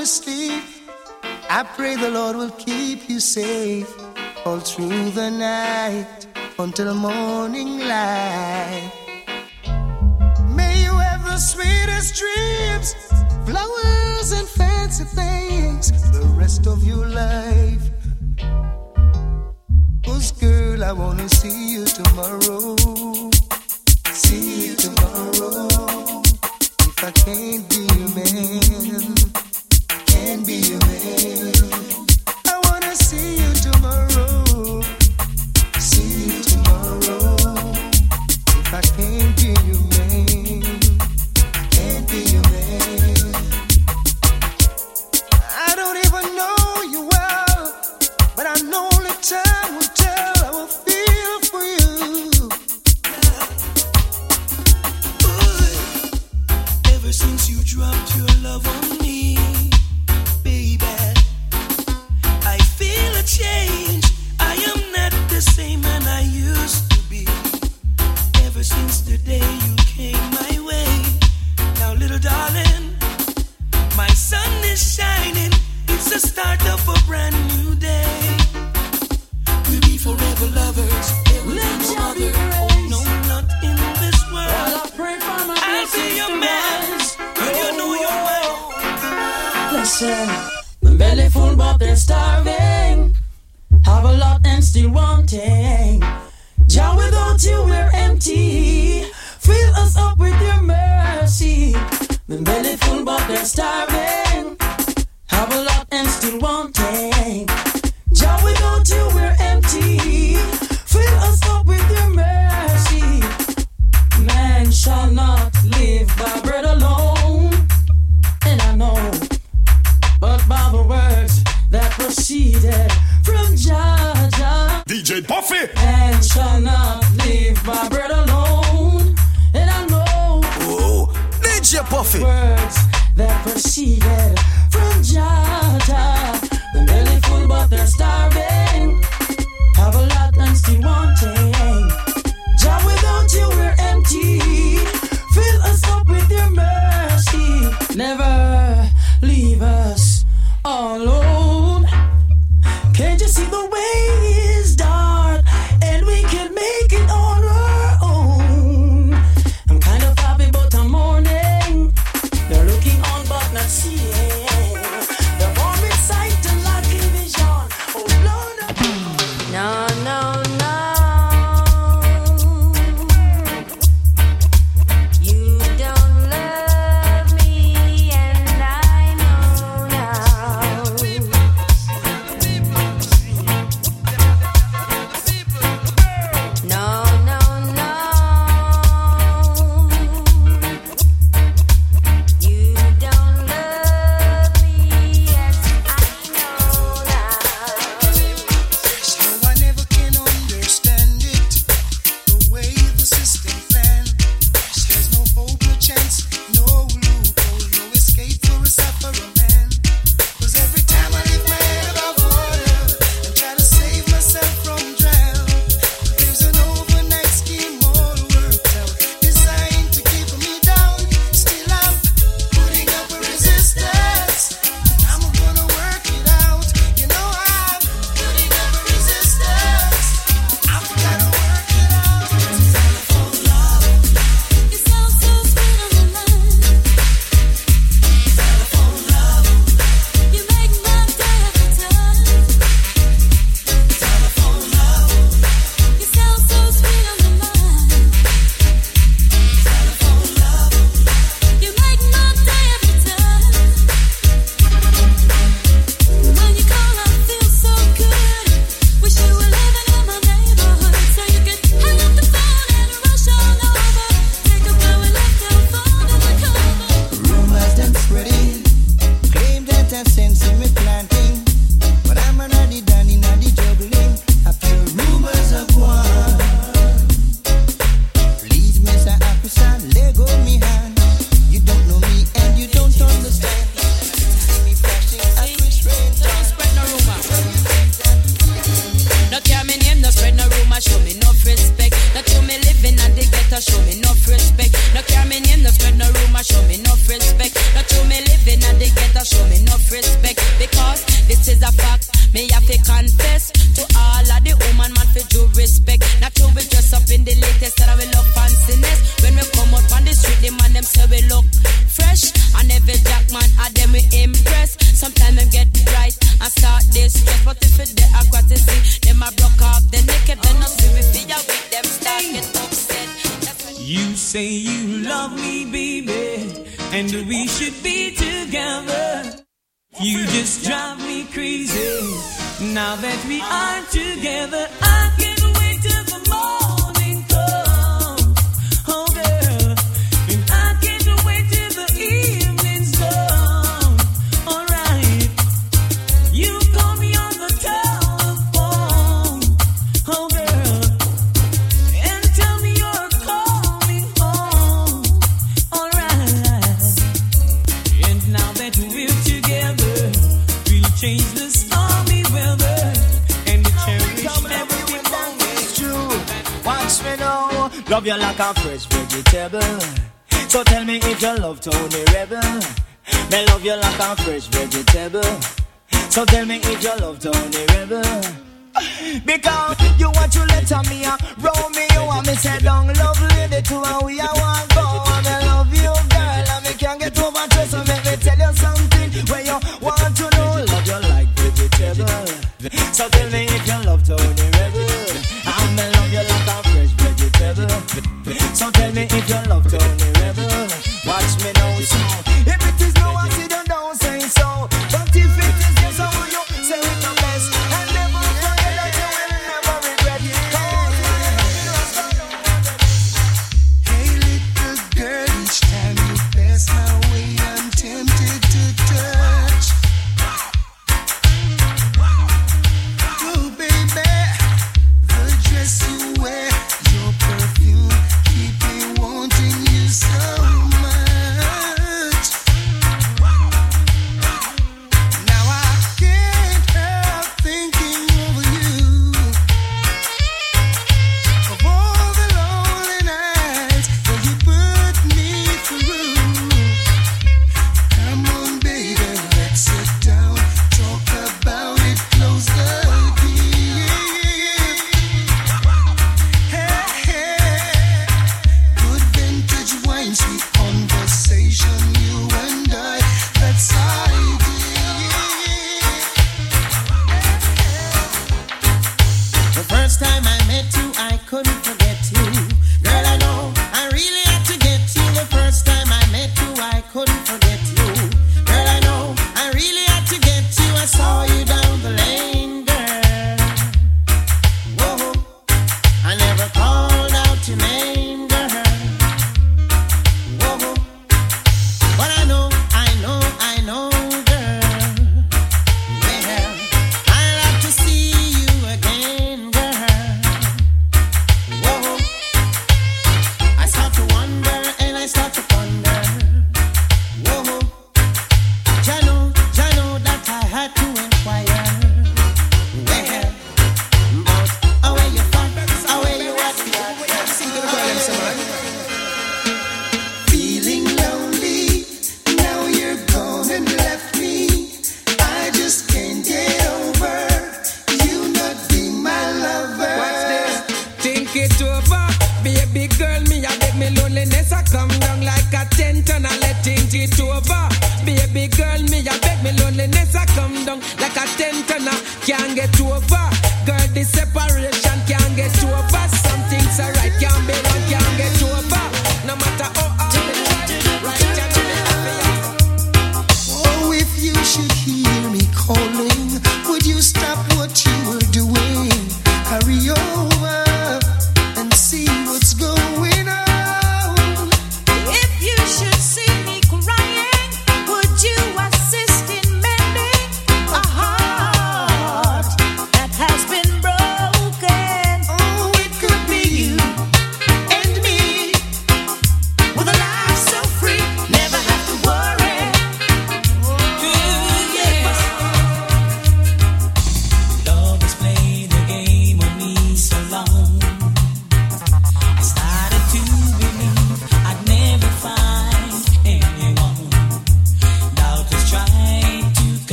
asleep. I pray the Lord will keep you safe all through the night until morning light. May you have the sweetest dreams, flowers and fancy things the rest of your life. Cause girl, I wanna see you tomorrow. See you tomorrow. If I can't be your man.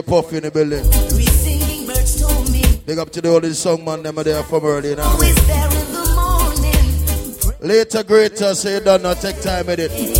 DJ Puffy in the building. Big up to the old song man, them are there from early now. Later, greater, so you don't take time with it.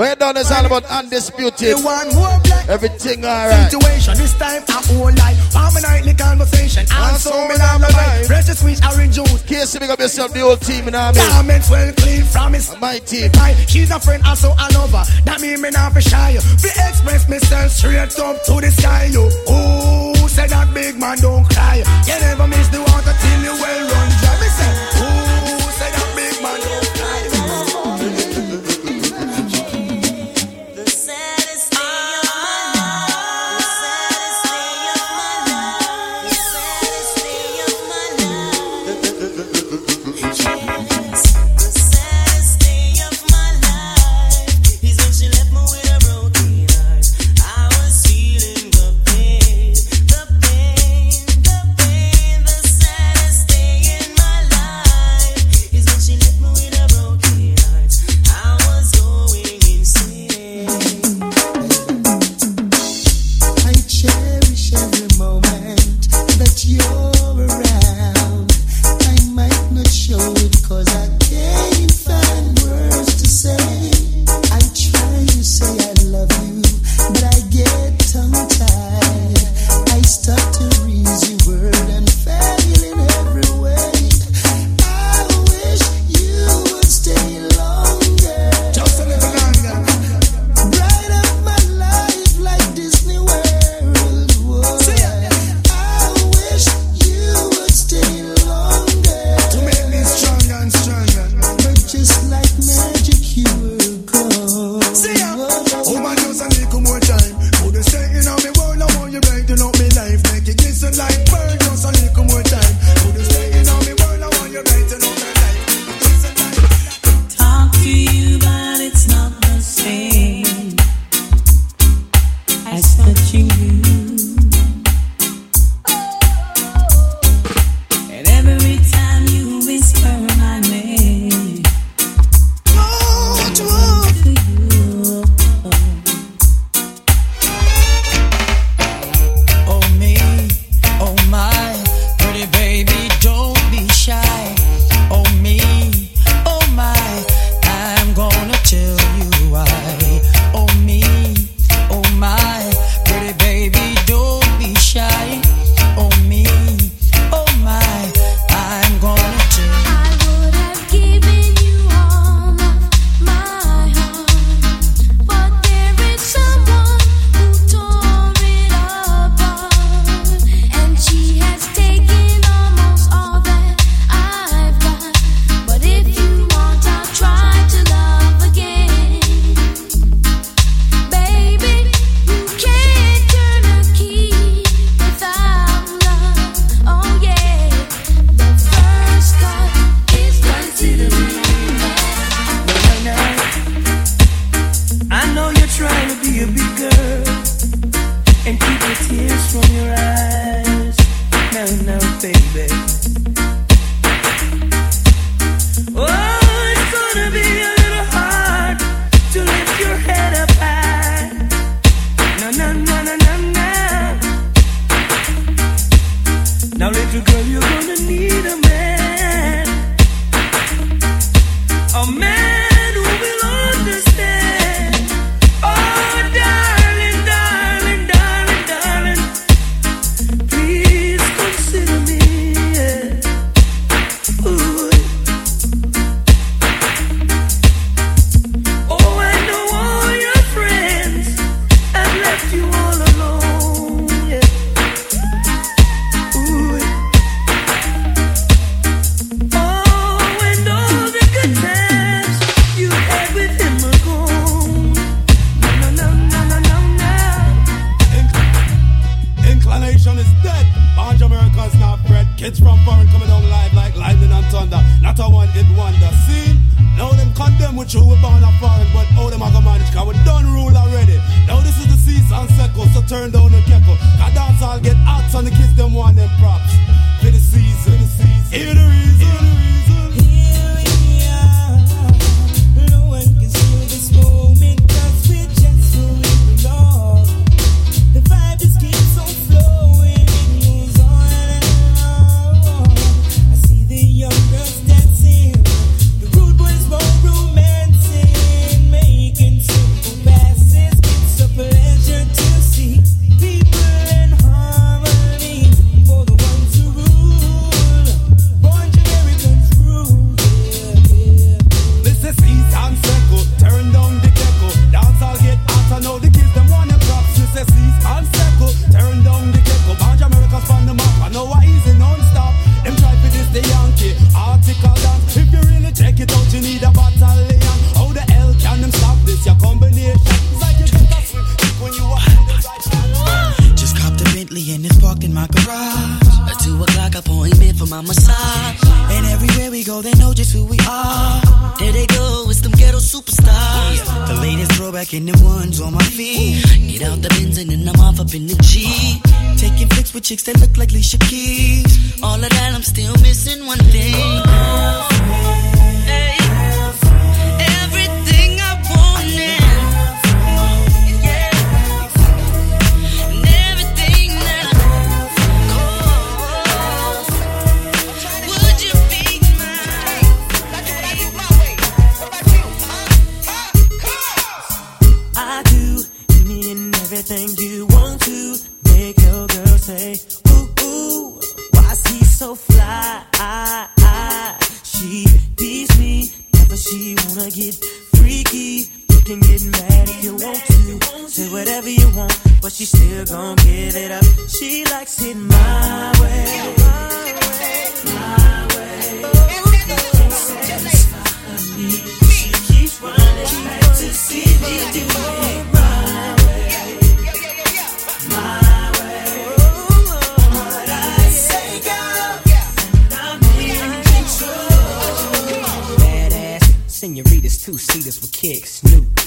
We're done it's all about undisputed. Everything alright. Situation this time I whole life. nightly conversation. I'm so in love the vibe. Precious sweet orange juice. Casey, big up yourself, the whole team, you know what I mean? Garments well clean from his. My team. She's a friend, also a lover. That mean me not be shy. We express myself straight up to the sky, yo. Ooh, say that big man don't cry. You never miss the water till you well run dry. Me say,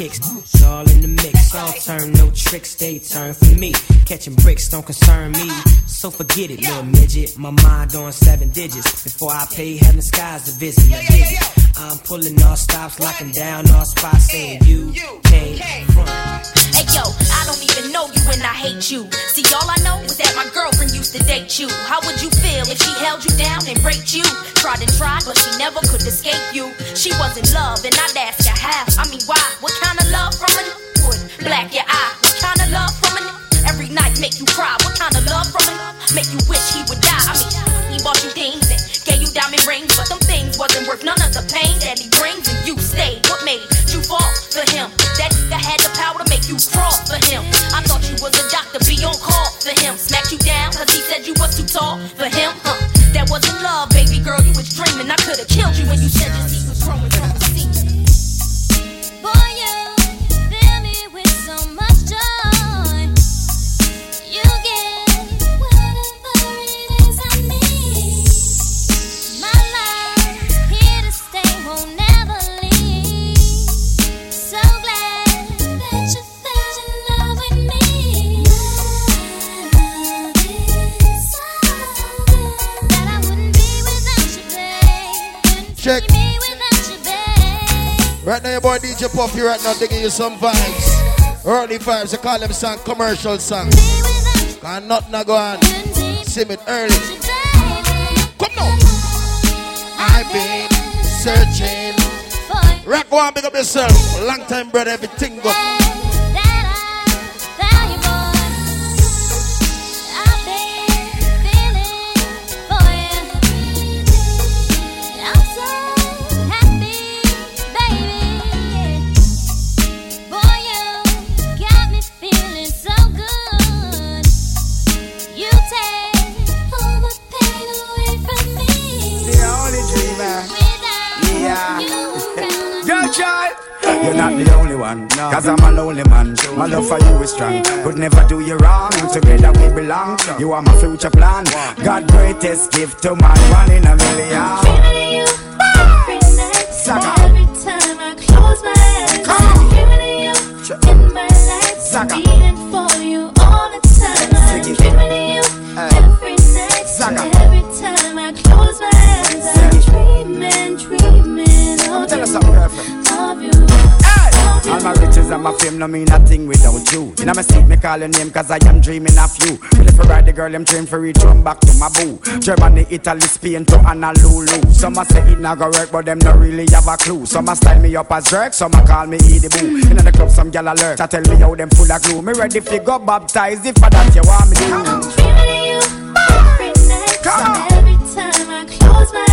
kicks, tricks, they turn for me. Catching bricks don't concern me, so forget it, little midget. My mind on seven digits. Before I pay heaven skies to visit, I dig it. I'm pulling all stops, locking down all spots, saying you from. Hey yo, I don't even know you and I hate you. See, all I know is that my girlfriend used to date you. How would you feel if she held you down and raped you? Tried and tried, but she never could escape you. She was in love, and I'd ask her how. I mean, why? What kind of love from a black your eye? What kind of love from a n- every night make you cry? What kind of love from a n- make you wish he would die? I mean, he bought you things and gave you diamond rings, but them things wasn't worth none of the pain that he brings, and you stayed. What made you fall for him? That nigga had the power to make you crawl for him. I thought you was a doctor, be on call for him. Smacked you down, cause he said you was too tall for him. Huh. That wasn't love, baby girl, you was dreaming. I could've killed you when you said your seat was growing from the seat. Boy, Check. Be without you, babe. Right now, your boy DJ Puffy right now digging you some vibes. Early vibes, I call them song commercial song. Cause nothing a go on. Sim it early. Come now. I've been searching. Rock one, big up yourself. Long time, brother, everything go. Child. You're not the only one, cause I'm a lonely man. My love for you is strong, could never do you wrong. Together we belong, you are my future plan. God greatest gift to man, one in a million. Saga. Every time I close my eyes, I'm dreaming of you in my All my riches and my fame no mean nothing without you. In my seat, me call your name cause I am dreaming of you. Feel if I ride the girl, I'm train for reach home back to my boo. Germany, Italy, Spain to Honolulu. Some a say it not go work, but them not really have a clue. Some a style me up as jerk, some a call me Edie Boo. In the club, some gal alert. I tell me how them full of glue. Me ready fi go baptize if I that you want me to. Dreaming of you every night. Every time I close my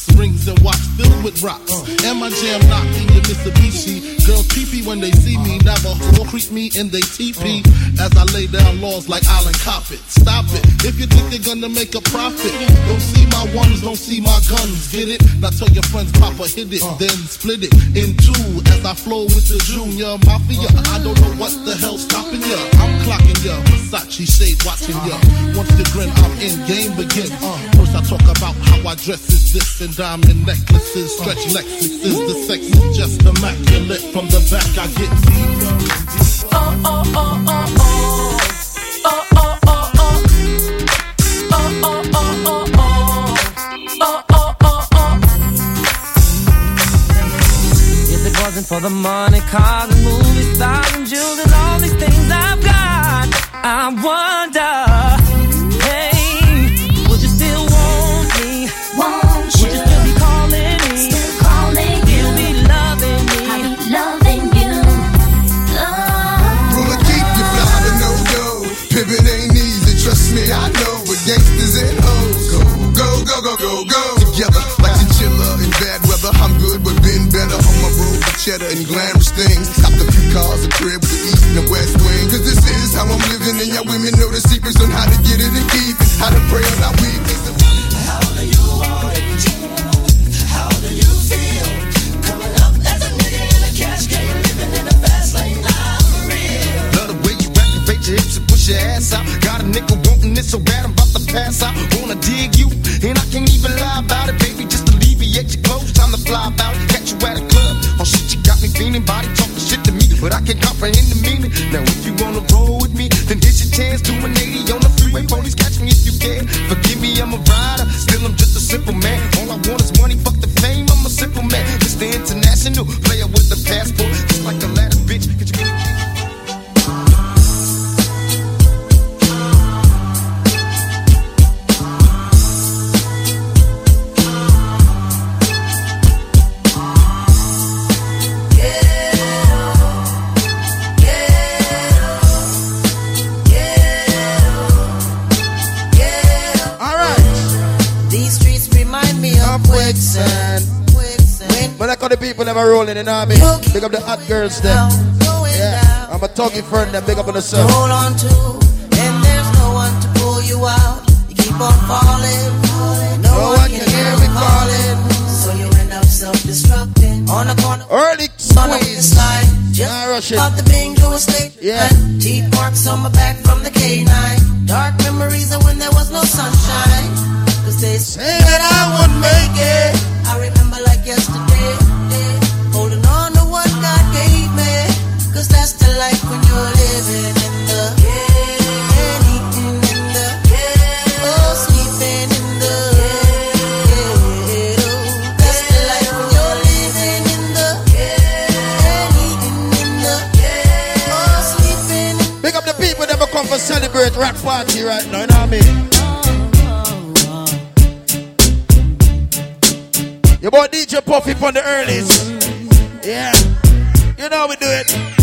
Rings and watch filled with rocks. Uh. And my jam knocking in your Mitsubishi. Girls pee when they see me. Never will creep me in they TP. Uh. As I lay down laws like Island Coppet. Stop it. If you think they're gonna make a profit, don't see my ones, don't see my guns. Get it? Now tell your friends, Papa hit it, uh. then split it in two. As I flow with the Junior Mafia. I don't know what the hell's stopping ya. I'm clocking ya. Versace shade watching ya. Once you grin, I'm in game begin. First I talk about how I dress is this and diamond necklaces, stretch Lexuses. The sex is just immaculate. From the back I get deeper. Oh, oh, oh, oh, oh. Oh, oh, oh, oh. Oh, oh, oh. If it wasn't for the money, cars and movie stars and jewels and all these things I've got, I wonder, cheddar and glamorous things. Copped the few cars, a crib with the east and the west wing. Cause this is how I'm living, and y'all women know the secrets on how to get it and keep it. How to pray on our. How do you want it? How do you feel? Coming up as a nigga in a cash game, living in a fast lane. Real. Love the way you your hips and push your ass out. Got a nigga wanting so bad I'm about to pass out. Wanna dig you, and I can't even lie about it, baby. Just alleviate your clothes, time to fly about. Catch you at a Body talking shit to me, but I can't comprehend the meaning. Now if you wanna roll with me, then here's your chance to an 80 on the freeway. Police catch me if you can. Forgive me, I'm a rider, still I'm just a simple man. All I want is money, fuck the fame. I'm a simple man, Mr. International the people never rolling in army. Big up the hot girls them. Yeah. I'm a talking friend them. Big up on the sun. Hold on to, and there's no one to pull you out. You keep on falling, no, one can hear me calling. So you end up self-destructing on the corner. Early on the slide. Just got the bingo estate. Yeah. Teeth marks on my back from the K9. Dark memories of when there was no sunshine. Cause they say that I would party right now. You know? Your boy DJ Puffy on the earlies. Yeah. You know we do it.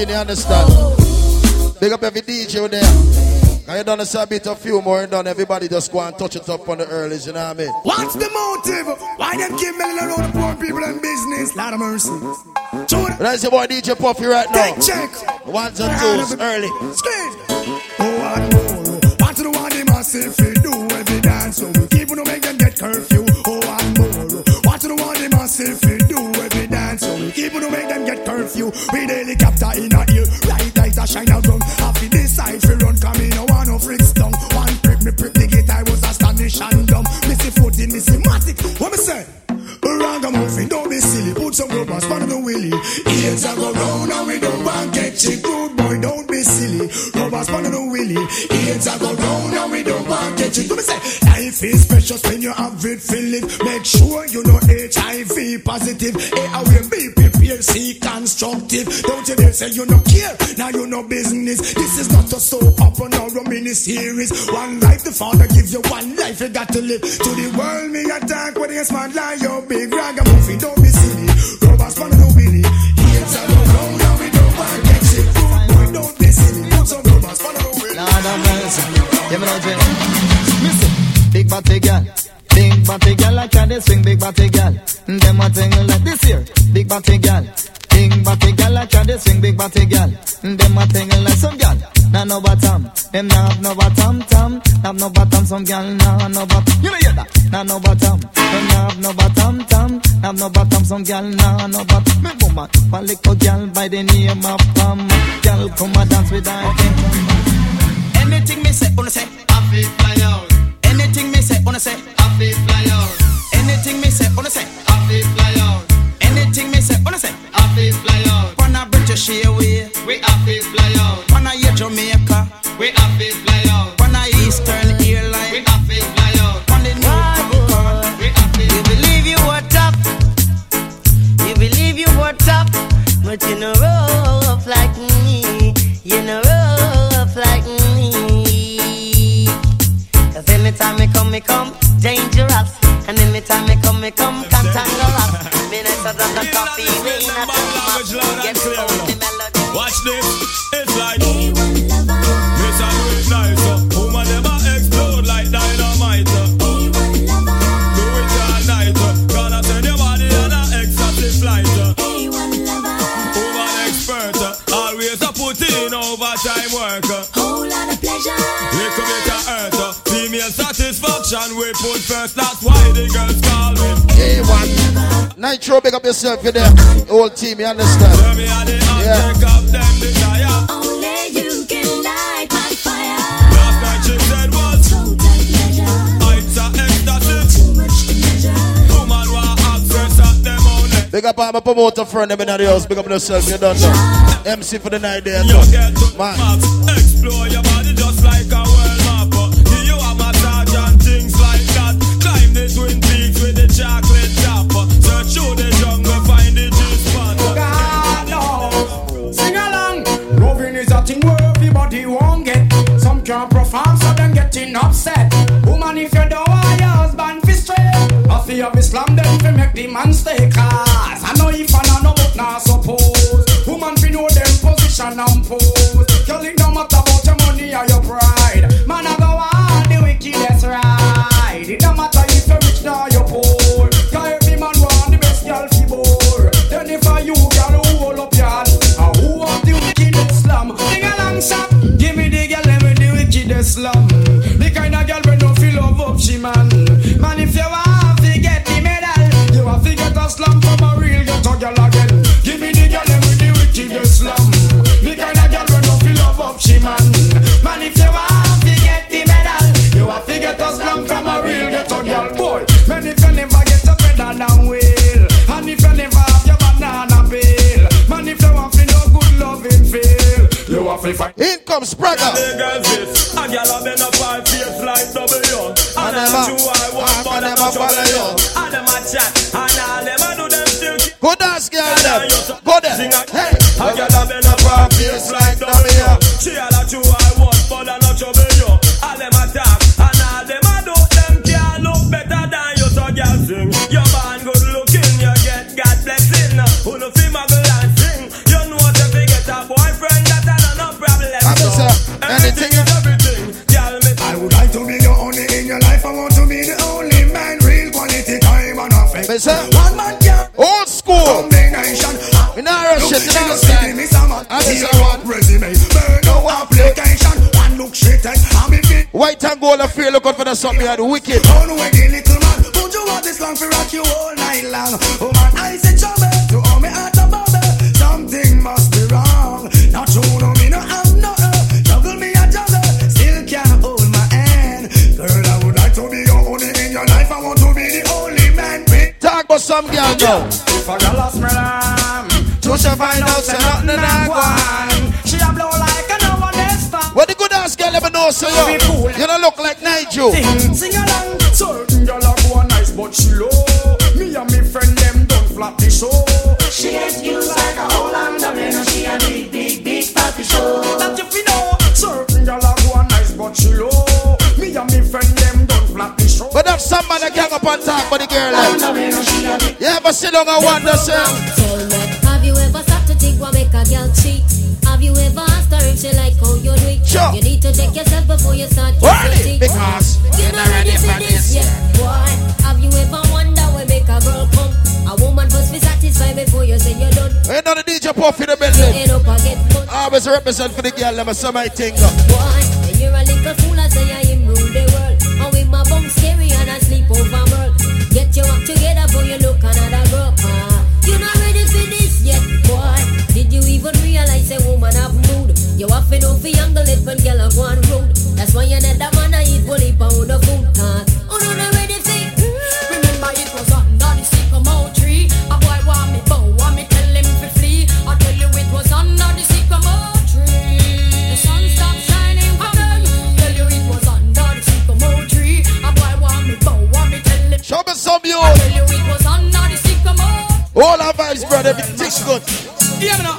machine, you understand? Big up every DJ there. I done a bit of few more and done. Everybody just go and touch it up on the early. you know what I mean? What's the motive? Why them give me around the poor people in business? Lot of mercy. That's your boy DJ Puffy right now. Take check. Ones early. Scream. Father give you one life, you got to live. To the world, me attack with this man life. Nitro, big up yourself for the whole team, you understand? Yeah. Only you can light my fire. Last night she said was Heights of ecstasy. Woman want access at them only. Big up all my promoter friend, them in the house. Big up yourself, you don't know. MC for the night there, You get too. to Man. max, explore your Islam, then fi make the man stay class. I know if I know, but not suppose. Woman fi know them position and pose. Girl, it don't matter about your money or your pride. Fight. In comes Spragga. The a girl a bend up her face like W. And I'm a- true, I want, and but I'm a follow you. And them a chat, and all them a do them still. Go dance, girl, them. Go there. Hey. A girl a bend up her face like W. She a la true, I and affect. One man can Old school. combination. We not rush it, you know what I'm me some I just- one resume, no application. One look shit and I'm in. White and gold, I feel look out for the something here, the wicked. Oh no, the little man. Would you want this long for rock you all night long? Oh, some girl now. if a girl a smell am, to she find out say nothing a go on. She a blow like a no one else. What the good ass girl ever know, so you? You don't look like Nigel. Sing, sing along. Certain girl a go nice, but she low. Me and me friend them don't flap the show. She get you like a whole under me, and she a big, big, big party show. That if you know, certain girl a go nice, but she low. Me and me friend them don't flap the show. But if somebody gang up and talk about the girl, like, you ever sit down and wonder, me, have you ever stopped to think what make a girl cheat? Have you ever asked her if she like how you do it? Sure. You need to check yourself before you start kissing it. because you're not ready for this yet, boy. Have you ever wondered what make a girl come? A woman must be satisfied before you say you're done. ain't no DJ Puff in the building. end up and get fun, Always represent for the girl, let me say my thing. boy. You're a little fool, I say I him rule the world. My bum scary and. Get your act together you look another girl. Ah, you're not ready for this yet, boy. Did you even realize a woman have mood? You have to know for it when girl are going rude. That's why you're not that man I eat bully pound of food. Cause, the sycamore. All our vibes, brother, everything's good. Yeah, me know.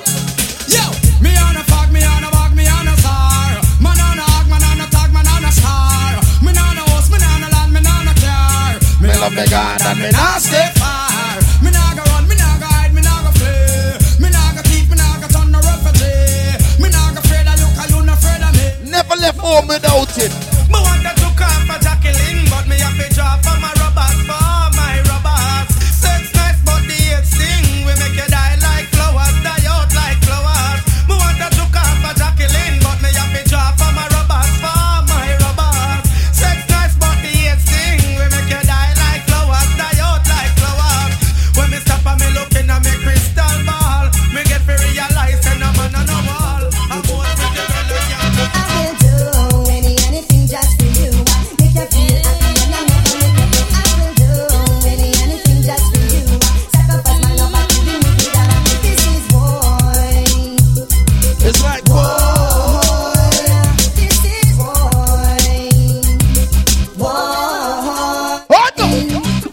Yo, me on a fog, me on a walk, me on a star. Man on a hog, man on a tag, man on a star. Me on a house, me on a land, me on a car. Me love me God and me not stay far. Me nah go run, me nah go hide, me nah go flee. Me nah go keep, me nah go turn no refugee. Me nah go afraid of you, 'cause you not afraid of me. Never left home without it. Me want to took off for Jacqueline, but me have to drop for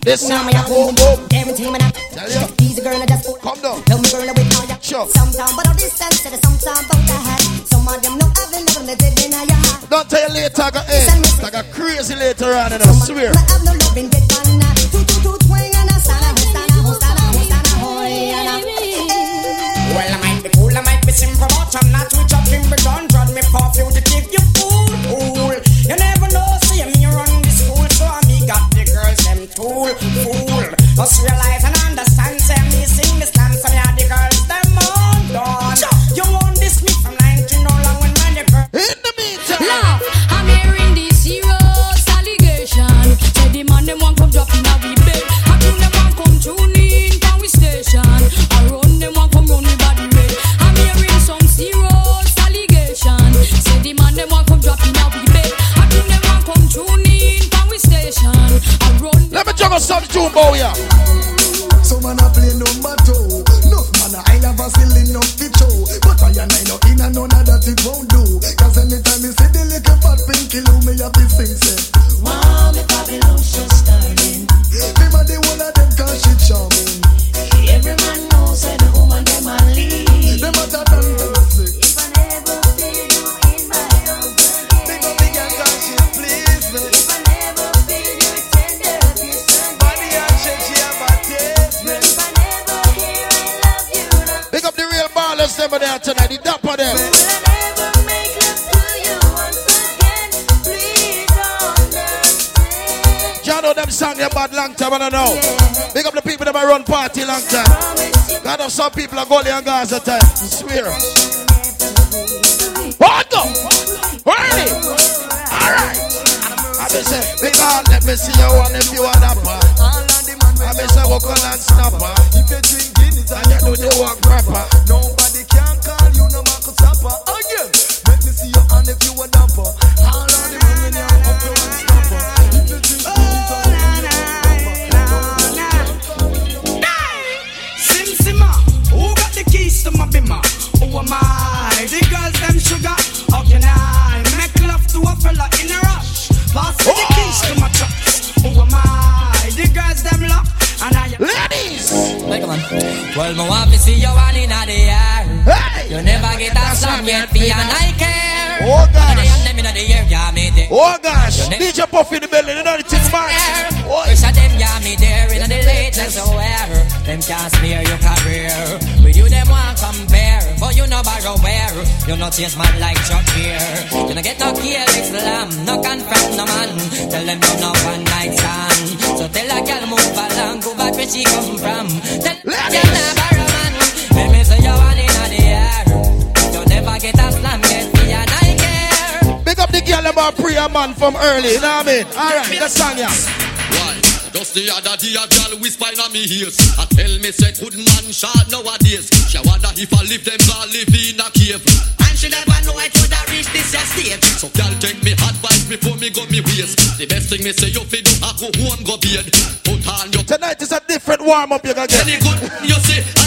This time now a boom boom. Guarantee me that. Tell you. a girl I just come down. Tell me girl with all your sure. Sometimes but all distance to the sometimes about I head. Some of them know I've the lived in a yard. Don't tell you later, I got eh. Crazy later on, and I swear. I have no Gaza time. salesman like Chuck here. You don't get no gear, like slam, no confront no man. Tell them you no one night stand. So tell a girl move along, go back where she come from. Tell a girl never a man. Let me say you one in the air. You'll never get a slam, get me a night care. Pick up the girl about prayer man from early, you know what I mean? All right, the song yeah. One. Just the other day, a girl whispered in me heels. I tell me, said, good man, shot nowadays. She wonder if I leave them, I leave up me waist. The best thing me say you fi do, I go home go bed. Put on your. Tonight is a different warm up you gonna get. Any good you say.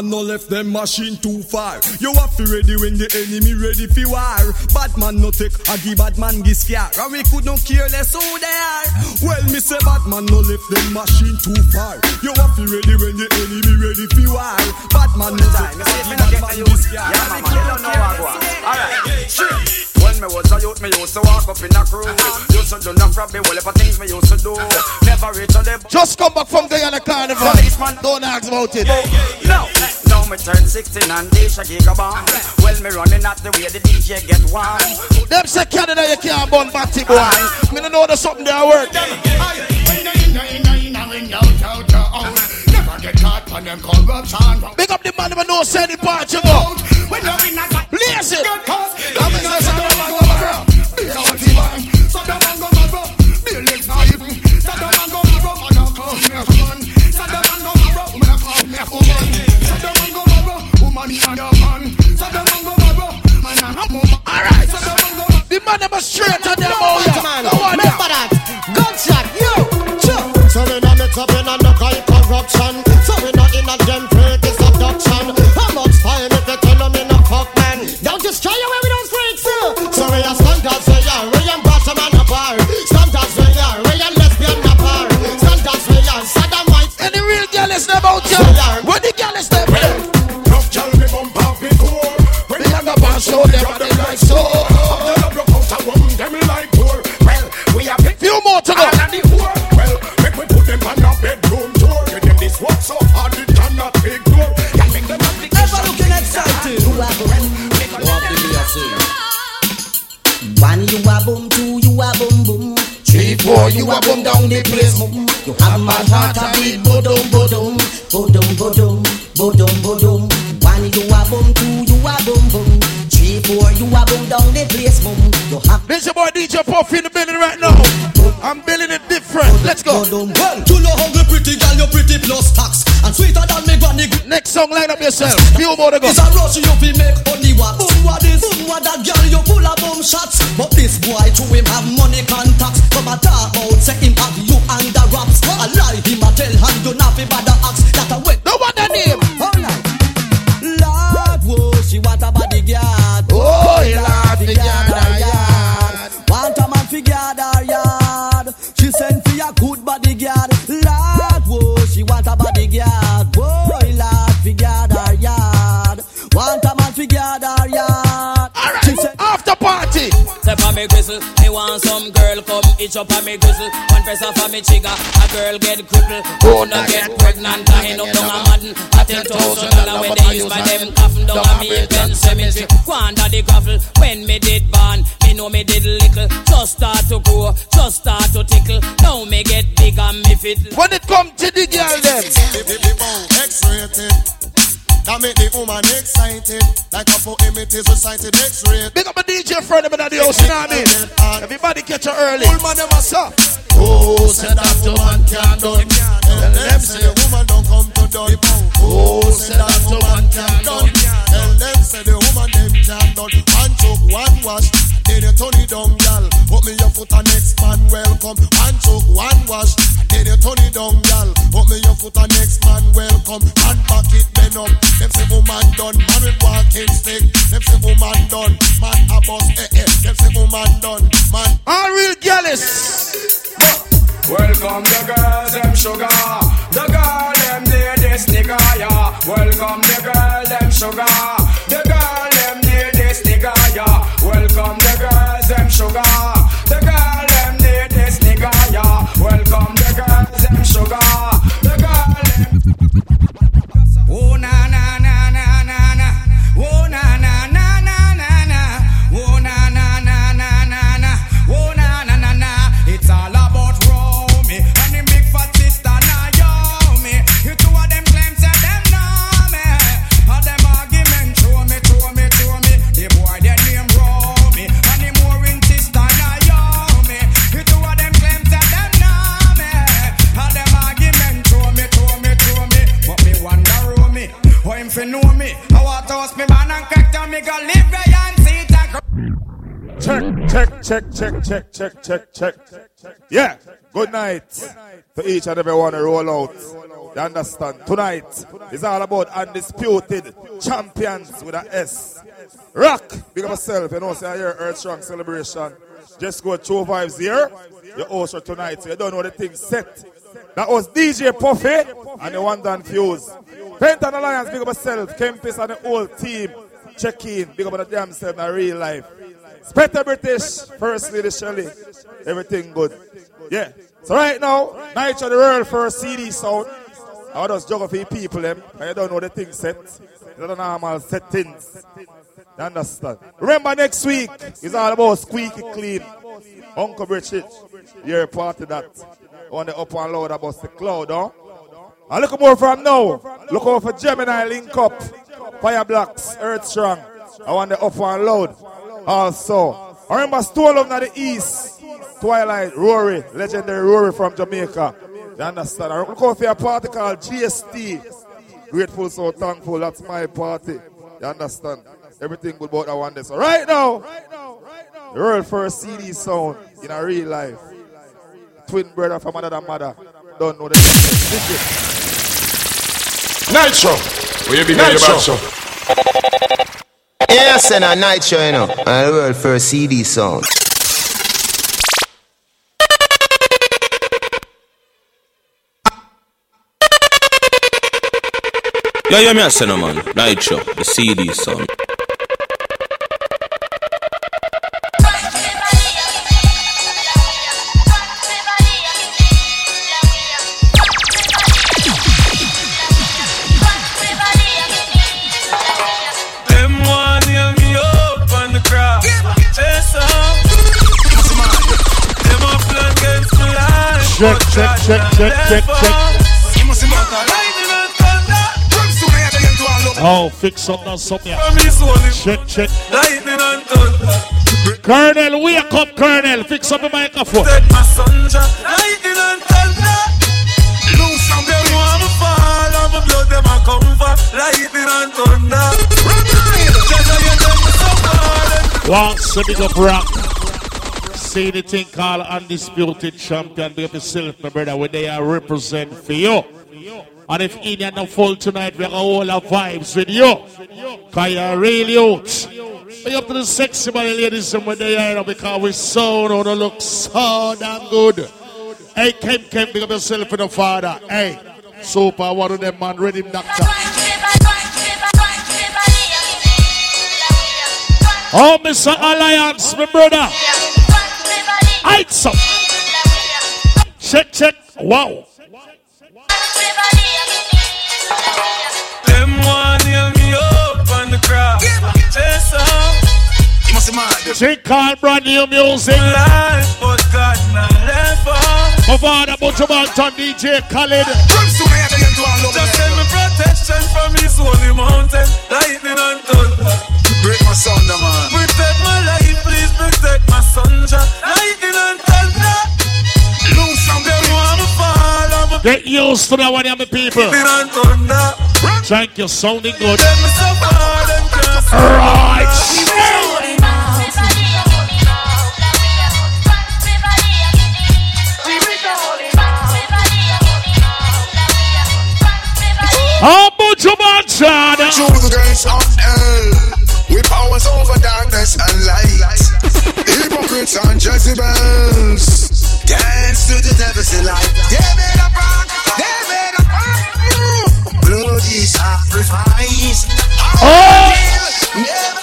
man no left them machine too far. You have to ready when the enemy ready for war. Bad man no take a give bad man this care. And we could not care less who they are. Well, me say bad man no left them machine too far. You have to ready when the enemy ready for war. Bad man no take a give bad man this care. Yeah, man, know what I want. All right, sure me was a youth, me used to walk up in a crew. Used to do enough grab the whole things me used to do. Never reach on the Just come back from Guyana Carnival. Don't ask about it. no, now me turn 16 and dish a gigabomb. Uh-huh. Well, me running at the way the DJ get warm. Them say Canada you can't burn batty boy. Uh-huh. Me don't know there's something there work. Big up the man who know say the part you go. Blaze it. Alright. The man straight on them all. Go show them what they like so. Them like poor. Well, we are Few more to go. Well, make we put them on your bedroom door. Give them this work so hard it cannot ignore. Can make them have the Ever looking excited? You are boom. One you a boom, two you a boom boom. Three, four, you a boom down the place. You have my heart a beat, bodum bodum, bodum bodum, bodum This your boy DJ Puff in the building right now. I'm building it different. Let's go. Well, you know hungry pretty girl, you pretty plus tax. And sweeter than me granny. Next song, line up yourself. Few more to go. It's a rush you fi make only what. Boom what this, boom what that girl, you full of boom shots. But this boy to him have money contacts. Come a talk about say him have you under wraps. A lie him a tell and you not fi bother ask. That a wet. No one that name. Party. Say for me gristle, me want some girl come itch up on me gristle. One press off on me trigger, a girl get crippled. Who oh, no get pregnant, I end up down a madden. A ten thousand dollar when they use my them coffin down on me in Penn Cemetery. Quanta the gravel when me did born, me know me did little. Just start to grow, just start to tickle. Now me get big and me fit. When it come to the girl them. X-rated. That make the woman excited. Like a poem it is recited X-rated. Big up a DJ friend of the house, you know what I mean? Everybody catch her early. Full man them suck. Oh, said that woman can't done. Tell them say the woman don't come to done. Oh, said that woman can't done. Tell them say the woman them can't done. One choke, one wash. Then you turn it down, gal. Put me your foot on next man welcome. One choke, one wash. Then you turn it down, gal. Put me your foot on next man welcome. And back it bend up. Them say woman done. Man with walking stick. Them say woman done. Man a boss. Eh eh. Them say woman done. Man. All real gallus. Welcome the girls, them sugar. The girl, them need this nigga, yeah. Welcome the girl, them sugar. The girl, them need this nigga, yeah. Welcome the girls, them sugar. Check, check, check, check, check, check, check, check. Yeah, good night to each and every one who roll out. You understand? Tonight is all about undisputed champions with a S. Rock, big up yourself. You know, say here, Earth Strong celebration. Just go two vibes here. Your host for tonight, so you don't know the thing set. That was DJ Puffy and the one done fuse. Penton Alliance, big up yourself. Kempis and the whole team. Check in, big up the damn self in real life. Spectre British, First Lady Shelley. Everything good. Yeah. So right now, Night of the World First CD sound. I just juggle for people them. I don't know the thing set. Know the normal settings. You understand? Remember next week is all about squeaky clean. Uncle Richard, you're a part of that. On the up and load about the cloud, huh? And look more from now. Look out for Gemini Link Up, Fire Blocks, Earth Strong. I want the up and load. Also, I remember Stone Love in the East, Twilight, Rory, legendary Rory from Jamaica. You understand? I look out for a party called GST. Grateful, so thankful. That's my party. You understand? Everything good about that one day. So right now, the world first CD sound in a real life. Twin brother from another mother. Don't know the Nitro. Will you be your Nitro. Yes, and a Nitro, you know. And the world first CD sound. Yeah, yeah, me a say no man. Nitro, the CD son. Check, check, check, check, check. Lightning and thunder. Oh, fix up that something. From his soul, Check, check. Lightning and thunder. Colonel, wake up, Colonel. Fix up the microphone. Take my sunshine. Lightning and thunder. Loose from them want me fall. And my blood them a come for. Lightning and thunder. Just how you tell me so far. Once a big up rock. See the thing called Undisputed Champion. Be up yourself, my brother, where they are represent for you. And if Indian not full tonight, we're gonna hold our vibes with you. Cause you're really out. Be up to the sexy body ladies and when they are because we so on the look so damn good. Hey, Kem Kem, big up yourself for the father. Hey, super, one of them man, ready doctor. Oh, Mr. Alliance, my brother. Heights up. Check, check. Wow. Them one hear me up on the crowd. Chase on. You must mad. She call brand new music. Life, but God not left on. My father, Buju Banton, DJ Khaled. Just send me protection from his holy mountain. Lightning and thunder. Break my sound, man. Protect my life, please protect my sunshine. Lightning and thunder. Loose from them want me fall. I'm a Get used to that one, yeah, my people. lightning and thunder. Thank you, sounding good. Them me so far, them can't see. Right. Oh, Buju Banton. Choose the grace of hell. We powers over darkness and light. Hypocrites and Jezebels. Dance to the devil's light. They made a rock. Made a rock. Bloody sacrifice. Oh. Never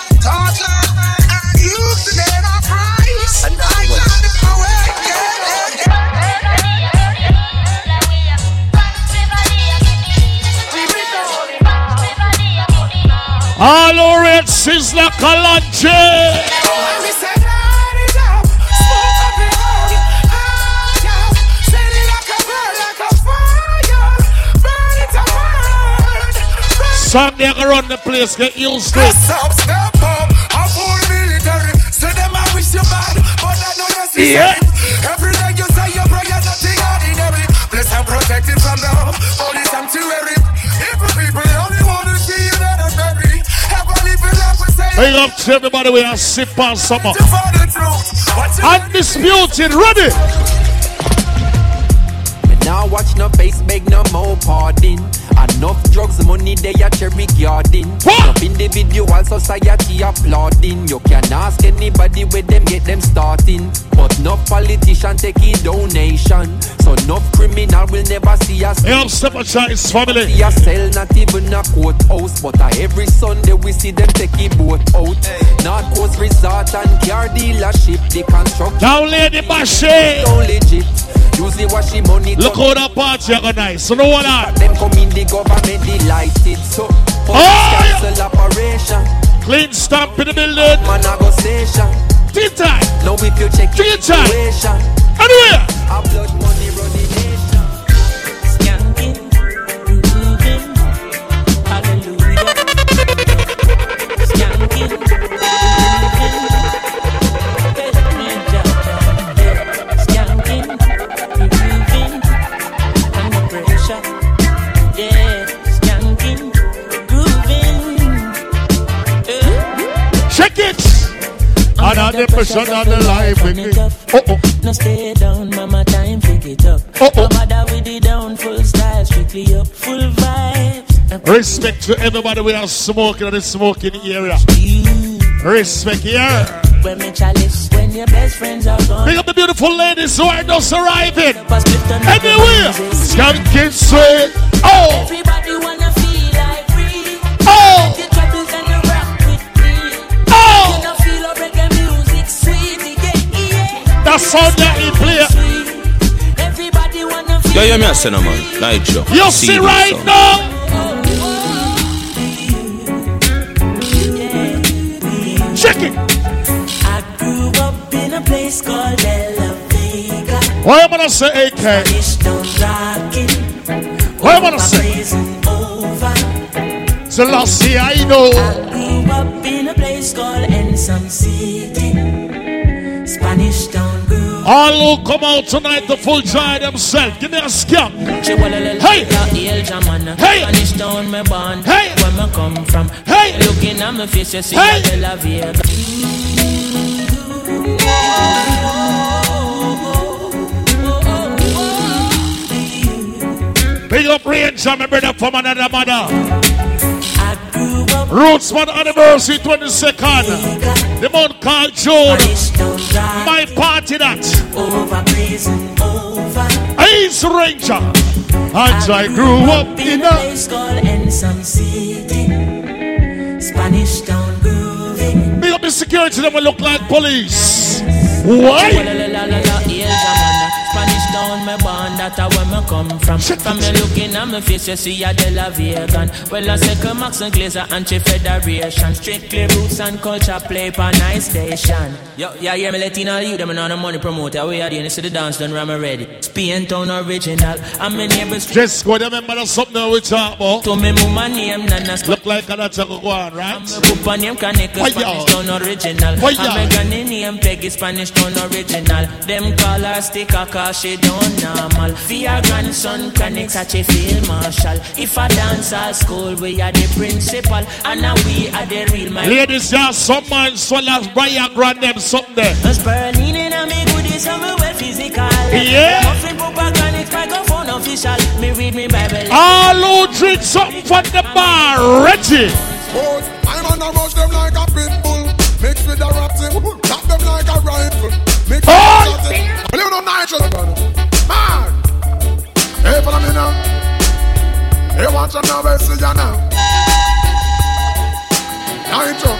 All over Sizzla Kalonji. Sunday I can run the place, get used to it. Stop, step up. I'm full military. Say them I wish you bad, but I know necessary. Yeah. Every day you say your prayer, nothing ordinary. Blessed and protected from the we say. Big up to everybody we are sip on summer. To find the truth. What's Undisputed, ready? Now watch no face, beg no more pardon. Enough drugs, money they a cherry garden. Enough individual society applauding. You can ask anybody where them get them starting. But no politician take a donation. So Enough criminal will never see us. Hey, I'm Choice family. See us sell not even a courthouse, but uh, every Sunday we see them taking boat out. North Coast Resort and car dealership, the construct. Now, Lady Bashe. So legit. Usually wash the money. Look how that party are nice. So no one out. Them come in the government delighted. So Oh, cancel operation. Klean Stamp in the building. Man I go station. Tea time. Now if you check Tea time. situation. Anywhere. Our blood money the pressure on the life. Oh, oh. No stay down, mama, time pick it up. Oh, oh. No matter with the down, full style, strictly up, full vibes. Respect to everybody we are smoking in the smoking area. Respect here. When me chalice, when your best friends are gone. Big up the beautiful ladies who are just arriving. Anywhere. Skanking sweet. Oh. Everybody That sound that he play. Everybody wanna feel Yo, yo, me a say no man. Night show. You See see right song. now. Check it. I grew up in a place called Ella Vega. What am I gonna say, AK? Don't rockin', What am I gonna say? blazing over. Selassie, I know. I grew up in a place called Ensom City. Spanish Town grew All who come out tonight the full joy themselves. Give me a skunk. Hey! Hey! Me. Hey! Where me come from. Hey! Looking at my face, you see Hey! Big up range, my brother from another mother. Roots one anniversary 22nd. The month called June. My party that. Over prison, over. Ace Ranger. And I grew up in in a place called Ensom City. Spanish Town grooving. Big up the security, them will look like police. Why? Spanish Town, born, that a where me come from. From me looking at my face, you see a De La Vegan. Well, I say come Max and Glazer, anti-federation. Strictly roots and culture play for nice station. Yo, yeah, yeah, me letting all you, them and all the money promoter. We are the end, see the dance done, ram ready. Spain Town original. I'm my neighbors. Just go, remember that's something we talk about. To me, mama name, Nana Look like that's a go on, right? Pupa name Kaneka, Spanish? Town original. I'm a granny name Peggy, Spanish Town original. Them call her sticker cause she don't normal. For your grandson, Connect such a field marshal. If a dance at school, we are the principal. And now we are the real man. Ladies, yeah, some man swallow Brian Grand them something there. Us Berlin and me goodies and me well physical. Yeah. Muffin Pupa Granite, microphone official. Me read me Bible. All who drink something from the bar, Reggie. Boys, I'm on a rush them like a pit bull. Mix with a raptor, tap them like a rifle. Mix with a shotty, a little nitrous. Man, hey, follow me now. Hey, watch them now, we see ya now. Nitro,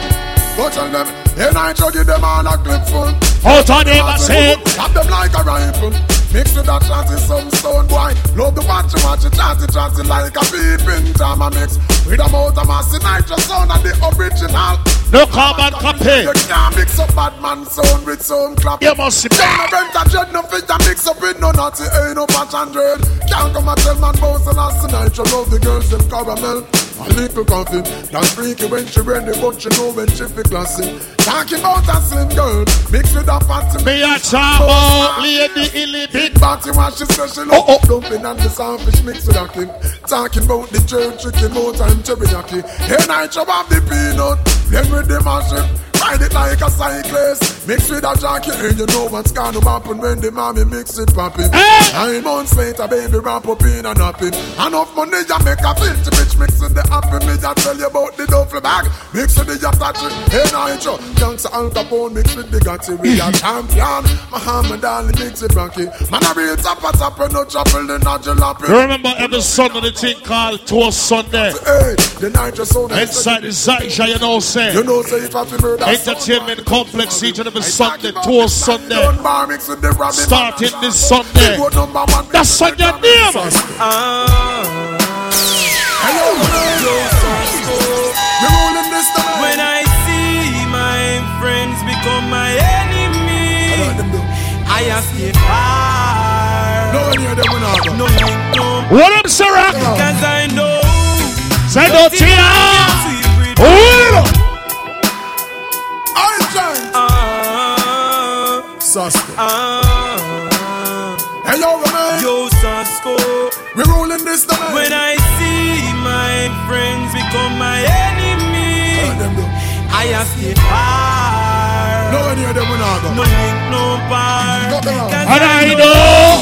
go tell them. Hey, Nitro, give them all a clip full. Out on I said. Tap them like a rifle. Mix with that chanty, some stone boy. Love the watch, watch it, chanty, chanty like a beeping drama mix. With a motor massive nitro sound and the original. No carbon copy. You can't mix up bad man sound with sound clap. You must be no rent a dread, no fit a mix up with no naughty, ain't no patch and dread. Can't come and tell man bounce and ask the nitro, love the girls them caramel. A little coffee, that's freaky when she ready, but you know when she fi classy. Talking about a slim girl, mix with a fatty. Me a about lady illy Big body when she says she love oh, oh. dumpling and the sandwich mix with a clip. Talking about the jerk chicken, more time teriyaki. Hey, night you have the peanut, then with the mashup. Ride it like a cyclist. Mix with a junkie, and you know what's gonna happen when the mommy mix it poppin'. Nine months later, baby, ramp up in and up in. Enough money, you make a filthy bitch mixing the happy. Me, I tell you about the duffel bag. Mix with the Yatachi, hey, Nitro. Gangsta Al Capone, mix with the Gotti. We are champion. Muhammad Ali, mix it Frankie. Man, I real top, a top, no trouble, the not jalopy. Remember every Sunday the thing called Toast Sunday. Hey, the Nitro sound. Inside the Zaisha, you know, say. You know, say if I feel murder. Entertainment complex each and every Sunday, Toast Sunday. Don't bar mix with the rabbit. Starting this Sunday. That's on your name. Hello, We're rolling this time. When I see my friends become my enemy, I ask if I No one hear them when I go. no link, no What up, Sarah? Cause I know Say no nothing tear. Sasko. ah, Hello, man. Yo, Sasko. We're rolling this time. When I see my friends become my enemy, I ask if I No one hear them when I go. no link, no bar. And I know.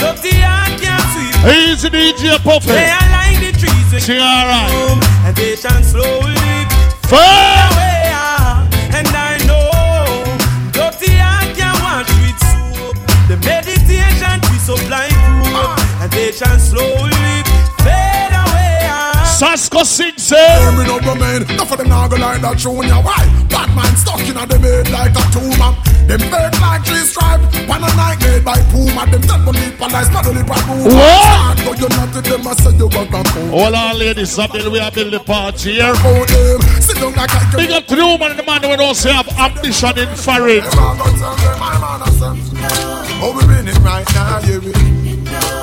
Dirty I can't. He's the DJ Puffy. They align the trees with She alright. and they shine slowly Fire. away. The meditation we supply proof, and they shine slowly fade away. ah. Sasko sing say. Hear me no man. Enough of them now go like that junior. Why? Batman stuck in a them head like a tumor. Them fake like three stripe. One a night made by Puma. Them dead money palace, not only by Puma. What? Start go you not to them. I say you got a phone. All our ladies up there, we are building the party here. Oh, them. Sit down like I Big up to the woman and the man who don't say have ambition in foreign. Oh, we winning right now, yeah, we.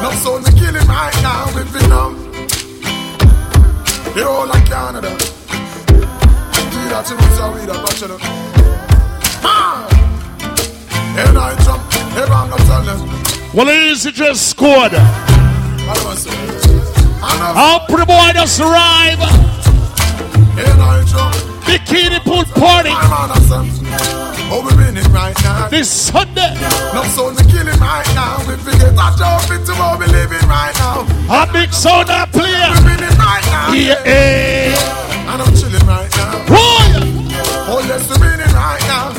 No soul, we killing right now, we venom. The whole of Canada. Do that to so we the bachelor. Ah! And I jump, if I'm not telling. Well, easy just scored. I say? I know. Boy just arrive. And I jump. Bikini pool party I'm on a sense. Oh, we winning right now. this Sunday. No soul, we killing right now. We figure that job into what we living right now. A big sound player. We winning right now. Yeah, yeah. And I'm chilling right now. Boy. Oh, yes, we're winning right now.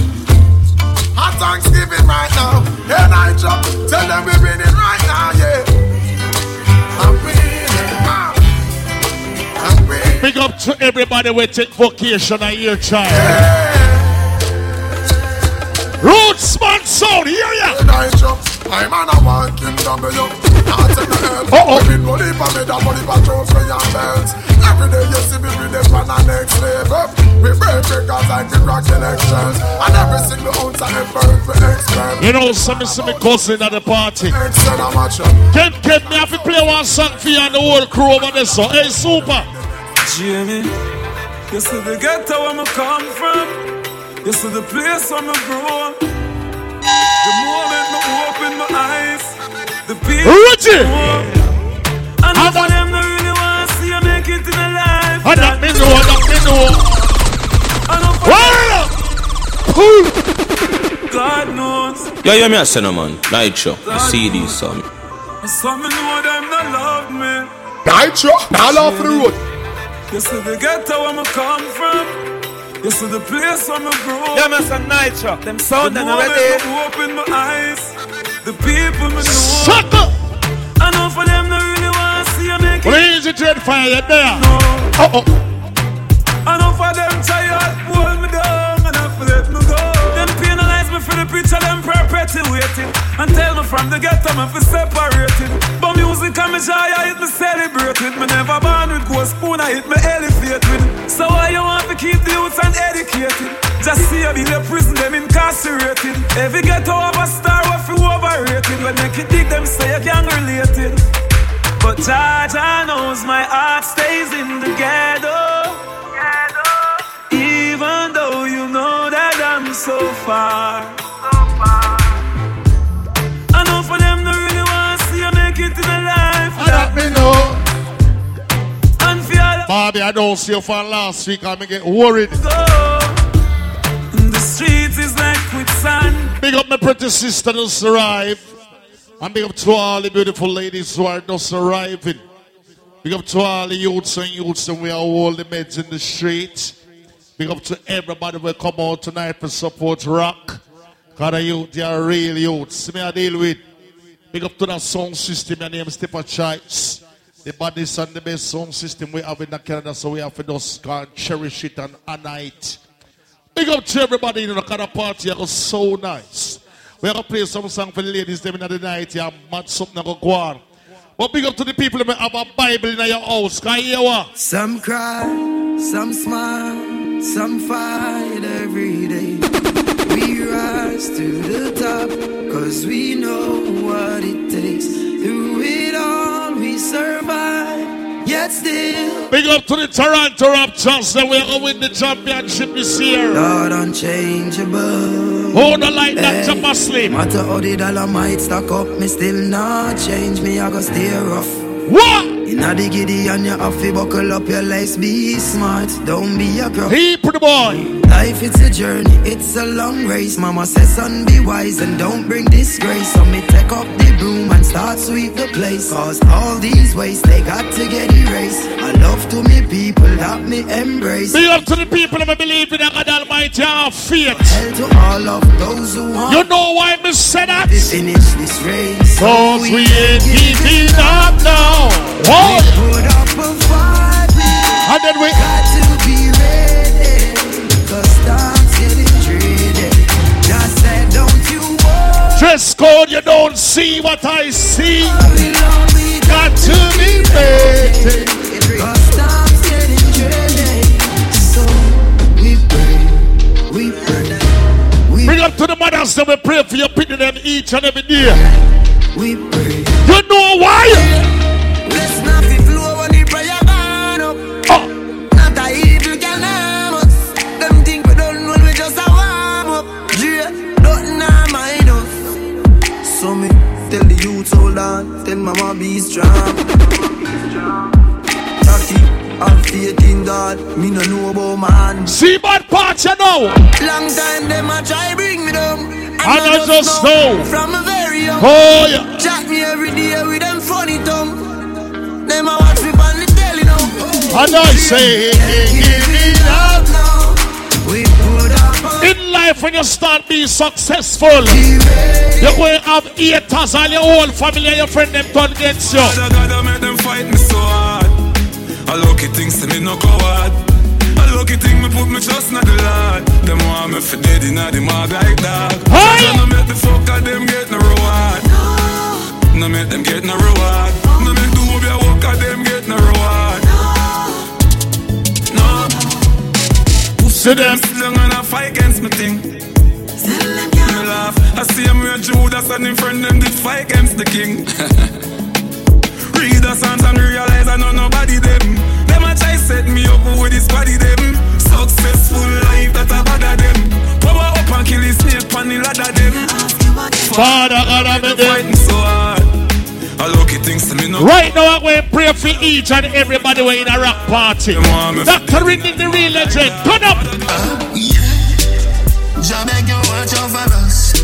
Hot Thanksgiving right now. And I jump, tell them we're winning right now, yeah. Big up to everybody we take vacation a year child. Roots man sound, hear ya? I I'm on a one kingdom, you. Not take the help. Uh-oh. Been money for me, that money for trophy belts. Every day you see me with them on the next level. We break records like the rock elections. And every single ounce of effort for expert. You know, some some me cousin at the party. Excel, I'm a chop. Get get me have to play one song for you and the whole crew over there. So, hey, super. Jamie, you see the ghetto where I come from. You see the place where I grow up. The moment I open my eyes, the people Richie. know. And How for much- them, they really want to see you make it in a life. And that me know, that me know. I know for Word up. God knows. Yeah, yeah, me a say no man. Night show. The CD son. Some know them not love me. Nitro, all off the road. You see the ghetto where I come from. You see the place where I grow. Yeah, man, some nitro. Them sound the moment already. I open my eyes, the people me know. Suck up. I know for them they really want to see you make it. easy trade fire, you there. No. Uh-oh. I know for them tired, them perpetuating. And tell me from the ghetto, me for separating. But music and me joy, I hit me celebrating. Me never born with gold spoon, I hit me elevating. So why you want to keep the youth and educated? Just see you be the prison, them incarcerated. Every ghetto have a star, what you overrated. When make it dig them, say you can't relate it. But Jaja knows my heart stays in the ghetto. Even though you know that I'm so far. And for all Bobby, I don't see you for last week. I'm get worried. go. streets is like quicksand. Big up my pretty sister just arrived. And big up to all the beautiful ladies who are just arriving. Big up to all the youths and youths and we are all the meds in the streets. Big up to everybody who come out tonight for support rock. Cause the youth, they are real youths. Me I deal with. Big up to that sound system. My name is Stephen Chites. The baddest and the best sound system we have in Canada, so we have to just and cherish it and honor it. Big up to everybody in the of party. It was so nice. We're going to play some song for the ladies them in the night. Yeah, mad something go go on. But big up to the people that have a Bible in your house. Can you hear what? Some cry, some smile, some fight every day. We rise to the top, cause we know what it takes. Through it all, survive, yet still. Big up to the Toronto Raptors. That we're going win the championship this year. Lord unchangeable. Hold the light, Dr. Muslim. Matter how the dollar might stack up, me still not change me. I go stay rough. What? Inna the giddy and you have to buckle up your legs. Be smart, don't be a crook. Hey, pretty boy. Life it's a journey, it's a long race. Mama says, son, be wise and don't bring disgrace. So me take up the broom and start sweep the place. Cause all these ways they got to get erased. I love to me people that me embrace. Big up to the people that believe in the God Almighty and faith. Hell to all of those who want. You know why me say that? To finish this race. Cause we ain't giving up now. We put up a fight. And then we got to be ready. Cause time's getting dreary. Just said, don't you worry. Dress code, you don't see what I see. Got to be ready. Cause time's getting dreary. So we pray, we pray. Bring up to the mothers that we pray for you, pity them each and every day. We pray. You know why? Let's not be flow when the prayer burn up. Not a evil can harm us. Them think we don't know we just a warm up. Yeah, know mind us. So me tell the youth hold on, tell mama be strong. Taki, have faith in God. Me no know about man. See bad parts you know. Long time them a try bring me down. And I just know. From a very young. Oh, yeah. Chat me every day with them funny tongue. Them a watch me on the telly now. And I say, give it up. We put up In life, when you start being successful, you're going to have haters and your whole family and your friend them turn against you. God, God, make them fight me so hard. I lucky things to me no coward. A lucky thing me put me trust in the Lord. Them want me for dead in the mud like dog. Hey! No make the fucker them get no reward. No make them get no reward. No make the whole walker them get no reward. No. See them. Still gonna fight against me thing. Me laugh. I see him with Judas and him friend them did fight against the king. Read the songs and realize I know nobody them. Them a try set me up with this body them. Successful life that I bother them. Power up and kill his snake on the ladder them. Father, God, I make them. fighting so Right now, I'm going to pray for each and everybody who in a rock party. Dr. Ringing the real legend. Turn up. Jah beg you watch over us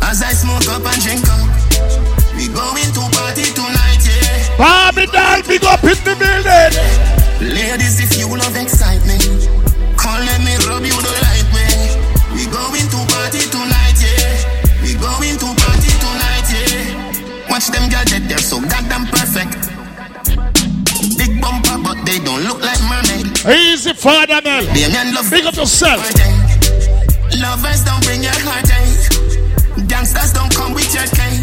As I smoke up and drink up We going to party tonight, yeah Bobby Doll, big up in the building. Ladies, if you love excitement Easy, Father Mel. Damien love Big up yourself. Lovers don't bring your heartache. Gangsters don't come with your cane.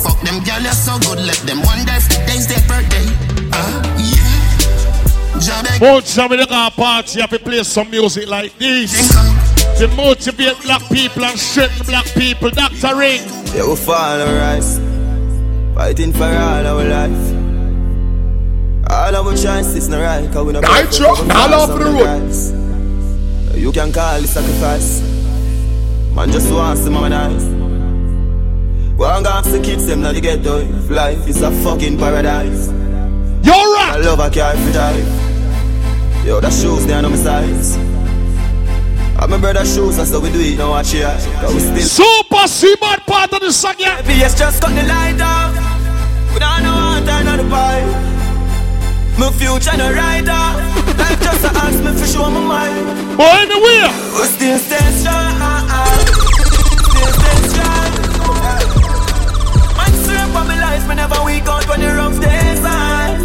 Fuck them girl, you're so good. Let them wonder if today's their birthday. Uh, yeah. Job Both some of the car party have to play some music like this. To motivate black people and strengthen black people. Dr. Ring. Yeah, we fall and rise. Fighting for all our life. All our choices not right, cause we not but we all over the road. You can call it sacrifice. Man just wants to harmonize. And have the kids them now the ghetto. If life is a fucking paradise. You're right. I love a car for drive. Yo, the shoes they are on my size. I'm my brother shoes, that's how we do it now, watch here. Cause we still Super C-Bad part of the song, yeah. PS just cut the light off. We don't know how to turn on the pipe. My future no rider. Life just a ask me for show my mind. Boy, in the wheel. Still stay strong. Still stay strong. Man, straight for my life. Me never weak out when the rough days on.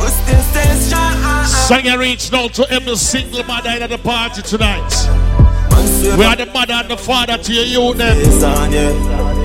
We still stay strong. Singer reach now to every single mother at the party tonight. We are the mother and the father to your youth then. Bit too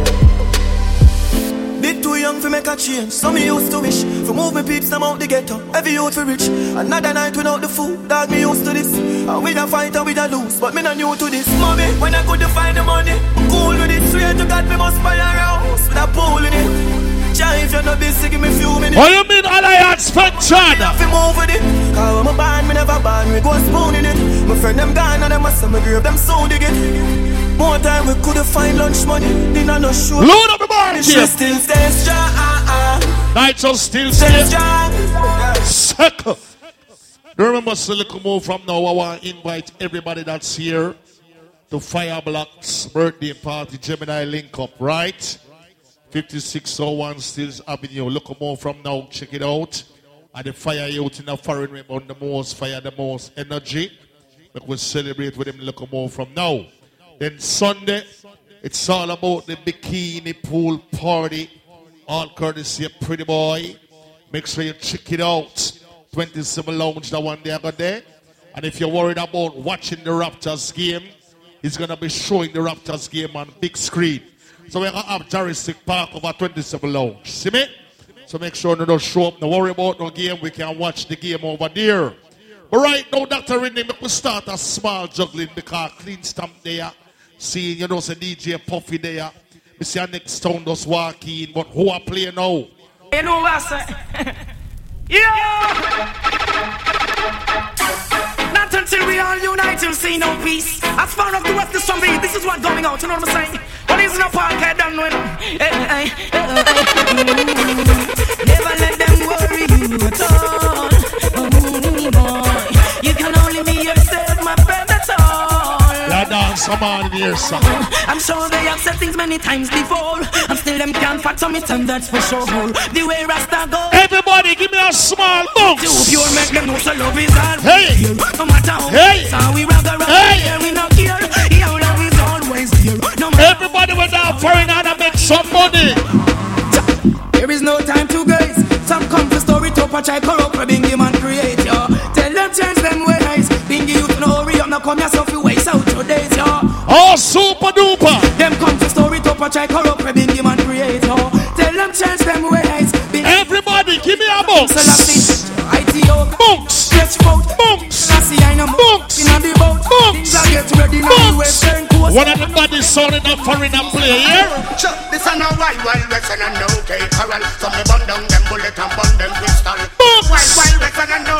young for make a change. Some me used to wish for move me peeps them out the ghetto. Every youth for rich. Another night without the food. Dog me used to this. And we a fight and we a lose, but me not new to this. Mommy, when I couldn't find the money, I'm cool with it. Swear to God, me must buy a house with a pool in it. If you're not busy, give me few minutes. What you mean Alliance Function? To move with it. Cause when born, me never born, we go spoon in it. My friend them gone and them must have my grave, them so dig it. More time we could have find lunch money, dinner no show. Load up the bar, Jim. still stay strong. Nights are still Stay stay. strong. Second. Remember, so little more from now. I want to invite everybody that's here to Fire Block's birthday party, Gemini Link Up, right? 5601 Stills Avenue. Look more from now. Check it out. And the fire youth in the foreign rim on the most fire, the most energy. But We will celebrate with them. Look more from now. Then Sunday, it's all about the bikini pool party. All courtesy of Pretty Boy. Make sure you check it out. 27 Lounge, the one they got there. And if you're worried about watching the Raptors game, he's going to be showing the Raptors game on big screen. So we're going to have Jurassic Park over 27 Lounge. See me? So make sure you don't show up. Don't worry about no game. We can watch the game over there. But right now, Dr. Renee, we start a small juggling because Klean Stamp there. Seeing, you know, say DJ Puffy there. We see our next town just walk in. But who are playing now? You know what I say? yeah! Until we all unite you'll see no peace. As far as the west is from thee, this is what going on. You know what I'm saying? What is in a park? Hey, hey, hey, Never let them worry you at all. Oh, boy. You can only be yourself, my friend. Yeah, dance, come on here, son. I'm sure they have said things many times before. And still them can't fathom it, and that's for sure. The way Rasta go. Everybody, give me a small box. Too pure, make them know so love is all. Hey. No matter how Hey. so we rock around Hey. here, we not care. Your love is always here. No Everybody went down foreigner to make some money. There is no time to gaze. Some come to story to patch I corrupt for Bingy man create yo. Tell them change them ways. Bingy you to know hurry up now come yourself you waste out your days yo. Oh, super duper. Them come to story to patch I corrupt for Bingy man create yo. Tell them change them ways. Bingy Everybody, give me a box. Books. Stretch out. Books. Selassie, I know Books. In the boat. Books. Things are get ready now. The western coast. One of the body sound in the foreigner play here. Chuck, this a no wild, wild west and a no gay corral. So me bun down them bullet and bun them pistol. Wild, wild west and a no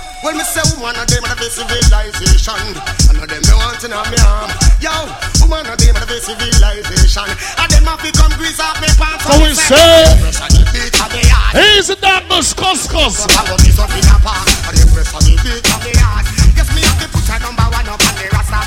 When me say woman a them a the civilization And of them me want in a me arm Yo, woman a them a the civilization. And them a fi come grease off me pants So we say, Press on the beat of the he's the darkness, cus cus. I go piece up in a park And them press on the beat of the heart. Yes, me have to put a number one up on the Rasta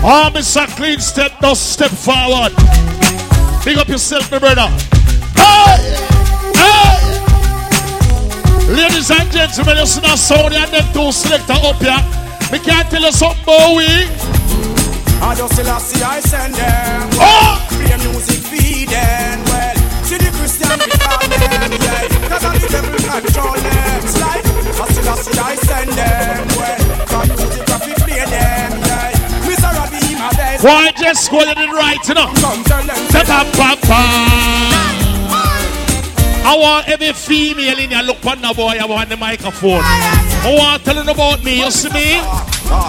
Oh, Mr. Clean Step, just step forward. Big up yourself, my brother. Hey! Hey! Ladies and gentlemen, you see that sound and them two selector up here. Me can't tell you something, Bowie. I just still see I send them. Oh! Play music feed them. Well, See the Christian we call them, yeah. Cause all the devil control them. Slide, I still I see I send them. Well, Why just go it right, you know? Tell them. Ta-ta-pa-pa. I want every female in here look on the boy, I want the microphone. I want to tell about me, you see me?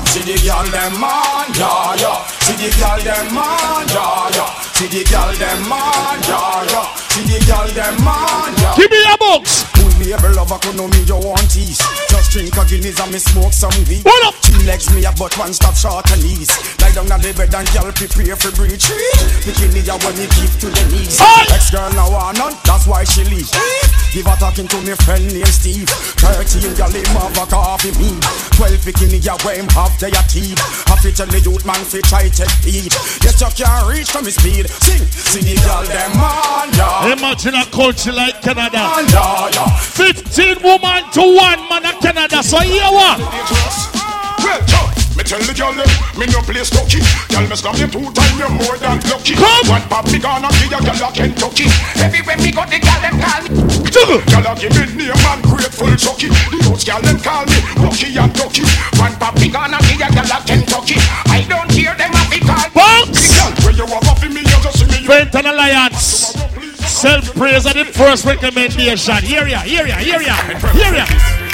See the girl them man, yeah, yeah. See the girl them man, yeah, yeah. See the girl them man, yeah, yeah. See the girl them man, yeah. Give me a box. Cool me able lover, could know me you want tease. Just drink a Guinness and me smoke some weed. What up? Two legs me a but one stop short and knees. Lie down on the bed and girl prepare for breach. Bikini ya when you give to the knees. Ex girl now want none, that's why she leave. Give her talking to me friend named Steve. Thirteen girl him have a coffee me. Twelve bikini ya where him have their teeth. Have to tell the youth man fi try take heed. Yes you can't reach from his speed. Sing, see the girl them man yeah. Imagine a culture like Canada. Yeah, yeah. 15 woman to one man of Canada. So here what? Well, John, me tell the girl them, me no play stocky. Girl, me slam you two time, you're more than lucky. Come. One pop me gonna give you girl a Kentucky. Everywhere me go, the girl them call me. Juggle. Girl a give me name and grateful chucky. The youths girl them call me Rocky and Ducky. One pop me gonna give you girl a Kentucky. I don't hear them a be call me. Box. The girl where you have up you- Benton Alliance. Self praise are the first recommendation. Here ya, here ya, here ya, here ya.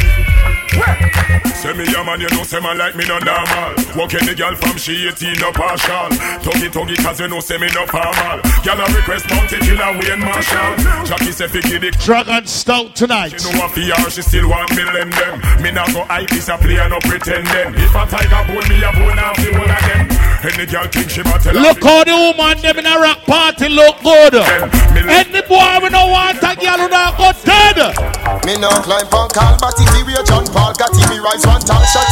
Say me a man, you know, say man like me no normal. Walk any girl from she 18 no partial. Tuggy tuggy cause you know say me no formal. Girl a request bounty killer Wayne Marshall. Jackie say fi give the Dragon Stout tonight. She know a PR, she still want me lend them. Me not go hype this a play no pretending. If a tiger bone me a bone off the whole of them. Any girl think she ma tell Look how the woman them in a rock party look good. Any boy we no want a girl who not go dead. Me no climb on call, but if we John Paul got me rise one top shot.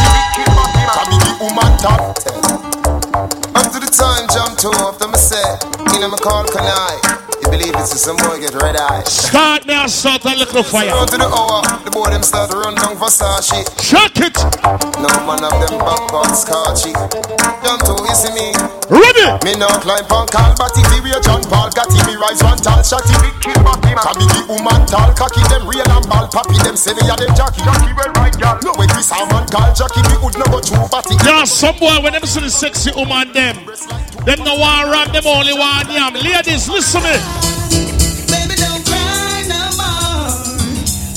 Come me the woman top to the time, jump to off them say, in a call can I? You believe it's some boy get red eye. Start now, start a little fire. Run to the hour, the boy them start to run down Versace. Chuck it. No man of them back box scotchy. Jump to, you see me? Ready? Me no climb on call, but if we John Paul got him, me rise one tall shot him. Come me the woman tall, cocky them real and ball, pappy them say me a them jockey. Jockey well right, girl. No when saw man call Jackie, we would no go too batty. Yeah, some boy when them see the sexy woman them, them no want rap, them only want yam. Ladies, listen me. Baby, don't cry no more.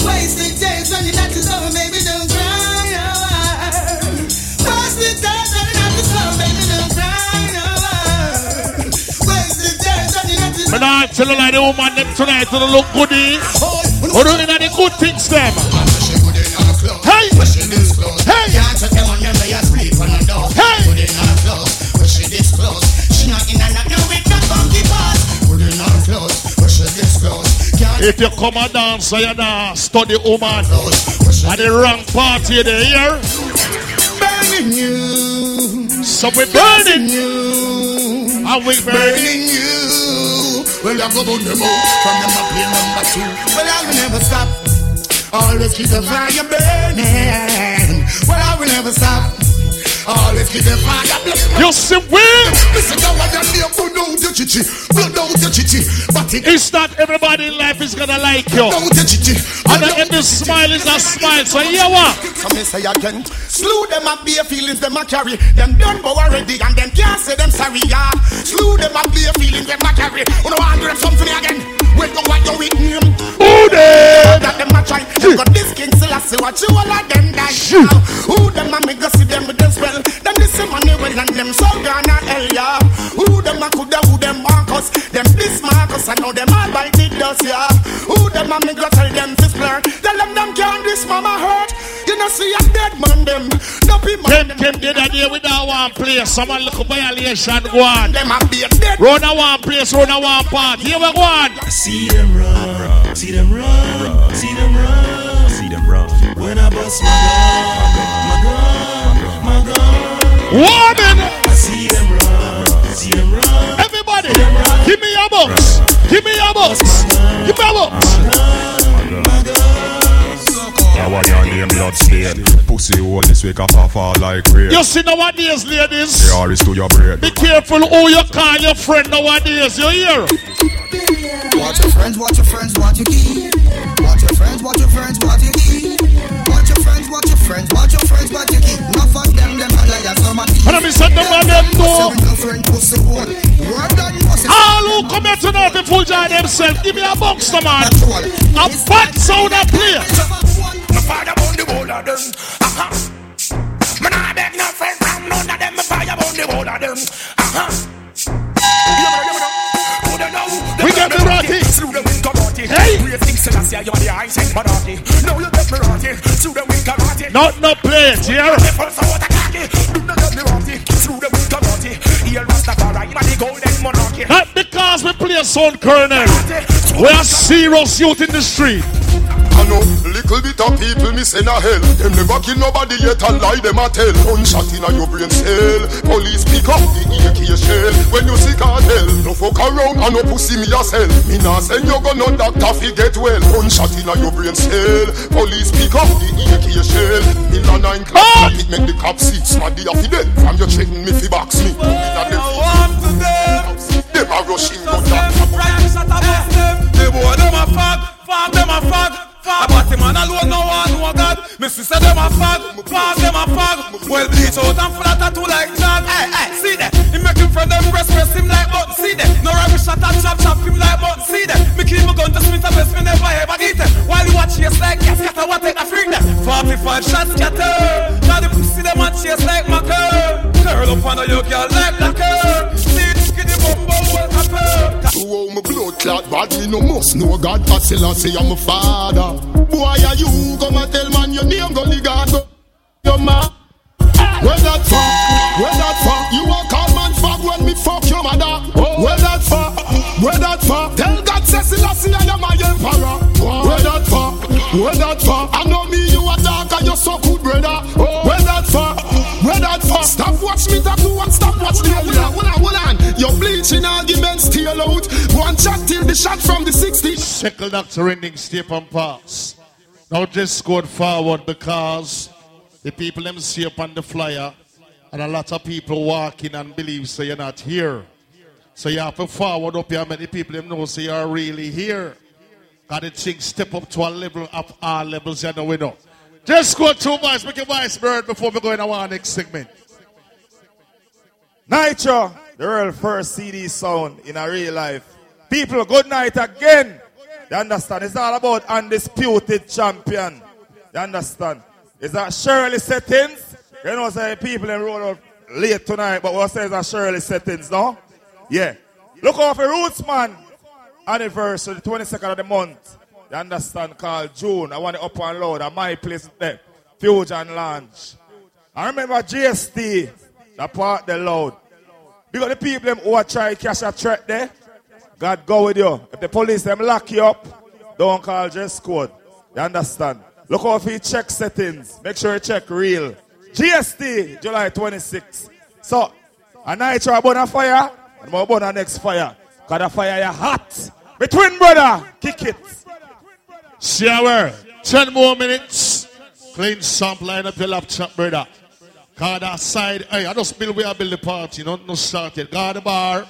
Wasted days when you're not to know, baby, don't cry no more. Wasted days when you're not to know, baby, don't cry no more. Wasted days when you're not to But I tell you like the woman them tonight to look goody. Or doing the good things them. Hey! Hey! Hey! If you come and dance, you nah study woman. At the wrong party they here. burning you. So we burning you. And we burning you. Well, I go on the move from the map number two. Well, I will never stop. Always keep the fire burning. Well, I will never stop. Always keep the fire. You see where? Listen, now I got the blood out your chichi, blood out your chichi. But it It's not everybody in life is gonna like you. out your chichi. And not every smile is a smile. So here what? So me say again, slew them up bare feelings them a carry. Them done but already and them can't say them sorry. Yeah, slew them up bare feelings them a carry. You know want them something again. Wait go what you with him. Who they? That them a try. Them got this king still I see what you all of them die. Who them a make go see them with them spell. Them this money well and them so gonna hell yeah. Who them a coulda who them Marcus. Them this Marcus I know them all bite it dust yeah. Who them a make go tell them this blur. Tell them them can't this mama hurt. You know see a dead man them. No be man Them came the other day with that one place. Someone look violation go on. them a be dead. Run a one place, run a one part. Here we go on. See them run, see them run, see them run, see them run. When I bust my gun, my gun, my gun. Warning! See them run, see them run. Everybody, give me your box. Give me your box. Give me your box. Now why your name blood stain? Pussy hole this week up and fall like rain. You see nowadays, ladies. The R is to your brain. Be careful who you call your friend nowadays. You hear? Watch your friends, watch your friends, watch your key. Watch your friends, watch your friends, watch your key. Watch your friends, watch your friends, watch your friends, watch your key. Enough of them, them are liars, some are And I'm set them on them door. Girlfriend, pussy, one. Word that pussy. All who come here tonight to full join themselves, give me a box, man. A bad sound a play. My father on the whole of them. Uh-huh. Man, I beg no friend from none of them. My fire on the whole of them. Uh-huh. We get the rotty. Slew them in karate. Hey! Great things till I you on the ice and banati. Now you get me rotty. Slew them in karate. Not no play it, yeah? First I want a cocky. Do not get me rotty. Slew them in karate. Here Rastafari, man, the golden monarchy. Not because we play a sound colonel. We are serious youth in the street. I know little bit of people me send a hell. Them never kill nobody yet and lie them a tell. Gunshot in a your brain cell. Police pick up the AK shell. When you see cartel, no fuck around and no pussy me sell. Me nah send you go no doctor fi get well. Gunshot in a your brain cell. Police pick up the AK shell. Me la nine class, ah! it make the cops see. Smaddy a fi dead. From you threaten me fi box me. Inna them fi them a rushing gun doctor. The boy them a fag, fag them a fag. Fag, but him man alone no one know God. Me sister them a fag, fag them a fag. Well bleach out and of tattoo like jag. Hey, hey, see that? He make him from them breast press him like button. See that? No rubbish shot and chop chop him like button. See that? Me keep my gun to Smith and West, me never ever get it. While you watch chase like gas, scatter what take a freak that. 45 shots scatter. Now the pussy them a chase like my girl. Curl up under your girl like black girl. See it, skinny bumbo, well Oh, my blood clot bad, me no must know God, but still I say I'm a father. Boy, are you come and tell man your name, go go your man. Where that fuck? Where that fuck? You a call man fuck when me fuck your mother. Oh. Where that fuck? Where that fuck? Tell God say Selassie I am my emperor. Where that fuck? Where that shot till the shot from the 60s. Sickle doctor ending step and pass. Now just scored forward because the people them see up on the flyer and a lot of people walking and believe so you're not here. So you have to forward up here many people them know so you're really here. Got the thing step up to a level of our levels you know we know. Just go two voice, make your voice bird before we go in our next segment. Nitro, the real first CD sound in a real life. People, good night again. You understand? It's all about undisputed champion. You understand? It's that Shirley settings. You know, say people in roll out late tonight, but what says that Shirley settings, no? Yeah. Look out for Roots Man anniversary, the 22nd of the month. You understand? Called June. I want it up and loud. At my place there. Fusion Lounge. I remember GST, the part the loud. Because the people them who are trying to catch a threat there, God go with you. If the police them lock you up, don't call dress code. You understand? Look out for your check settings. Make sure you check real. GST, July 26. So, a night you're burn a fire, and more burn a next fire. Cause the fire you hot. Between brother, kick it. Shower. Ten more minutes. Clean sample line up your laptop, brother. Cause that side, hey, I just build where I build the party, not no start yet. Guard the bar.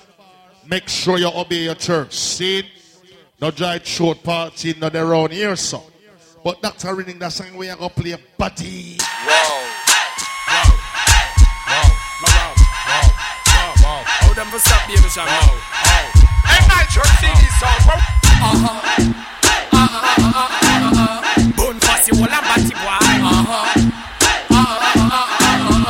Make sure you obey your church. See? No drive short party, not around here, so. But that's a reading that song where you go play buddy. How them for stop baby shot now? Hey, Nitro, see this song, bro. Uh-huh. Uh-huh, uh-huh, uh-huh. Bone fussy, wall and batty boy. Uh-huh.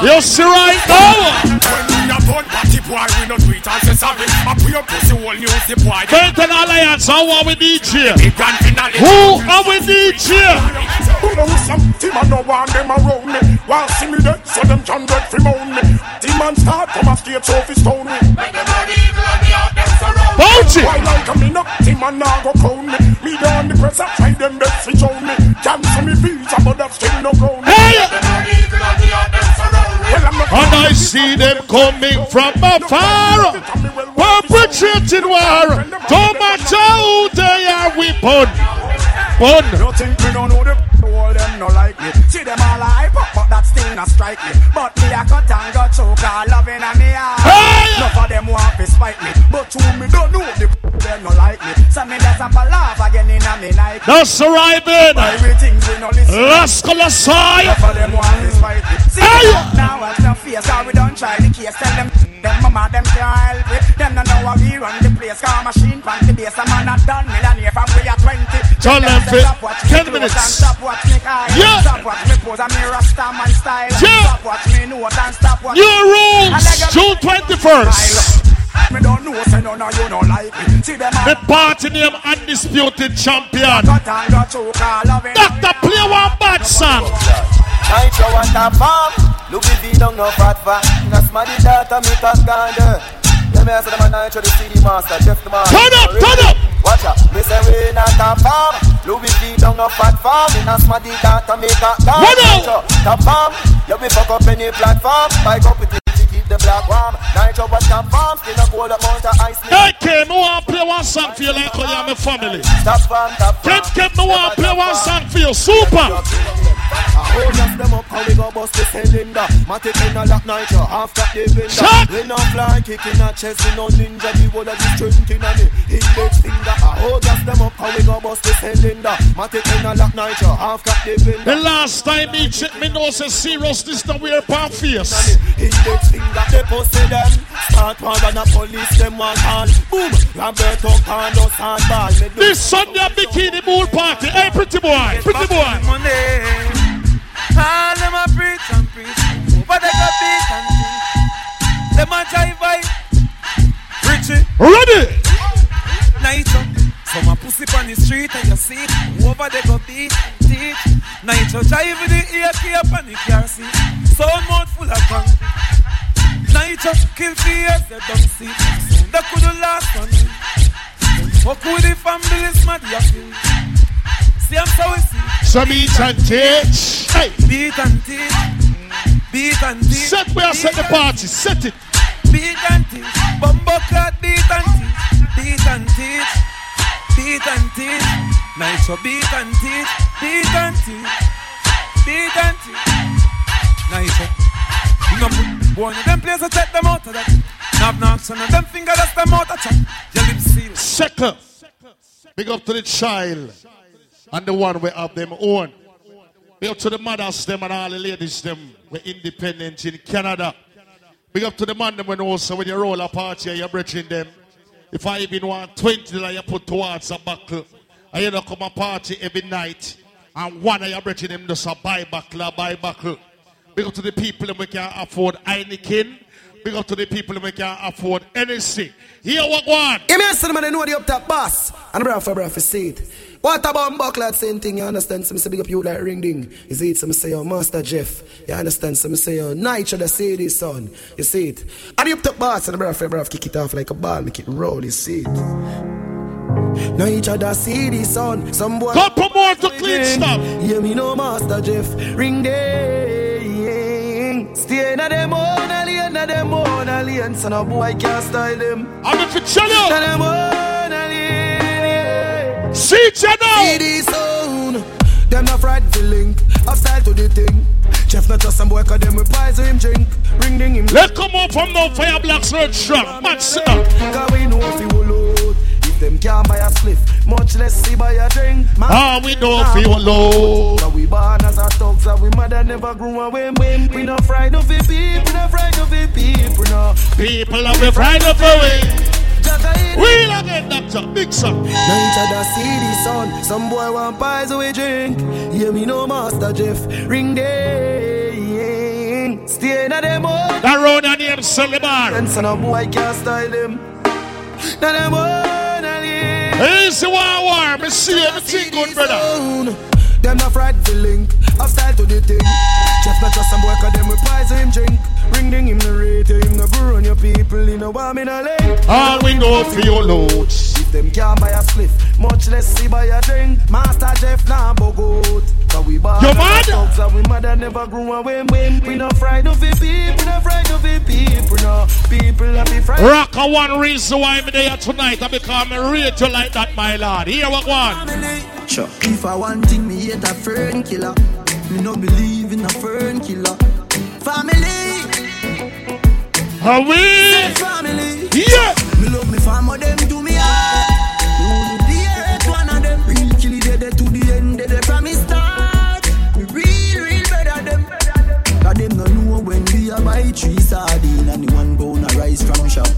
You see right now? When we a bone boy, we no do and say sorry. I put your pussy whole news the boy. Benton Alliance, how are we DJ? Big grand finale. Who are we DJ? Who know some team and no one them around me. While see me dead, so them can get free moan me. Team and start come a straight so fi stone me. Bounty. Why like a me no team and now go crown me. Me down the press up, try them best fi show me. Cancel me visa, but that still no ground me. Hey! Well, I'm not And I see them coming from afar. Perpetrating war. Don't matter who they are, we burn. Burn. You think me don't know the all them no like me See them all hype up but that still not strike me But me a cut and go choke all loving on me heart Enough of them want to spite me But who me don't know the them no like me So me just a nobody like it. That's arriving. Everything we no listen. Las Colosai. Enough of them want this fight. See, now watch the face, how we don't try the case. Tell them, them mama, them can't help it. Them don't know how we run the place. Car machine, pan the base. A man a done millionaire from we are 20. Tell them fit. stop watch me 10 minutes. Stop watch me car. Yeah. Stop watch me pose and me rasta man style. Yeah. Stop watch me nose and stop watch New rules, June 21st. Me don't know, say none of you don't like me. See them The party name Undisputed Champion. cut and got choke, I love it. Doctor, play one bad song. Nitro and the farm. Louis V don't know fat fat. That's my data me cat gander Yeah me say them a Nitro the CD master Jeff the man Turn up, turn up. Watch out. Me say we not a farm. Louis V don't know fat farm. In a smarty data me cat gander What up? Nitro the farm. You be fuck up any platform. Buy up with it to keep the black warm Nitro but the farm Still a cold amount of ice Hey, Kim, me want play one song for you like oh, you're my family. Stop farm, stop Kim, Kim, me want play one song for you. Super. Hold just oh, them up, how we go bust the cylinder. Matic in a lock nitro, half cut the window. Shut. We no fly, kicking a chest, we no ninja. The whole of the strength in a me index finger. Oh, Hold just them up, how we go bust the cylinder. Matic in a lock nitro, half cut the window. The last time me check me know say serious this the wear pan face. Index finger, they pussy them. Start one and a police them one hand. Boom, Roberto Carlos handball. Me do This Sunday bikini pool party. Hey, pretty boy, pretty boy. Money. All them a preach and preach. But they got beat and beat. Them a jive vibe. Richie. Ready? Night up. Some a pussy on the street and you see over they go beat and teach. Night up. Jive with the AK up on the car seat. Sound mouth full of concrete. Night up. Kill fears they don't see. That could the last one. Fuck with the families mad you. See I'm so see. Some eat and teach. Hey. Beat and teach. Beat and teach. Set where I set the party. Set it. Beat and teach. Bumbo clot beat and teach. Beat and teach. Beat and teach. Nitro beat and teach. Beat and teach. Beat and teach. Nitro. You one of them players to check them out of that. Knock knocks and them finger that's them out of chat. Your lips seal. Second. Big up to the child. And the one we have them own. Big up to the mothers them and all the ladies them. We're independent in Canada. Big up to the man them when also when you roll a party you're bridging them. If I even want 20 that you put towards a buckle. And you know come a party every night. And one of you bridging them just a buy buckle, a buy buckle. Big up to the people that we can afford Heineken. Big up to the people that we can afford anything. Here what one. Give me a I know the up top boss. And breath for breath, you see it. What about buckler, same thing, you understand? Some say big up you like ring ding. You see it, some say your master Jeff. You understand? Some say your nitro, the see this son. You see it. And the up top boss, and breath for breath, kick it off like a ball, make it roll, you see it. Now each other see the sun. Some boy. Couple more to Klean Stamp. Hear me no master Jeff. Ring ding. Stay in a them own alien, na them own alien. So no boy can't style them. I'm if it's channel. Na them own alien. See channel. See the sound. Them not frightened to link. Up style to the thing. Jeff not just some boy cause them with pies him drink. Ring ding him. Let come up from the fire blocks road strong. Man, sit up. Cause we know if you will. If them can't buy a spliff, much less see buy a drink. Man, Ah, we if feel low. Cause we born as a thugs and we mother never grew away. We, we not frightened of it people, no frightened of it people, no. People are afraid of away. Wheel again, doctor. Big song. Now each other see the sun. Some boy want pies we drink. Hear me no master Jeff. Ring ding. Stay in a them own. That road and name Solibar. And son of boy can't style them. Now them own alien. Easy war war. Me see everything good, brother. Them not frightened to link. Up style to the thing. Jeff not just some boy cause them with pies him drink. Ring ding him the rate, him no go on your people, you know why me no link. All we know for your loads. If them can't buy a spliff, much less see buy a drink. Master Jeff nah bogot. Cause we born You mad? thugs and we mother never grew a win win. We not frightened of people, not frightened of it people, no. People have be frightened. Rock a one reason why I'm there tonight. I become a rate you like that, my lord. Here what one. Sure. If I want thing, me hate a fern killer. Me no believe in a fern killer. Family. Are we? Family. Yeah. Me love me family, them do me hard. Only the earth one of them real kill it and the one gonna rise from shop.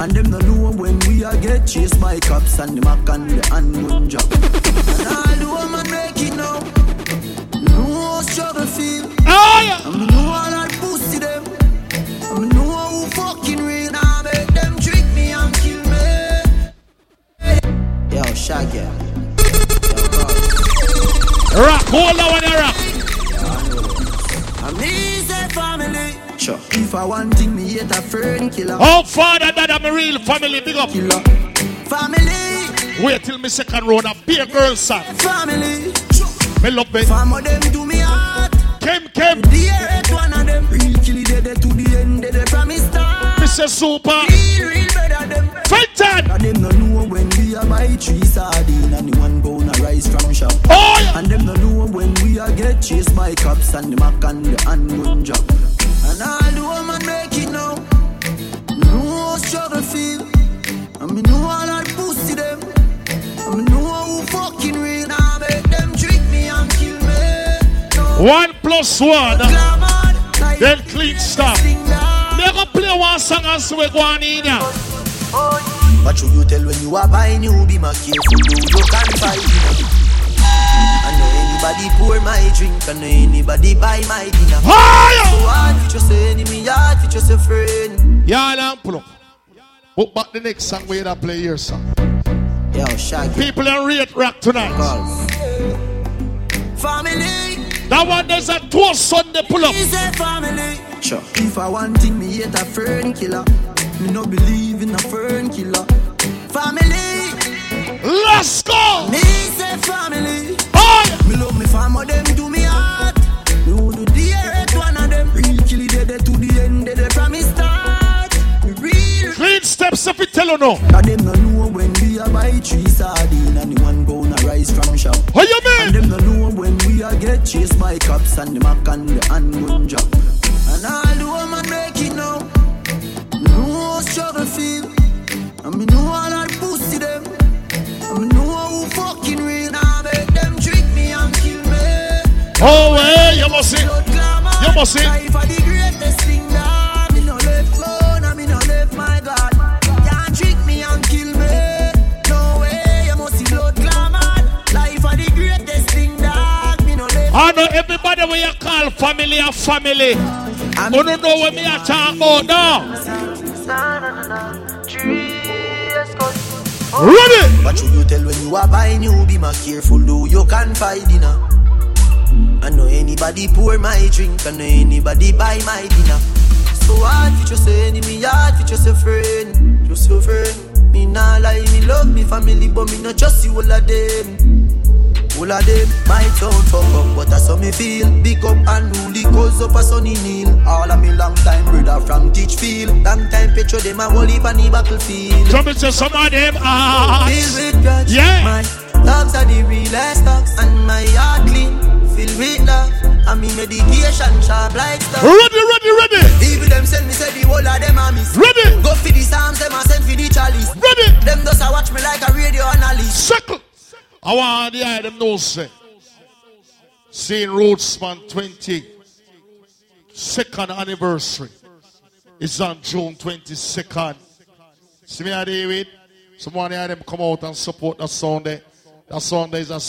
And them no know when we a get chased by cops and the mac and the handgun job. And all the woman make it now. No struggle feel. Oh yeah. And me know all that pussy them. And me know who fucking real. Now make them trick me and kill me. Yo, Shaggy. Rock, hold on rock. And me say family. Sure. If I want thing, me hate a friend killer. Oh, father, that I'm a real family. Big up. Killer. Family. Wait till me second round of beer girl song. Family. Me love me. Some of them do me heart. Kem, Kem. The eight one of them. Real kill it, they to the end, they from me start. Mr. Super. Real, real better them. Fight time. And them no know when we a buy three sardine and the one pound a rice from shop. Oh yeah. And them no know when we a get chased by cops and the mac and the handgun job. And all the woman make it now. No struggle feel. And me know all that pussy them. And me know who fucking real. Now make them trick me and kill me. No. One plus one. Then Klean Stamp. Never play one song and swear go on in ya. But you tell when you are buying you be my careful you buy dinner. I know anybody pour my drink, know anybody buy my dinner. Fire! So hard for just enemy, hard for just a friend. Y'all and pull up. But back the next song where you play your song. Yo, Shaggy. People in rate rock tonight. Family. That one there's a two Sunday pull up. Is a family. Sure. If I want thing, me hate a fern killer. Me no believe in a fern killer. Family. Let's go. Me say family. Oh, Me love me farmer, them do me heart. Me who do the earth, one of them. Real kill it, they to the end, from me start. Me real. Clean steps if you tell you no. And them no know when we a buy three sardine and the one pound a rice from shop. What you mean? And them no know when we a get chased by cops and the mac and the handgun job. And all the woman make it now. No struggle feel. And me know left, my God. You and kill me. no left. I know everybody when you call family a family. You don't know what me a talk about now. Ready? What should you tell when you are buying you be more careful do you can find dinner. I know anybody pour my drink, I know anybody buy my dinner. So hard for just a enemy, hard for just a friend, just a friend. Me nah lie, me love me family, but me not just you all of them. All of them, my town fuck up, but that's how me feel. Big up and rule, goes up a sunny kneel. All of me long time brother from Teachfield. Long time picture them a heap on the battlefield. Jump into some of them ah. With. Yeah. My dogs are the realest dogs, and my heart clean, filled with love. And me medication sharp like stuff. Ready, ready, ready. Even them send me say the whole of them a miss. Ready. Go for the psalms, them a send for the chalice. Ready. Them just a watch me like a radio analyst. Circle. I want the eye them know say. Seeing Rootsman 20 second anniversary. It's on June 22nd. See me, David? Someone of them come out and support that Sunday. That song is a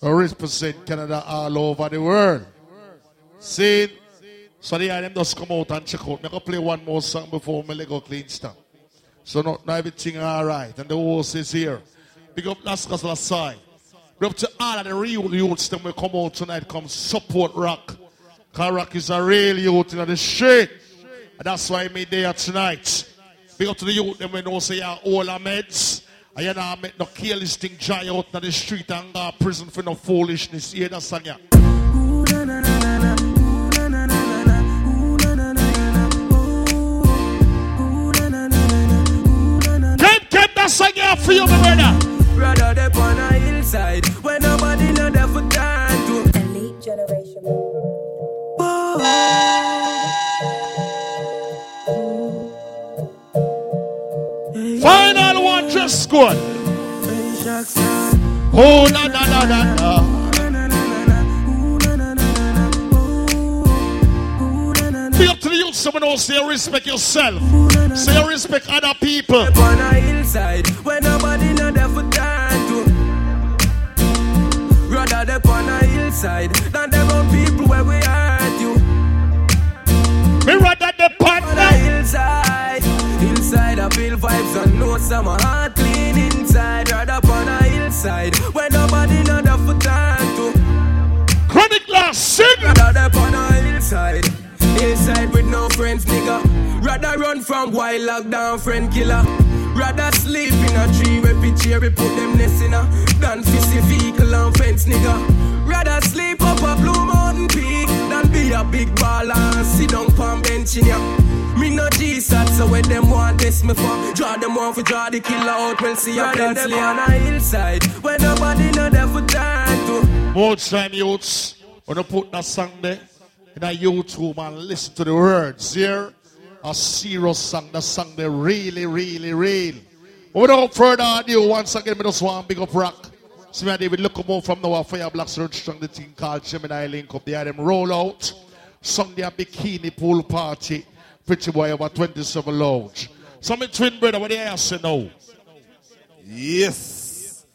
that represent Canada all over the world. See? So the them just come out and check out. Me go play one more song before me go Klean Stamp. So not, not everything all right. And the horse is here. Big up Las Casas side. Big up to all of the real youths that will come out tonight. Come support rock. Cause rock is a real youth in the street. And that's why me there tonight. Big up to the youth them we know say you're all our meds. And you know ah, make no careless thing dry out in the street and go to prison for no foolishness. Hear that song yeah. Keep, keep that song here for you, my brother. Brother, they on a hillside when nobody know there for time to. Elite generation. Final one just scored. Oh, na na na na na. Big up to the youth someone else say respect yourself. Say respect other people. On a hillside where nobody know there for turn to. Rather they on a hillside than them on people where we hurt you. Me rather the on a hillside, hillside I feel vibes and know some heart clean inside. Rather on a hillside where nobody know there for turn to. Chronic glass sing. Rather they on a hillside, hillside with no friends, nigga. Rather run from wild lockdown friend killer. Rather sleep in a tree where pitch here we put them nest in a than fist a vehicle and fence, nigga. Rather sleep up a blue mountain peak than be a big baller and sit down palm bench in ya. Me no G-sat, so when them want test me for Draw them one for draw the killer out, we'll see a Rather them on a hillside Where nobody know there for turn to More time, youths. Wanna put that song there in a YouTube and listen to the words here. A serious song. That song there really, really, real. Without further ado, once again, we just want to big up rock. So me and David look more from now Fire Black Search strong the thing called Gemini Link up. They had them roll out. Sunday a bikini pool party. Pretty boy over 27 lounge. So my twin brother, what they ask you now? Yes.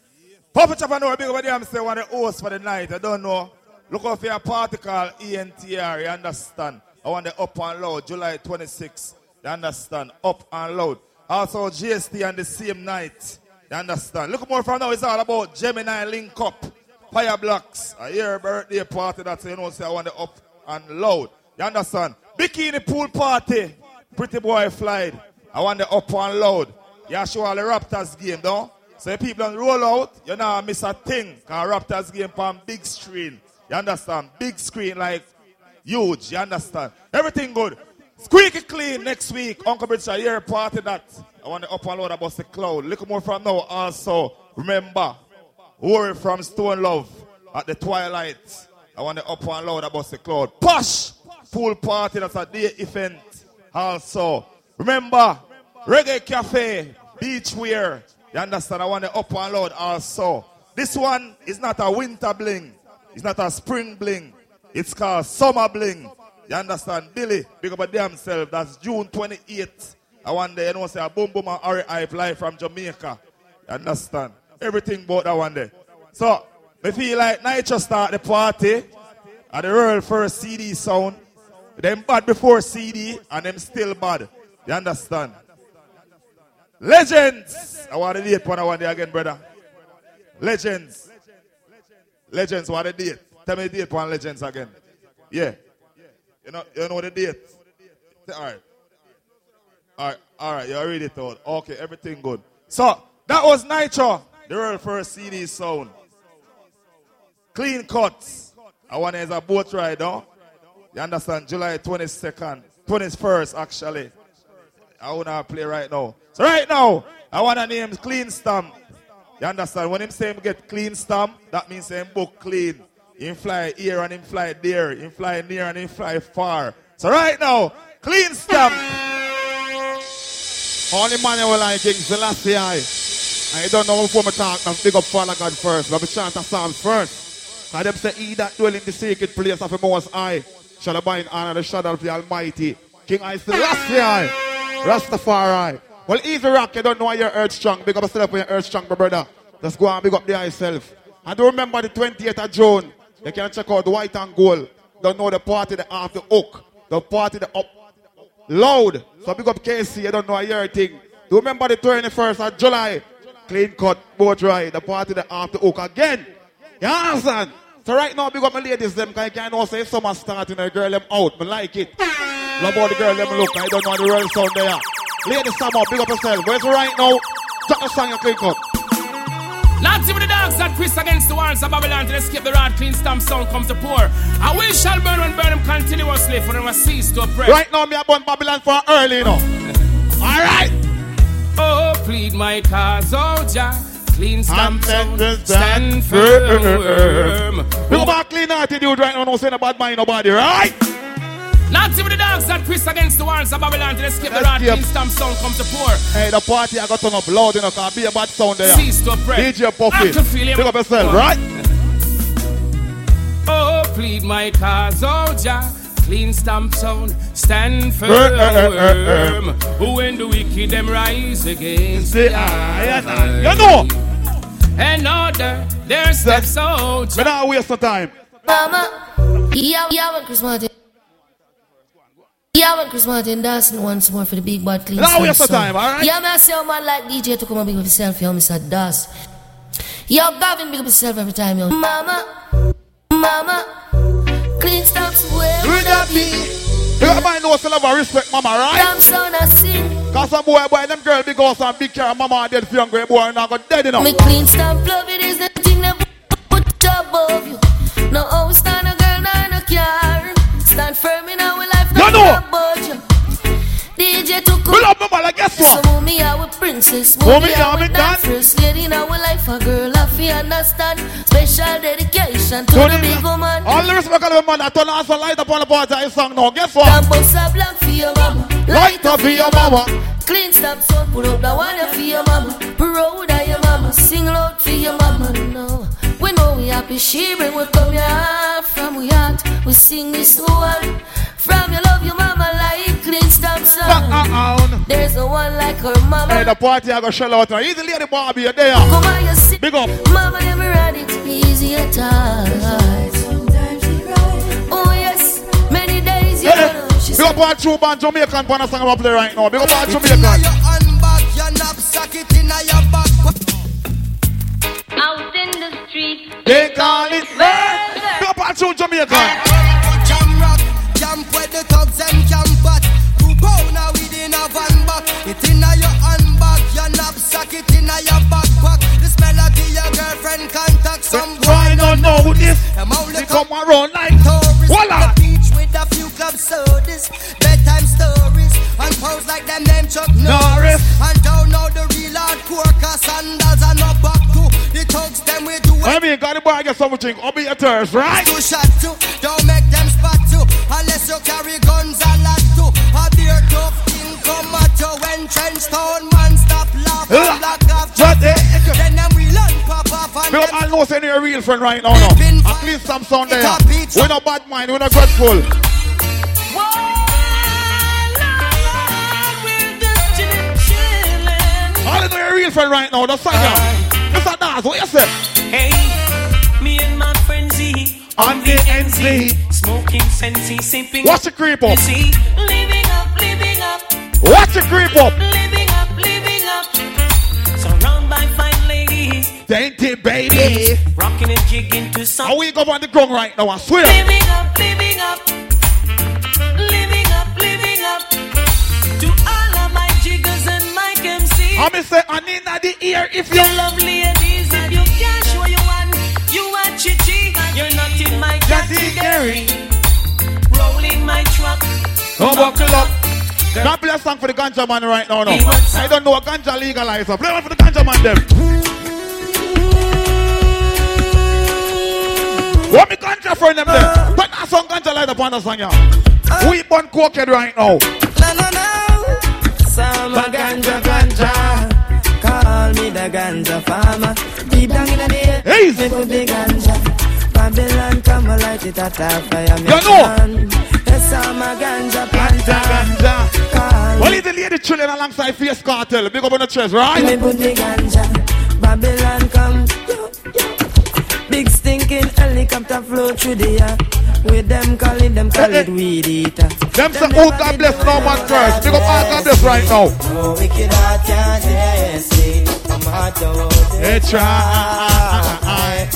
Papa Chapa know big over there. I'm saying one of the hosts for the night. I don't know. Look out for your particle ENTR. You understand? I want the up and loud. July 26th. You understand? Up and loud. Also GST on the same night. You understand? Look more from now. It's all about Gemini Link Up. Fire Blocks. I hear birthday party. That's you know. Say I want the up and loud. You understand? Bikini pool party. Pretty boy flight. I want the up and loud. You the Raptors game, though. So if people don't roll out, you know miss a thing. Cause Raptors game on big screen. You understand? Big screen like huge. You understand? Everything good. Squeaky clean next week. Uncle Bridge a year party that. I want the up and load about the cloud. Look more from now. Also, remember, worry from Stone Love at the twilight. I want the up and load about the cloud. Posh pool party. That's a day event. Also, remember, Reggae Cafe, beach wear. You understand? I want to up and load also. This one is not a winter bling. It's not a spring bling. It's called summer bling. You understand? Billy, big up a damn self. That's June 28th. I want the, you know, say a boom boom and Harry Hype live from Jamaica. You understand? Everything about that one day. So, me feel like Nitro start the party at the world first CD sound. Them bad before CD and them still bad. You understand? Legends. I want to date one want again, brother. Legends. Legends, what the date? Tell me the date one legends again. Yeah. You know, you know the date? All right. All right, all right, you already out. Okay, everything good. So, that was Nitro, the world first CD sound. Clean cuts. I want is a boat ride, no? You understand? July 22nd, 21st, actually. I want to play right now. So, right now, I want to name Klean Stamp. You understand? When him say him get clean stamp, that means him book clean. Him fly here and him fly there. Him fly near and him fly far. So right now, Klean Stamp. Only you will like King Selassie I. Don't know before me talk, I'm big up Father God first. Let me chant a psalm first. And them say, he that dwell in the secret place of the Most High shall abide in honor the shadow of the Almighty. King I Rastafari. Well, easy rock, you don't know you're earth strong. Big up yourself when you're earth strong, my brother. Just go and big up the yourself. And do remember the 28th of June. You can check out the white and gold. Don't know the party the half the hook. The party the up loud. So big up KC, you don't know your thing. Do remember the 21st of July. Clean cut, boat ride. The party the half the hook again. You understand? So right now, big up my ladies them, because I can't know say summer starting, a girl them out. I like it. Love all the girl them look. I don't know the real sound there. Ladies, come up, big up yourself. Where's right now? Check the song you clean cut. Nancy with the dogs that Chris against the walls of Babylon to escape the rod Klean Stamp sound comes to pour. And will shall burn and burn them continuously for them cease to oppress. Right now, me a burn Babylon for early, you know. All right. Oh, plead my cause, oh Jah. Klean Stamp sound, stand firm. Up our clean attitude right now, no saying about mind nobody, right? Nancy with the dogs that Chris against the walls of Babylon to escape the rod Klean Stamp sound comes to pour. Hey, the party I got turn up loud, you know, can't be a bad sound there. Cease to oppress. DJ Puffy. I can feel him. Big up yourself, right? Oh, plead my cause, oh Jah. Clean stamp sound stand firm. Eh, eh, eh, when the wicked them rise against the ah, eye. You know. And order their steps out. We not waste no time. Mama, yeah, yeah, when Chris Martin. Yeah, when Chris Martin dancing once more for the big bad clean. Now stamp waste no sound. time, alright? Yeah, me I say, man, like DJ to come and big up yourself, yo, Mr. Das. Yo, Gavin, big up yourself every time, yo. Mama, mama, clean stamps where got me. You got my nose to love and respect mama, right? Damn son, I sing. Cause some boy, boy, them girl big house and big car, mama dead for young boy, and I got dead enough. Me Klean Stamp love it is the thing that put above you. No oh, house, not a girl, not a car. Stand firm in our life, not know. about you. DJ took We love mama like guess what? So me with princess, Move move me me out out with with lady in our life. A girl I feel understand. Special dedication to the big woman. All the respect of the man that turn on some light upon the party I song now. Guess what? Bust a blank for your mama. Light up for your mama. Clean stop so put up the one for your mama. Proud of your mama. Sing loud for your mama. No. We know we happy. She bring we come here from we heart. We sing this one. From your love, your mama like Klean Stamp song. There's no one like her mama. Hey, the party I go shell out now. Easy lady Barbie, you there. Come on, you see. Big up. Mama never had it easy at times. Oh yes, many days you Hey, know. She Big up all true band Jamaican pan a song I'm play right now. Big up all Inna Jamaican. your handbag, your knapsack, it inna your back. Out in the street. They call it murder. Big up all true Jamaican. Some Why not know this? Them only They come around like tourists. Voila. The beach with a few club sodas, bedtime stories, and pose like them name Chuck Norris. And don't know the real hardcore, cause sandals are not back to the thugs. Them we do I mean, got the boy get something. I'll be a thirst, right? to shot to. Don't make them spot to, unless you carry guns a lot to. A beer tough king come at you when trench town pop off and all know say you're a real friend right now. No. At least some sound there. We're not bad mind. We're not grateful. All I know you're a real friend right now. That's song yeah. Mr. Daz, what you say? Hey, me and my friends Z On the NZ. smoking sensi, sipping. Watch the creep up. Living up, living up, Watch the creep up. living up, Dainty baby. rocking and jigging to some. How we go on the ground right now? I swear. Living up, living up, living up, living up. To all of my jiggers and my MC. I'm say I need the ear if you You love ladies and you can't show you one. You are chichi, you're not in my category. Rolling my truck. Oh, buckle up. God bless song for the ganja man right now. No. I don't know what ganja legalize. Play one for the ganja man them. What me ganja friend them uh. there? Put that song ganja light up on the song yeah. We burn cokehead right now. Sama ganja ganja. Call me the ganja farmer. Deep down in the air, Hey. me put the ganja. Babylon come light it at a fire. me You know. Yes, I'm a ganja planter. Call Well, the lady chilling alongside Face Cartel? Big up on the chest, me put the ganja. Babylon come. Yo, yo. Big stinking helicopter flow through the air. With them calling them call it weed eater. Them say, oh God bless no man first. Big up all God bless right now. No wicked heart can't test me. I'm hard to hold it. Hey, try.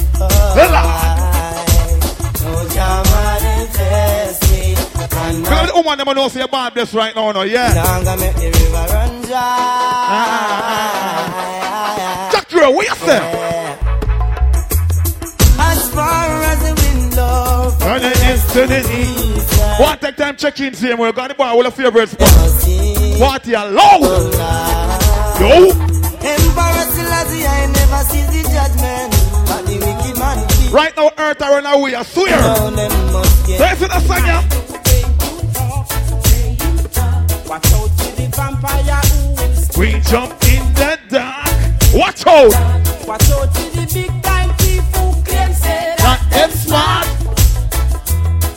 No jam and test me. And Big up the woman them know say God bless right now, no, yeah. Gonna make the river run Ah. dry. Jack Girl, what you say? One take time check in. We got the boy with a favorite spot. Party alone. Yo. Emperor Selassie, I never see the judgment. But the wicked man Right now, Earth are run away, I swear. Listen to the song, yeah. Watch out for the vampire. We jump in the dark. Watch out. Watch out for the big time thief who claim say Not them smart.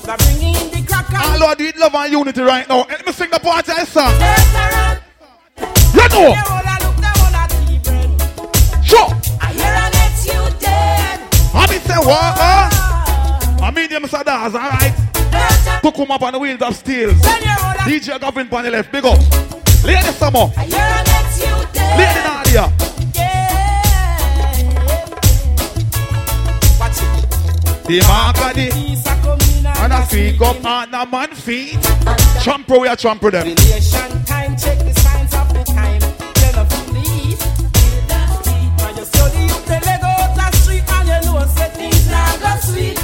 They're bringing in the crack and All love and unity right now. Let me sing the party I song. You know. Sure. I hear I let you dead. I mean say what? Huh? I mean them sadars, alright. Took him up on the wheels of steel. DJ Gavin on the left, big up. Lady Samo. Lady Nadia. Yeah. Watch it. The mark of the and I speak up on a man feet. Trumper, we are trumper them. Relation time, check the signs of the time. Tell a police, feel that heat. And you the youth, they leg the street, and you know, say things not go sweet.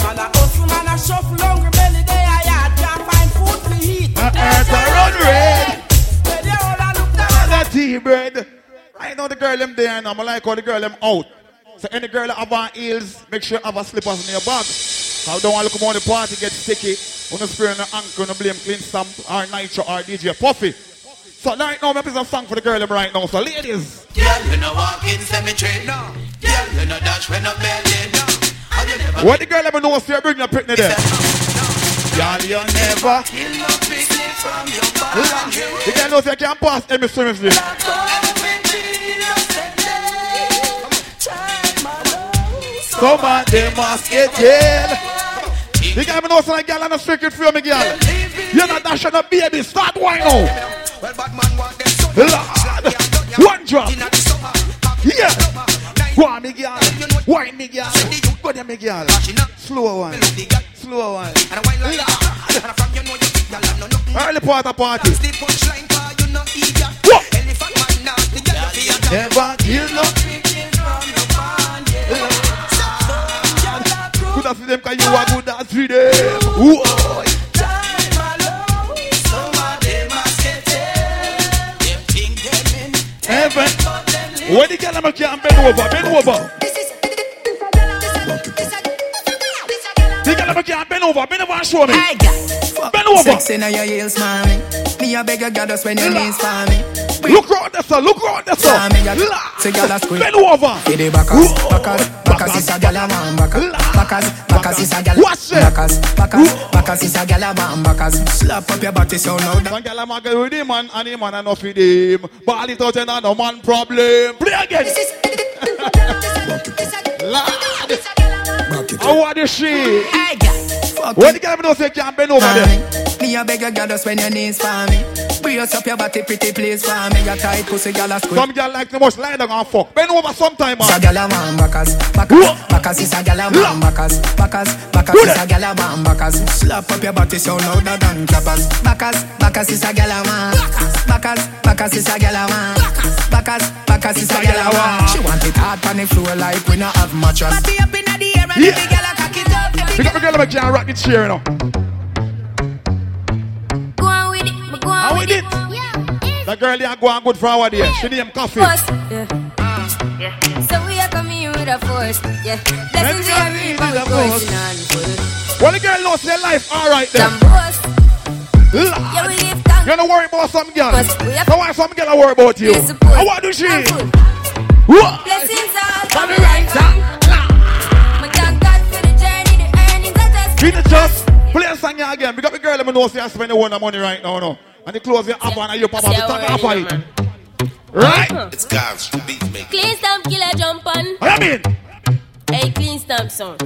Man a hustle, man a shuffle, hungry belly, they a yard, can't find food to eat. The earth a run red. Where they all a look down. The tea bread. I know the girl them there now. I'm like how the girl them out. So any girl that have on heels, make sure you have a slippers in your bag. I don't want to look on the party get sticky. On the spray on the ankle, on the blame Klean Stamp or nitro or DJ Puffy. So right now, I'm some song for the girl them right now. So ladies, Girl, you know walk in cemetery, no. Girl, you know dash when no belly, no. And you never what the girl them know, so you bring your picnic there. Girl, you never. kill no picnic from your body. The girl knows you can't pass any seriously. Some of them must get jail. The guy me know like girl and a secret for me, girl. You're not dashing a baby. Start wine now. Lord, one drop. Yeah. Go on, me girl. Wine me girl. Go there, me girl. Slow one. Slow one. Early part of party. What? Never kill no. Good as them, cause you are good as for them. Whoa. Heaven. When the girl am can bend over, bend over. Girl can bend over, bend over and show me. Bend over. Sex in your heels, mommy. Me a beg a goddess when your knees for me. Look round sir. Look round sir. Mommy, you say gyal a squeeze. Bend over. For the backers, backers, backers is a gyal a man backers. Backers, backers is a gyal. Watch it. Backers, backers, backers is a gyal a man backers. Slap up your body so now. One girl am go with him and, and him and enough with him. Ball it out and no man problem. Play again. Lord. How are the shit? Hey, gyal. When the girl know say can't bend over there. Me a beg a goddess when your knees for me. Brace up your body, pretty please for me. Your tight pussy, gyal a squeeze. Some girl like the most lie down and fuck. Bend over sometime, It's a man. gyal a man backers, backers, backers is a gyal a man backers, backers, backers is a gyal a man backers. Slap up your body so louder than clappers. Backers, backers is a gyal a man. Backers, backers is a gyal a man. Backers, backers is a gyal a man. She want it hard on the floor like we not have mattress. Body up inna the air and Yeah. every gyal a cock it up. We got the girl that can rock the chair, you know. With did? it. The girl there go on good for our day. She name coffee. Force, yeah. Ah, yeah. So we are coming with a force, yeah. Blessings we are reaping, we're coursing on full. Well, the girl knows their life alright then. Lord. yeah, we give thanks. You don't worry about some girl. But we have- some girl I worry about you? We support. How what do she? And. What? Blessings all On the the right right side. Thank God for the journey, the earnings are just Beat it just. Play a song here again. Because the girl them know say I spend the one the money right now, no. And the clothes you have on and you pop up the Yeah, top well, half yeah, of it. man. Right? It's God's beat maker. Klean Stamp killer jump on. What I mean? Hey, Klean Stamp song.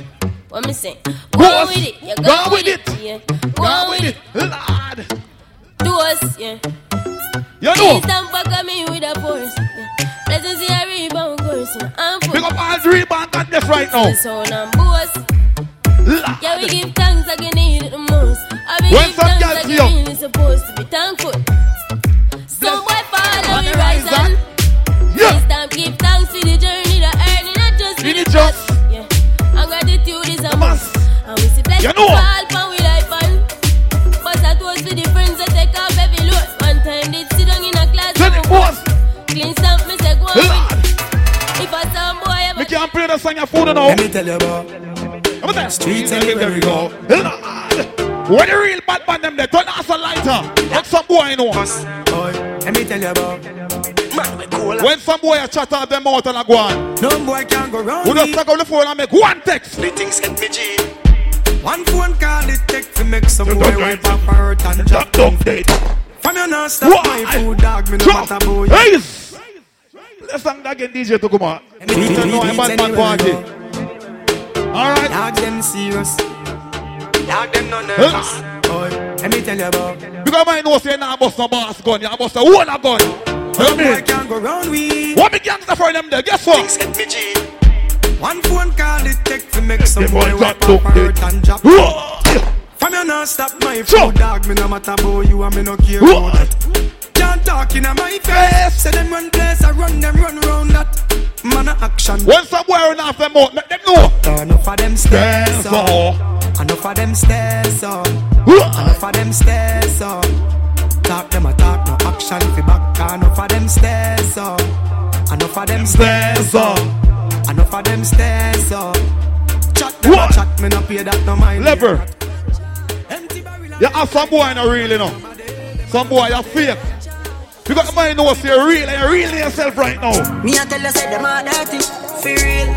What me say? Go Boss, on with it. Yeah, go, go on with it. Yeah. Go on with it. Lord. Do us. Yeah. You know. Klean Stamp back at me with a force. Yeah. Blessings see a rebound course. Yeah. I'm full. Pick up all three band and this right now. So now, boss. Lord. Yeah, we give thanks like you need it the most. I be When give some thanks girls like see you you. really supposed to be thankful. Some boy fall On and we the rise rise. Yeah. This time give thanks for the journey, the earning, not just for the it just. Yeah. And gratitude is a must. And we see blessings You know. fall from we life on. But I toast for the friends that take off every load. One time they sit down in a class. Tell the boss. Klean Stamp, me say go on with Lord. If a some boy ever Me can't play the song your phone now. Let me tell you about Come on, Streets everywhere we go. Lord. When the real bad man them there, turn us a lighter. Let some boy know. boy. Let me tell you about When some boy a chat out them out and a go on. No boy can go wrong. We just take out the phone and make one text. The things hit me G. One phone call it take to make some boy wipe up her hurt and drop down dead. From your non stop my food dog, me no matter about you. Hey! Let's song again, DJ to come on. You don't know I'm bad man party. Alright. Dog them serious. Dog them no nervous. Boy, let me tell you about. Because I know say now bust no boss gun, you bust a one a gun. You know I can't go round with. What me gangster for them there? Guess what? One phone call it take to make some boy drop up hurt and drop. From you not stop my food dog, me no matter about you and me no care about that. Can't talk in my face. Say them run place, I run them run round that. Man a action. When some boy run off them out, make them know. Enough of them stairs up. Enough of them stairs up. Enough of them stairs up. Talk them a talk, no action fi back. Enough of them stairs up. Enough of them stairs up. Enough of them stairs up. Chat them a chat, me no pay that no mind. Leper. You have some boy no real, you know. Some boy you fake. Because the man knows you're real and you're real yourself right now. Me a tell you say them are dirty, for real.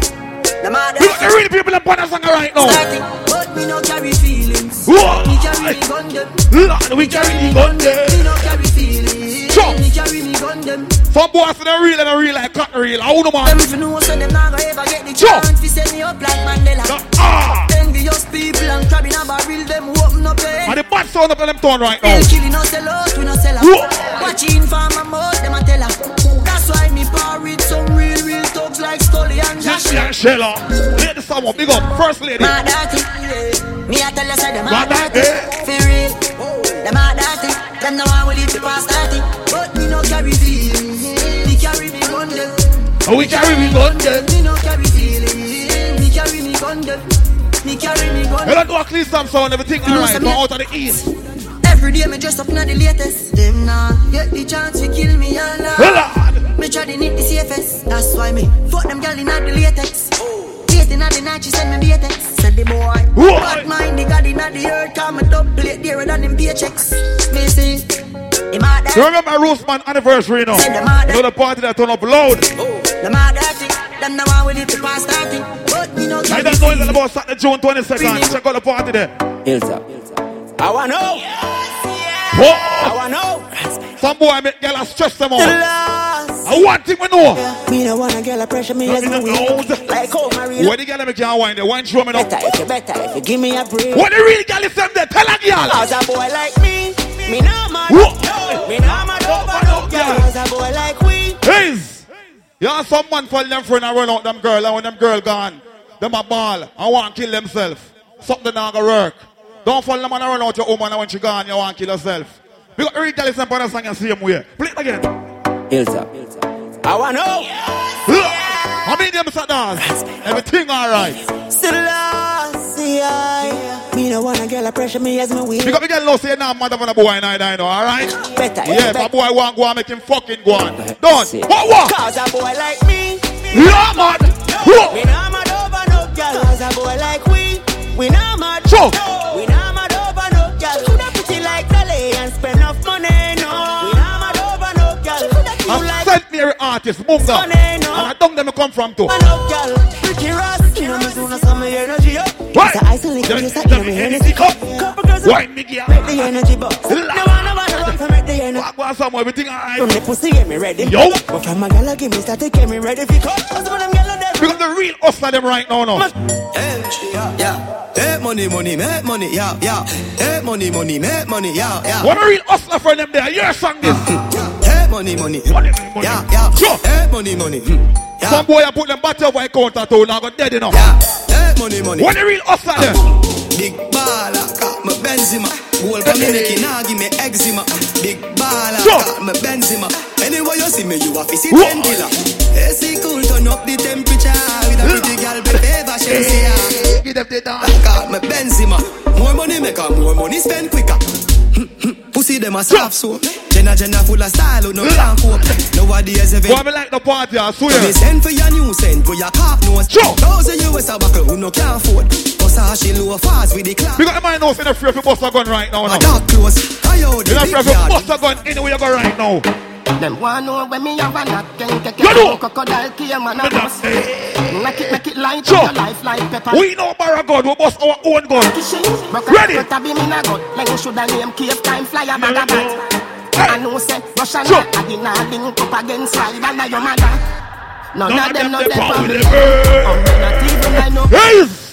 Them are You got the real people Bonner Song right now. dirty, but me no carry feelings. Whoa. Me carry me gun them. Lord, we carry the gun there. Me no carry feelings. Sure. Me carry me gun them. Some boys they're real and they're real like cotton real. I don't know Them if you know so them not gonna ever get the Sure. chance to set me up like Mandela. Ah. Envious people and crab in a barrel, them open up their And the bad sound up them tone right now. No sell out, we no sell out. Watching for my mouth, them a tell her. That's why me par with some real, real thugs like Stolly and Josh. Yeah, Shella. Lady big up. First lady. My dirty, me a tell you say them a dirty. For real, them a dirty. Them no one will leave the past dirty. But me no carry feelings. Me carry me gun them. Oh, we carry me gun them. Me no carry feelings. You don't do a clean some sound, everything alright. But out of the east. Every day me dress up in the latest. Them nah get the chance to kill me alive. Lord. Me try to need the safest. That's why me fuck them gal in the latex. Dating at the night she send me latex. Said the boy. Bad mind the god in the earth. Come a double plate dearer than them paychecks. Me see. You remember Roseman anniversary now? Say them mad. You know the party that turn up loud. Them a dirty. Them no one will live to pass 30. But me no I carry don't know anything about Saturday, June 22nd. Check out the party there. Hilltop. I wanna know. Whoa. I wanna know. Some boy make girl stress them out. I want thing we know. Me no wanna get a pressure me as Me me no weak. know. Like oh, how Maria. Where the girl make you wine? The wine show me now. Better if you better if you give me a break. What the real girl is them there? Tell a girl. Cause a boy like me, me not mad. Whoa. Me not mad over no girl. Cause a boy like we. Hey. You have some man fall them friend and run out them girl and when them girl gone, them a ball I want to kill themselves. Something not gonna work. Don't fall them and run out your woman and when she gone, you want to kill yourself. Because real girl is the song and same way. Play it again. Hilltop. I wanna know. How many them sat down? Everything alright. Still lost, Me no wanna get a pressure me as me weak. Because we get lost here now, mother from the boy and I know, alright? Better, Yeah, better. a boy want go and make him fucking go on. Done. What what? Cause a boy like me. Yeah, man. We not mad over no girl. Cause a boy like we. We not mad. Sure. We not So I select Let me- you, so let you me know me Hennessy energy. cup. Couple girls Wine me girl. Make the energy box. No one about to run to make the energy. Walk on somewhere, everything alright. From the pussy get me ready. Yo. But from a gal give me start to get me ready for cut. Cause some of them gal dead. Because the real hustler them right now, no. Hey, yeah. Hey, money, money, make money, yeah, yeah. Hey, money, money, make money, yeah, yeah. What a real hustler for them there. Your song this. Hey, money, money, Money, money, money. yeah, yeah. Sure. Hey, money, money, hmm, yeah. Some boy I put them battery over a counter too, now got dead enough. Yeah. Hey, money, money. What a real hustler there. Big baller, got my Benzema. Goal for me, Nicky, now give me eczema. Big baller, got my Benzema. Anyway you see me, you have to see ten killer. AC cool, turn up the temperature. With a pretty girl, baby, ever Shensia. Give them the dance. Got my Benzema. More money make her, more money spend quicker. Pussy them a soft soap. Jenna Jenna full of style, who no can't cope. Nowadays every Boy, me like the party, I swear. send for your new scent, where your cop knows. Sure. Thousand US a buckle, who no can't afford. Versace low fast with the clock. Because the man knows in the free if you bust a gun right now. My now. dog close. I out You the not big free if you yard. bust a gun anywhere you go right now. Them want know when me have a knock, can take a crocodile came and a bus. Make it, make it light Sure. your life like pepper. We know borrow gun, we bust our own gun. Ready? Be me na gun. Like should I name cave time flyer bag a bat. I know say Russia Sure. not a dinner link up against slide and your mother. None, None of of them them know they them power from with me. them. Um, me not even I know. Yes!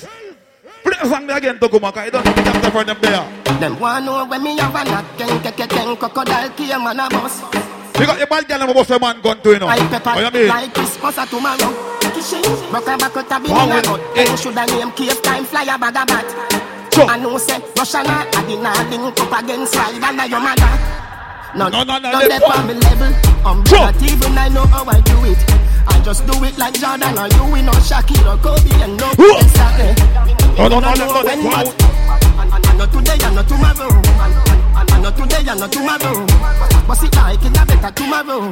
Play the song again. You don't think that's the them there. Them want know when me have a knock, ken ken ken ken crocodile came and a bus. You got your bad girl and bust a man gun to you know. I pepper What you mean? like Christmas or tomorrow. A back out a me na well, gun. Then should I name cave time flyer bag a bat. I know say Russia not a dinner link up against slide and your mother. No, no, no, none they they on me level. Um, not even I know how I do it. I just do it like Jordan or you, we know Shakira, Kobe, and no exactly. No, no, no, no, no, when no. what? And, and, and not today, and not tomorrow. And, and, and not today, and not tomorrow. But it like in a better tomorrow.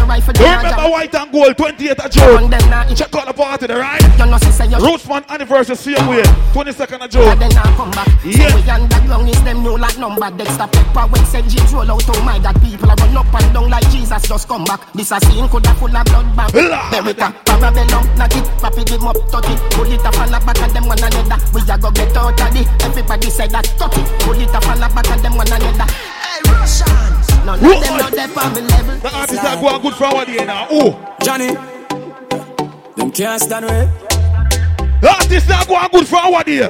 The rifle You them remember. White and Gold 28th of June? Check out the party there, right? You know, say you Rootsman anniversary same way. 22nd of June. And then I come back. Yeah. So we underground is them new like number. Dexter Pepper when St. James roll out. Oh my God, people are run up and down like Jesus just come back. This a scene coulda full of blood bath. America, Parabellum, knock it, papi give up, touch it. Pull it up and back and them one another. We a go get out of it. Everybody say that, touch it. Pull it up and back and them one another. Hey, Russians. None of them know they on the level. The artist that go a good forward here now. Oh. Johnny. Them can't stand way. The artist that go a good forward here.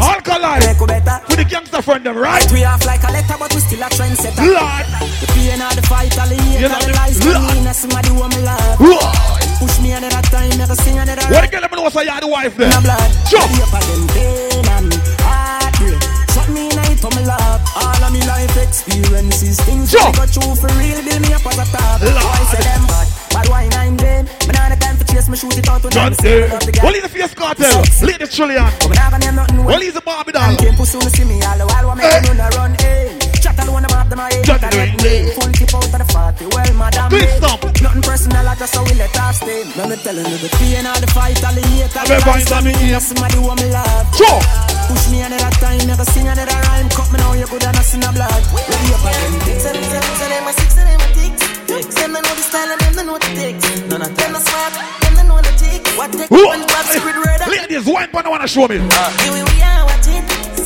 Alkaline. For the gangster friend them, right? We off like a letter, but we still a trendsetter. Lord. The pain of the fight, all the hate, You all know the me? lies, Lord. for me, and somebody who me love. Lord. Push me another time, never sing another What rap. the girl them know say you are the wife there? My for me love. All of me life experiences, things Sure. I go through for real, build me up as a top. Why say them bad? Bad why nine them? Me nah the time for chase me shoot it out when I'm of the Well, he's the face cartel. Ladies Trillion. Me nah gonna name nothing Well, he's a Barbie doll. Pussy when see me all the while, make me run, eh? Alone about them, I John got Day. it. Full tip out of the party, well, madam. Please stop. Nothing personal, I just how we let off stay. Let me telling you the pain, all the fight, all the hate, all the lies, on me, me. somebody who me love. Sure. Push me another time, never sing another rhyme. Cut me now, you good and I sin a blood. Ready up again. Six of them, six of them, six of them, ticks. Them they know the style and them they know the ticks. None of them are smart, them they know the ticks. What take Who? one drop secret word? Ladies, one pan wanna show me. Here we are.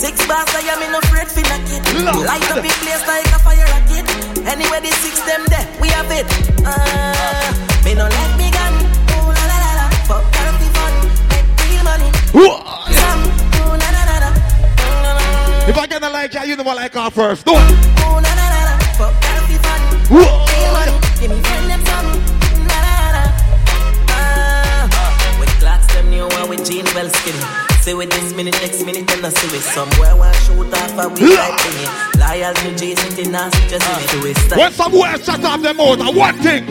Six bars, I am in afraid for knock it. Light up the place like a fire rocket. Anyway, the six them there, we have it. Uh, me no let me gun. Ooh la la la la. Fuck be fun. Make real money. Some. Ooh la la la la. Ooh, la, la, la. If I get a like her, you never like her first. No. Ooh la la la la. Fuck be fun. Real money. Give me friend them some. Mm-hmm, uh, Jeans well skinny. Say with this minute, next minute, and I see it somewhere. One shoot off a week like thingy. Loyal to Jason, did not just in it to his When some boys shut off them mouth, and one thing.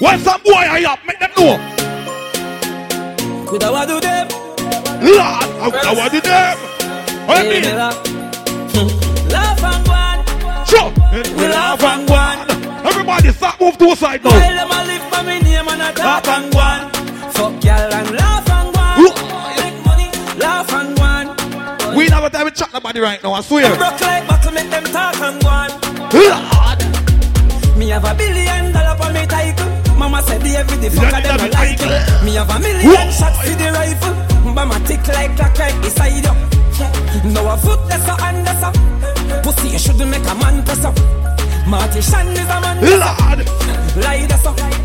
When some boy are up, make them know. Could I want do them? Lord, I, I want it them. What you mean? Laugh and go on. Sure. We laugh and go on. Everybody start move to a side now. While them a live for me name and a talk and go on. Fuck y'all and laugh and go on. Make money, laugh and go on. We never time to chat nobody right now, I swear. Broke like buckle, make them talk and go on. Lord. Me have a billion dollar for me title. Mama said the every day fucker them no like it. Me have a million shots for the rifle. Bama tick like clock right beside you. Now a foot that's a hand that's a. Pussy you shouldn't make a man press up. Marty Shan is a man up. Lie that's up.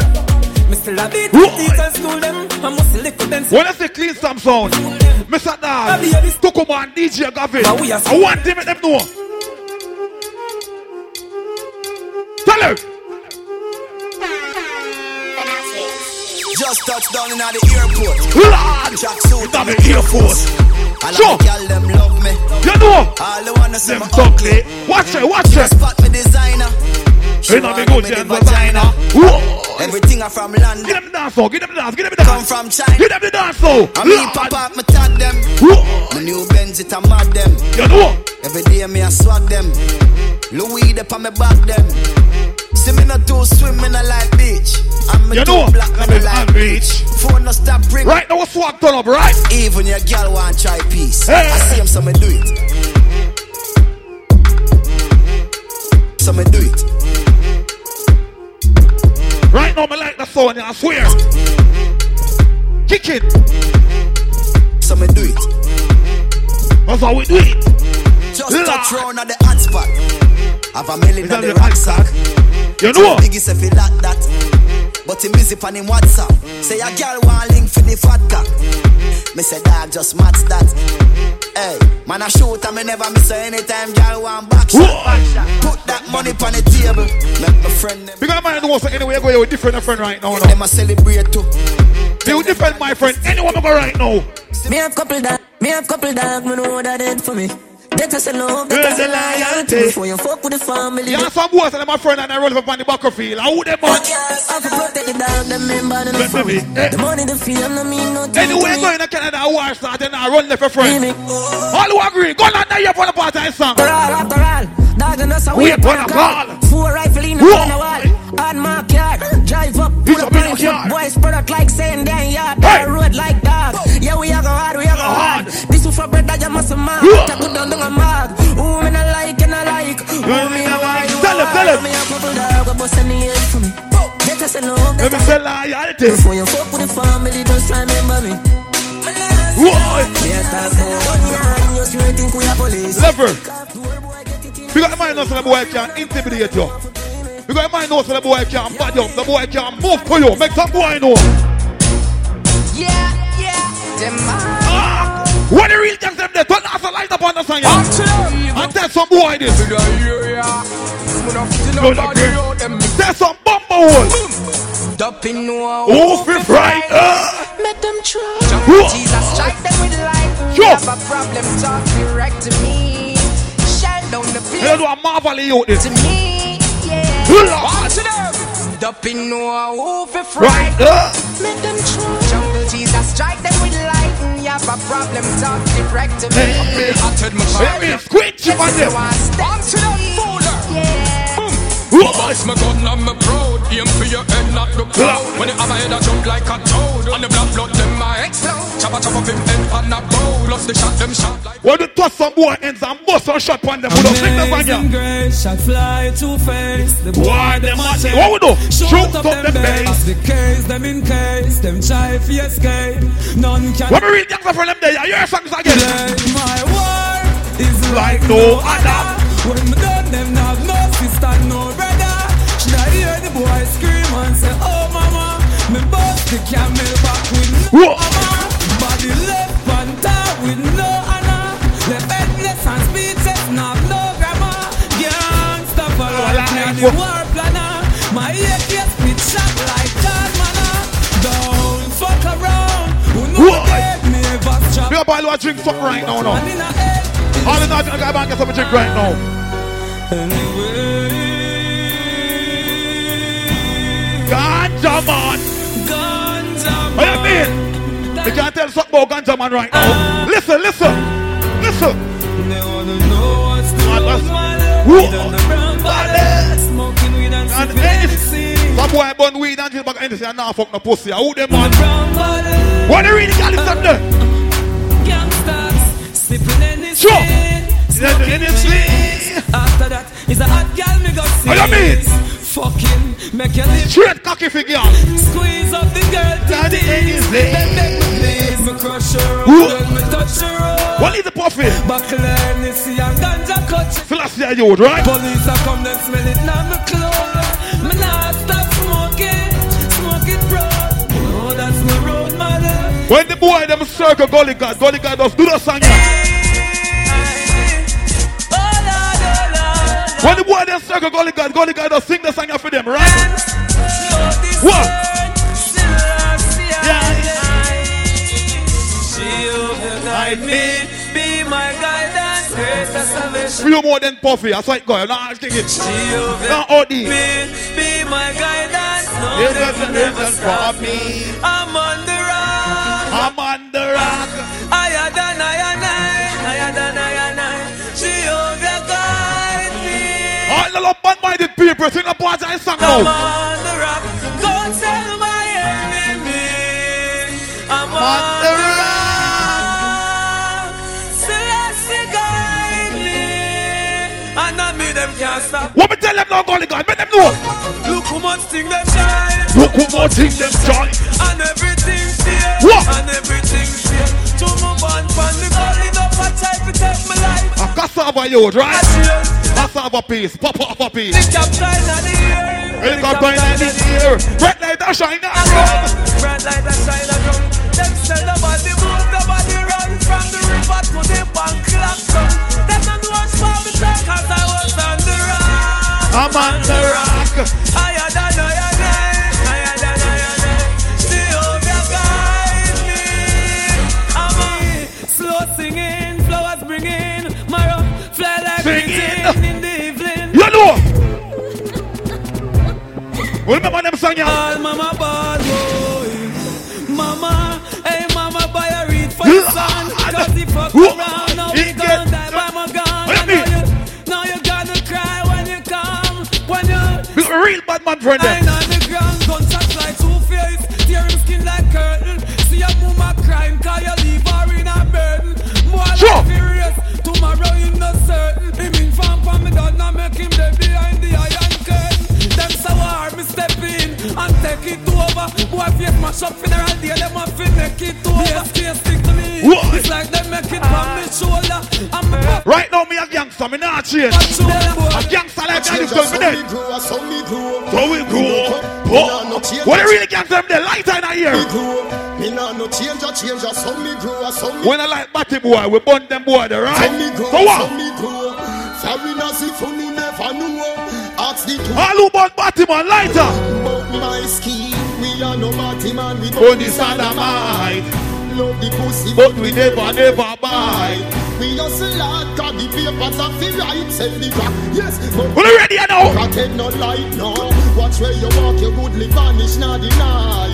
Me still a beat the teachers school them. I must lick them. When I say clean some sound, Mr. Dad, Tukuma and DJ Gavin, I want them make them know. Tell her. Just touched down in the airport. Lord, Jack suit I'm Air Force. I Sure. like girl them love me. You know. All they wanna see Them ugly. Watch it, watch it. Spot me designer. Big want me the vagina. Whoa. Everything I from London. Get them the dance floor, get them the dance, get them the dance. Come from China. Get them the dance floor. I mean, pop up, me tag them. My new Benz, it a mad them. You know. Every day me a swag them. Louis de on me back them. See me not too swim in a like beach. I'm You know. black me in like beach. Phone no stop ring. Right now, swag turn up, right? Even your girl want try peace. Hey. I see him so me do it. So me do it. Right now, me like the sound, I swear. Kick it. So me do it. That's how we do it. Just touch round at the hot spot. Have a million in the rucksack. You know what? Biggie say fi like that. But him busy on him WhatsApp. Say a girl want link for the fat cock. Me say dog just match that. Hey, man I shoot and me never miss her anytime girl want back shot. Back shot. Put that money on the table. Make my friend them. Because my know so anyway, go with different friend right now. Them a celebrate too. You defend my friend. Anyone go right now. Me have couple dog, me have couple dog, me know that it for me. That a love, that is a loyalty. Before you fuck with the family. Yeah, some boys and my friend and I roll up on the battlefield. How them man? I for protect the dog, the member, and the Let family. Eh. The money, the fame, no mean nothing. Anyway, going to Canada, war start and I run left a friend. All who agree, go on there for the part-time song. After all, after all, dog and us a We wait upon on a a call. call. Four rifle in on the wall. On my car, drive up, pull up in the Boys spread out like saying damn yard. Hey. Road like dog. Yeah, we a go hard, we a go hard. This is for bread that you must mark. Take it down, down a mark. Who me not like, and I like. Who me a why you Tell him, tell him. Me a couple dog, go bust any head for me. That is a love, Let me is say loyalty. Before you fuck with the family, just remember me. Whoa. Me a talk about money and you still think we a police. Lever. Because the mind knows the boy can intimidate you. Because the mind knows the boy can bad you. The boy can move for you. Make some boy know. Yeah, yeah. Them Ah, when the real gangs them there, turn off the light up on the sun. yeah. And tell some boy this. Tell some bumper hole. Dumping no fi fright? Ah. Make them try. Jesus strike them with light. Sure. Have a problem, talk direct to me. Shine down the place know a marvel you this. to me. Yeah. Hola. Watch them. Dumping no who fi Right. fright. Uh. Make them try. Jungle Jesus strike them with light. Have a problem, talk direct to me. Let me squinch on them. Bounce to them, fooler. Yeah. Whoa. My gun and my proud. Aim for your head, not the crowd. When you have a head, I jump like a toad. And the black blood, them my explode. Chopper, chop up him head and a bow. Plus the shot, them shot like. When you toss some boy ends and bust a shot on them, put up fling them on Amazing you. grace, shot fly two face. The Boy, them a say, what we do? Shoot, up, them base. The case, them in case. Them try fi escape. None can When we read gangs from them there, you hear songs again. play my war. Is Like no other. When me done, them have no sister, no boy scream and say, Oh mama, me bust the camel back with no hammer. Body left panther with no honor. Left headless and speechless, not no grammar. Gangsta for life, me and the war planner. My AKS spit shot like John Manor. Don't fuck around. Who know dead me ever strap. Me a boy who drink something right now, no. And All in all, I gotta go get some drink right now. Ganja man. Ganja What you mean? You can't tell something about ganja man right now. Listen, listen, listen. They wanna know what's the Man, road, that's- man. Whoa. Weed on the brown body. Smoking weed and And. Hennessy. Some boy burn weed and back Hennessy and now fuck no pussy. Who them man? What they really got them there? Gangsters. Sipping Hennessy. Sure. Smoking weed. After that, is a hot girl me go see. What you mean? Fucking make your lips Straight cocky figure. Squeeze up the girl Daddy titties. Hennessy. Then make me please me crush her up. Then me touch her up. What is the puffy? Buckle Hennessy and ganja cut. Philosophy you would, right? Police a come, them smell it now me clothes. Me not stop smoking, smoke it broad. Oh, that's my road mother. When the boy them circle Gully God, Gully God does do the song. yeah. When the boy them circle Gully God, Gully God does sing the song for them, right? What? Yeah. Guide me, be my guidance, salvation. Few more than Puffy, that's why it go. I'm not asking it. Not OD. me, be my guidance, no It doesn't never stop me. I'm on the rock. I'm on the rock. Higher than I and I, All the love bad-minded people sing a part of song I'm on the rock. Go tell my enemy. I'm On on the the rock. Celeste guide me. And I'm them can't stop. What me tell them now, Gully God? Make them know. Look how much thing them shine. Look how much thing them shine. And everything's there. What? And everything's there. To my band, pan the cassava youth, right? Cassava piece, pop off a piece. Helicopter in the air. Helicopter in the air. Red light a shine a Bright light a shine a drum. Them sell nobody move, nobody run from the river to the bank clock down. Them know what's for me 'cause I was on the rock. I'm on the rock. Remember them song, yeah? All mama ball boy. Mama, hey mama, buy a read for your son. Cause he fuck around, now he gonna die by my gun. I know you, now you gonna cry when you come. When you A real bad man friend them. on the ground, gunshots like two face. Tearing skin like curtain. See your mama crying, cause you leave her in a burden. More Sure. like furious. Tomorrow you not certain. Him in farm for me, don't not make him dead behind the iron curtain. Them so me step in and take it over. Boy, face mash up funeral day, them have to make it over. Yes, case stick to me. What? It's like them make it from the shoulder. I'm a Right now, me a gangster, me not change. A gangster like that is going to be dead. So we grow. Oh. What a really gangster them there? Light in here. Me nah no change a change a some me grow a some me When I like Batty boy, we burn them boy there, right? some me grow So what? some me grow Foreigners if you never know Ask the two All who burn Batty man, lighter. My scheme We are no party man We Burn the sodomite. Love the pussy But we never, never buy. We hustle hard Cause the papers are fi right Send the back Yes you ready now? Crackhead no light no Watch where you walk You goodly vanish Not deny.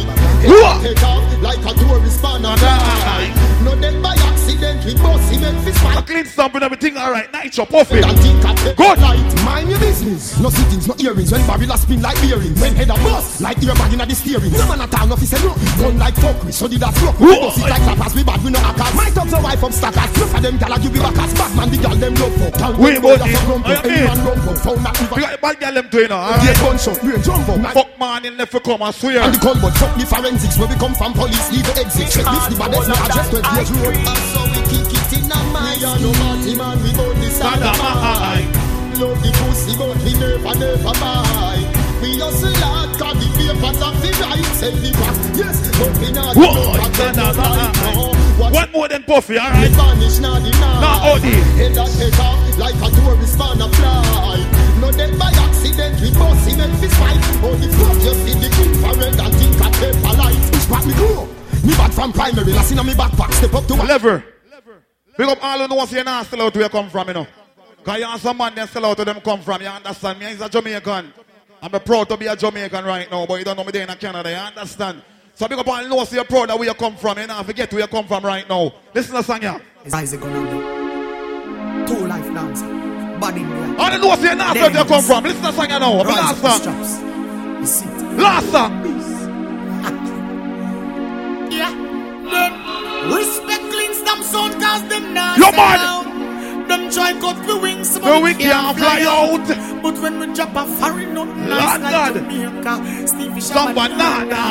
Take off like a tourist man a die No dead by accident We boss him make fist I fight Klean Stamp and everything, all right. Night chop off it. That think I take Good. light Mind your business. No sittings, no earrings. When barrel spin like bearings When head a bust Like earbag inna the steering. No man a town no fi say no. Gun like fuckery So did that smoke We bust it like clappers We bad we no hackers. My thugs a wife up stackers. Enough of them gal a give we backers Batman the gal them love for Gal We them both boy a it. fuck Oh, you Any man for Found that river We got the bad girl them doing now, all Yeah, gunshot, jump up Fuck man in left for come, I swear. And the call but fuck the forensics. Where we come from police leave the exit. Check this the baddest no address 12 years road And we kick it in a We are no party man We sodomite Love the pussy but we never never buy We the right the Yes But we not One more than Puffy, all the right? vanish now deny. Head take off Like a tourist fly No by accident We him and Oh the fuck you see the infrared And think I light me Me back from primary Last in on me backpack Step up to Lever. Big up all who know say not sell out where you come from, you know. Cause you some man that sell out where them come from, you understand? Me, he's a Jamaican. I'm a proud to be a Jamaican right now, but you don't know me there in Canada, you understand? So big up all know say you're proud of where you come from, you know, forget where you come from right now. Listen to the song, yeah. Isaac Ronaldo. Two life dance. Body there. All who know say you're not where you come from. Listen to the song, you know. The last song. Last song. Yeah. Respect stamp sound cause them not Yo, man. Them try cut the wings but wing can't fly out. But when we drop a foreign note nice like Jamaica Stevie Some banana.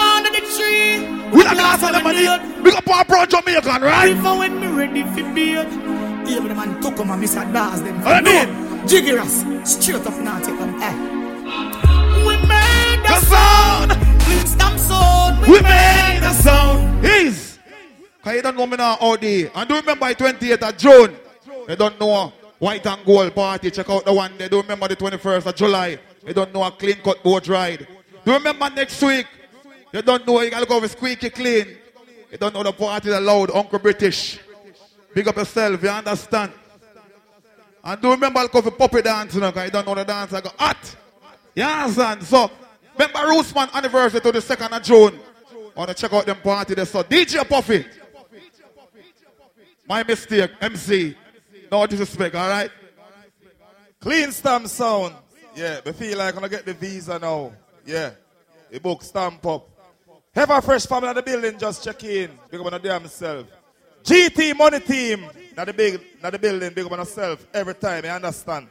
Under the tree We not sell money. Big up our Jamaican, right? Even when me ready for beard Yeah, but the man took him and miss a dance them I mean? Jiggeras Straight up now take them eh We made the The sound. Sound We made the sound. Is. Cause you don't know me now all day. And do remember the 28th of June. They don't know white and gold party. Check out the one. They do remember the 21st of July. They don't know a clean cut boat ride. Do remember next week. You don't know you gotta go with squeaky clean. You don't know the party loud, Uncle British. Big up yourself, you understand? And do remember I'll puppy dance, you know, cause you don't know the dance I go hot. You understand? So remember Rootsman anniversary to the 2nd of June. I want to check out them party there. So DJ Puffy. My mistake, MC. No disrespect, all right? Klean Stamp sound. Yeah, we feel like I'm gonna get the visa now. Yeah. The book stamp up. Have a fresh family in the building, just check in. Big up on the damn self. GT Money Team. Not the big, not the building, big up on yourself every time, you understand?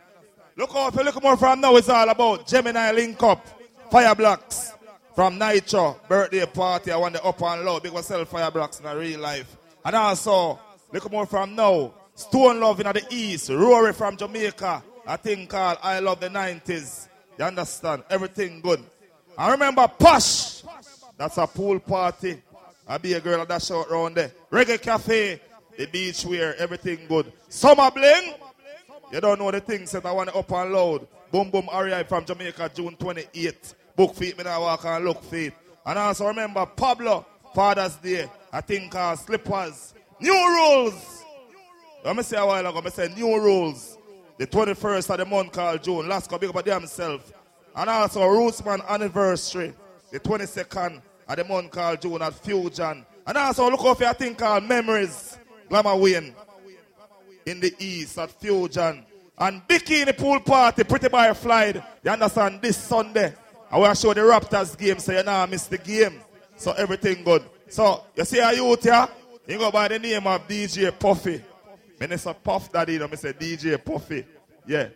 Look out, you look more from now, it's all about Gemini Link Up, Fire Blocks, from Nitro, birthday party, I want the up and low, big myself Fire Blocks in real life. And also, look more from now, Stone Love in the east, Rory from Jamaica, a thing called I Love the 90s. You understand? Everything good. I remember Posh, that's a pool party. I be a girl that shout around there. Reggae Cafe, the beach wear, everything good. Summer Bling, you don't know the things that I want to up and loud. Boom Boom Ari from Jamaica, June 28th. Book feet, me now walk and look feet. And also remember Pablo, Father's Day, I think uh, slippers. New rules. Let me say a while ago, I say new rules. The 21st of the month called June. Last go big up themselves. And also Rootsman anniversary. The 22nd of the month called June at Fusion. And also look off your thing called Memories. Glamour Wayne in the east at Fusion. And Bikini Pool Party, Pretty Boy Flight. You understand? This Sunday. I will show the Raptors game so you know I miss the game. So everything good. So you see a youth here? You go by the name of DJ Puffy. Minister Puff Daddy, you know, say DJ Puffy. Yeah.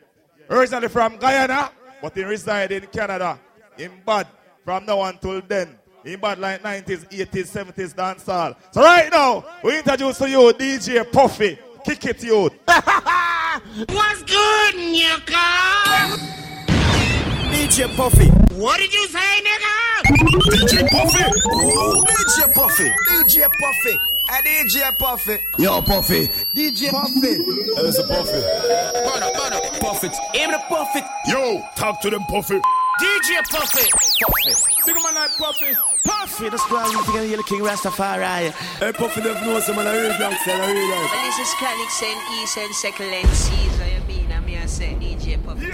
Originally from Guyana, but he reside in Canada. In bad from now until then. In bad like 90s, 80s, 70s dancehall. So right now, we introduce to you DJ Puffy. Kick it, youth. What's good, nigga? DJ Puffy. What did you say, nigga? DJ Puffy. DJ Puffy. DJ Puffy. A DJ Puffy. Yo, Puffy. DJ Puffy. There's a Puffy. Burn burn up. Puffy. Aim the Puffy. Yo, talk to them Puffy. DJ Puffy. Puffy. Big man like Puffy. Puffy, the squad you think you're King Rastafari. Hey, Puffy, them know some man a real gangster, a real life. Well, this is Chronic Saint East and Second Lens Seas. What you mean? I'm here saying DJ Puffy.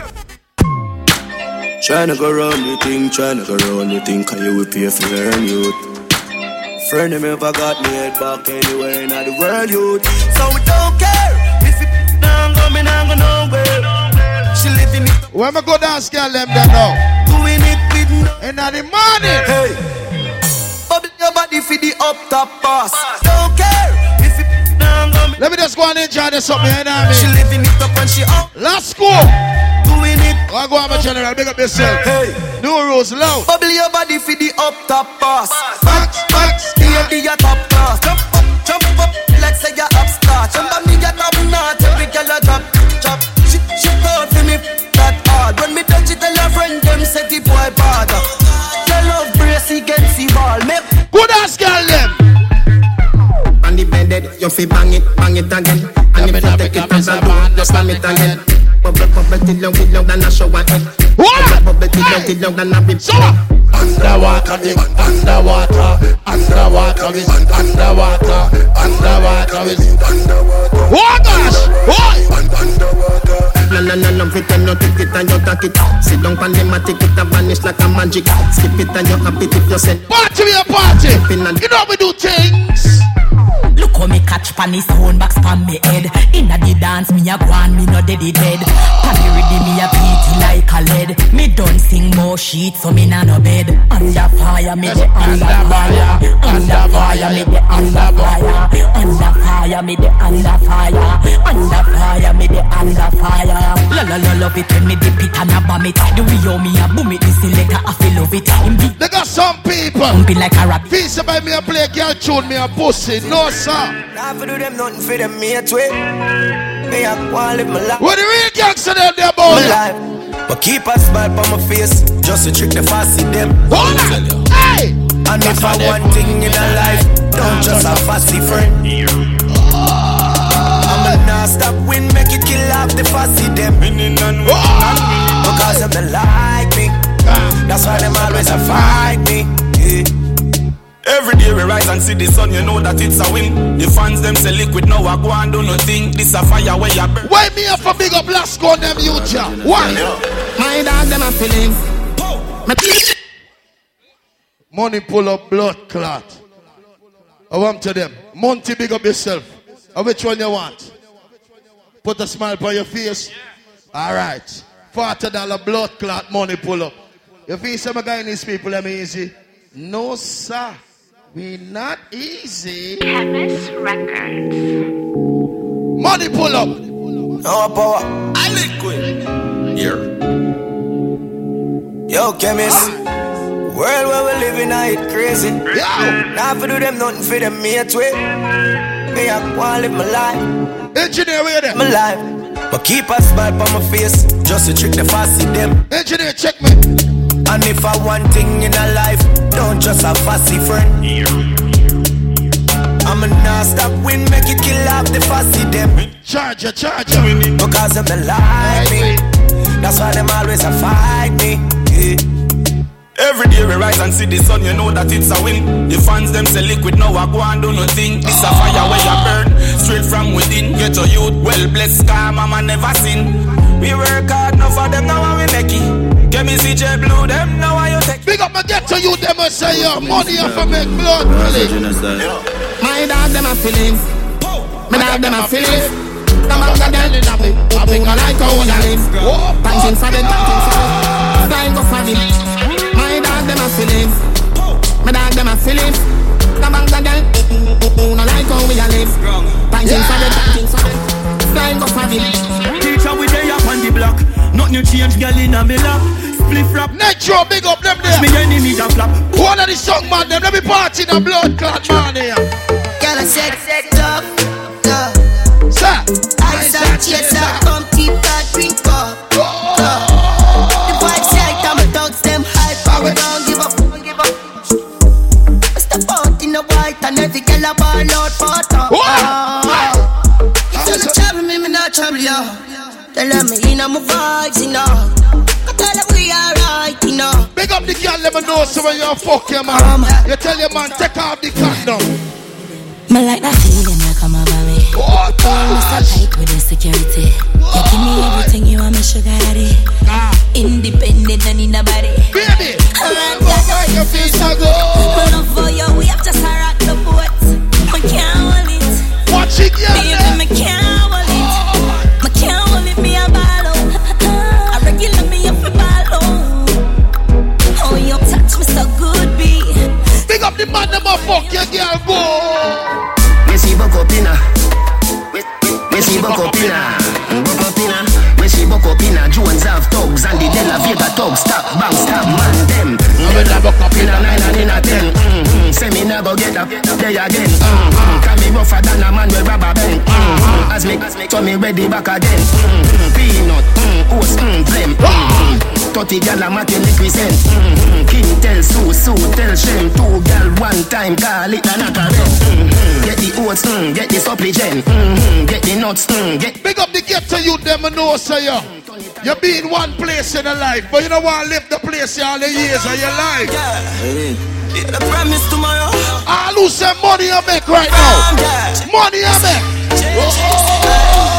Tryna go round the thing, tryna go round the thing, cause you will pay for learn youth. Friend me ever got me head back anywhere in the world youth. So we don't care if it down go, me down go nowhere. She living it. When me go dance, girl, them there now. Doing it with no. In the morning. Hey. Bubble your body for the up top boss. Don't care if it down go, me. Let me just go and enjoy this something, you know what I mean? She living it up and she out. Let's go. Doing. I go on my general, big up yourself. Hey. New rules loud. Bubble your body for the up top boss. Max, max, baby, your top class. Jump up, jump up, like say you're upstart. Remember me, you're top notch. Every girl a drop, drop. She, she called for me that hard. When me touch it, tell her friend them say the boy bad. Your love brace against the ball. Me Good ass girl, them. On the bed, you fi bang it, bang it again. And if you take it as a do, just slam it again. Bubble, bubble, big Underwater, me, underwater, underwater, me, underwater, underwater, me, underwater. Oh gosh, No, no, no, no, pretend no take it and you take it. Sit down pan them and take it and vanish like a magic. Skip it and you happy if you send. Party me a party. You know we do things. Look how me catch pan his phone box pan me head. Inna the dance me a go on, me no dead dead. Pan me ready me a beat like a lead. Me don't sing more shit so me na no bed. Under fire me the under fire. Under fire me the under fire. Under fire me the under fire. Under fire me the under fire. La la la love it when me dip it and a bomb it. The way how me a boom it, the selector I feel love it. They got some people. Pumping like a rat. Feast by me a play girl tune me a pussy. No sir. For do them nothing for them mate way. Me a want live my life. What the real gangster them there My about? life. But keep a smile on my face, just to trick the fussy them. Hold on. Hey. And if I one thing in a life, don't just a fussy friend. Ah. I'ma not stop win, make it kill off the fussy them. Winning and winning Because of them like me. That's why them always a fight me. Yeah. Every day we rise and see the sun, you know that it's a win. The fans them say liquid, now I go and do nothing. This a fire where you burn. Wait me up for big up last gun them you ja. Why? My dog them a feeling. Money pull up blood clot. I want to them. Monty big up yourself. Uh, which one you want? Put a smile on your face. All right. Forty dollar blood clot money pull up. You feel some guy in these people them easy? No sir. We not easy. Chemist Records. Money pull up. No power. I liquid. Here. Yo, chemist. World where we living, I it crazy. Yo. Now for do them nothing for them mate way. Me I wanna live my life. Engineer, where there? My life. But keep a smile on my face, just to trick the fussy them. Engineer, check me. And if I want thing in a life, don't just a fussy friend. I'm a non-stop win, make it kill off the fussy them. Charger, charger. Because of the like me. That's why them always a fight me. Yeah. Every day we rise and see the sun, you know that it's a win. The fans them say liquid, now I go and do nothing. This a fire where you burn, straight from within. Get a youth, well blessed, car mama never sin. We work hard, now for them, now we make it. Get me CJ Blue, them now I you take Big up my get to you, them and say uh, your money off of make blood, really. My dog them a feeling. My dog them a feeling. Come on, the girl in a me. I bring a like how you live. Panting for the, panting for the. Flying go for it. My dog them a feeling. My dog them a feeling. Come on, the girl. No like how we a live. Panting for the, panting for the. Flying go for it. Teacher we day up on the block. Nothing you change, girl in a me lap. Spliff rap. Nitro, big up them there. Me enemy a flap. One of the song man, them let me party in a blood clot man here. Girl, I said, tough, tough. Sir, I said, chaser, come keep that drink up. The vibes right, and my dogs them hype, and we don't give up, we give up. Step out in the white, and every girl a ball out for top. Tell them me in my vibes, you know. I tell them we alright, you know. Big up the girl, let me know so when you fuck your man. You tell your man, take off the condom. Me like that feeling you come over me. Oh, Mr. Tight with the security. You give me everything you want, me sugar daddy. Ah. Independent and in the body. Baby, Alright, why you feel so good? But not for you, we have just a rock the boat. Me can't hold it. Watch it, yeah. Baby, me can't up the man, them a fuck your girl, go. We see Bokopina. We, see Bokopina. Bokopina. We see Bokopina. Jones have thugs and the Vega thugs. Stop, bang, stop, man, them. We la Bokopina. Nine and in a ten. Mm-hmm. Say me never get up there again. Mm-hmm. Can me rougher than a man with rubber band. Mm-hmm. As me, so me ready back again. Mm-hmm. Peanut, oats, mm. Mm-hmm. 30 gal a mat you represent. Mm-hmm. King tell Sue, Sue tell Shem. Two gal one time call it a knock a mm-hmm. Get the oats, mm, get the supply gen. Mm-hmm. Get the nuts, mm, get Big up the get to you, them and know, say you. You be in one place in a life, but you don't want to live the place all the years of your life. Yeah, the promise tomorrow. I lose some money you make right now. Money you make. Man,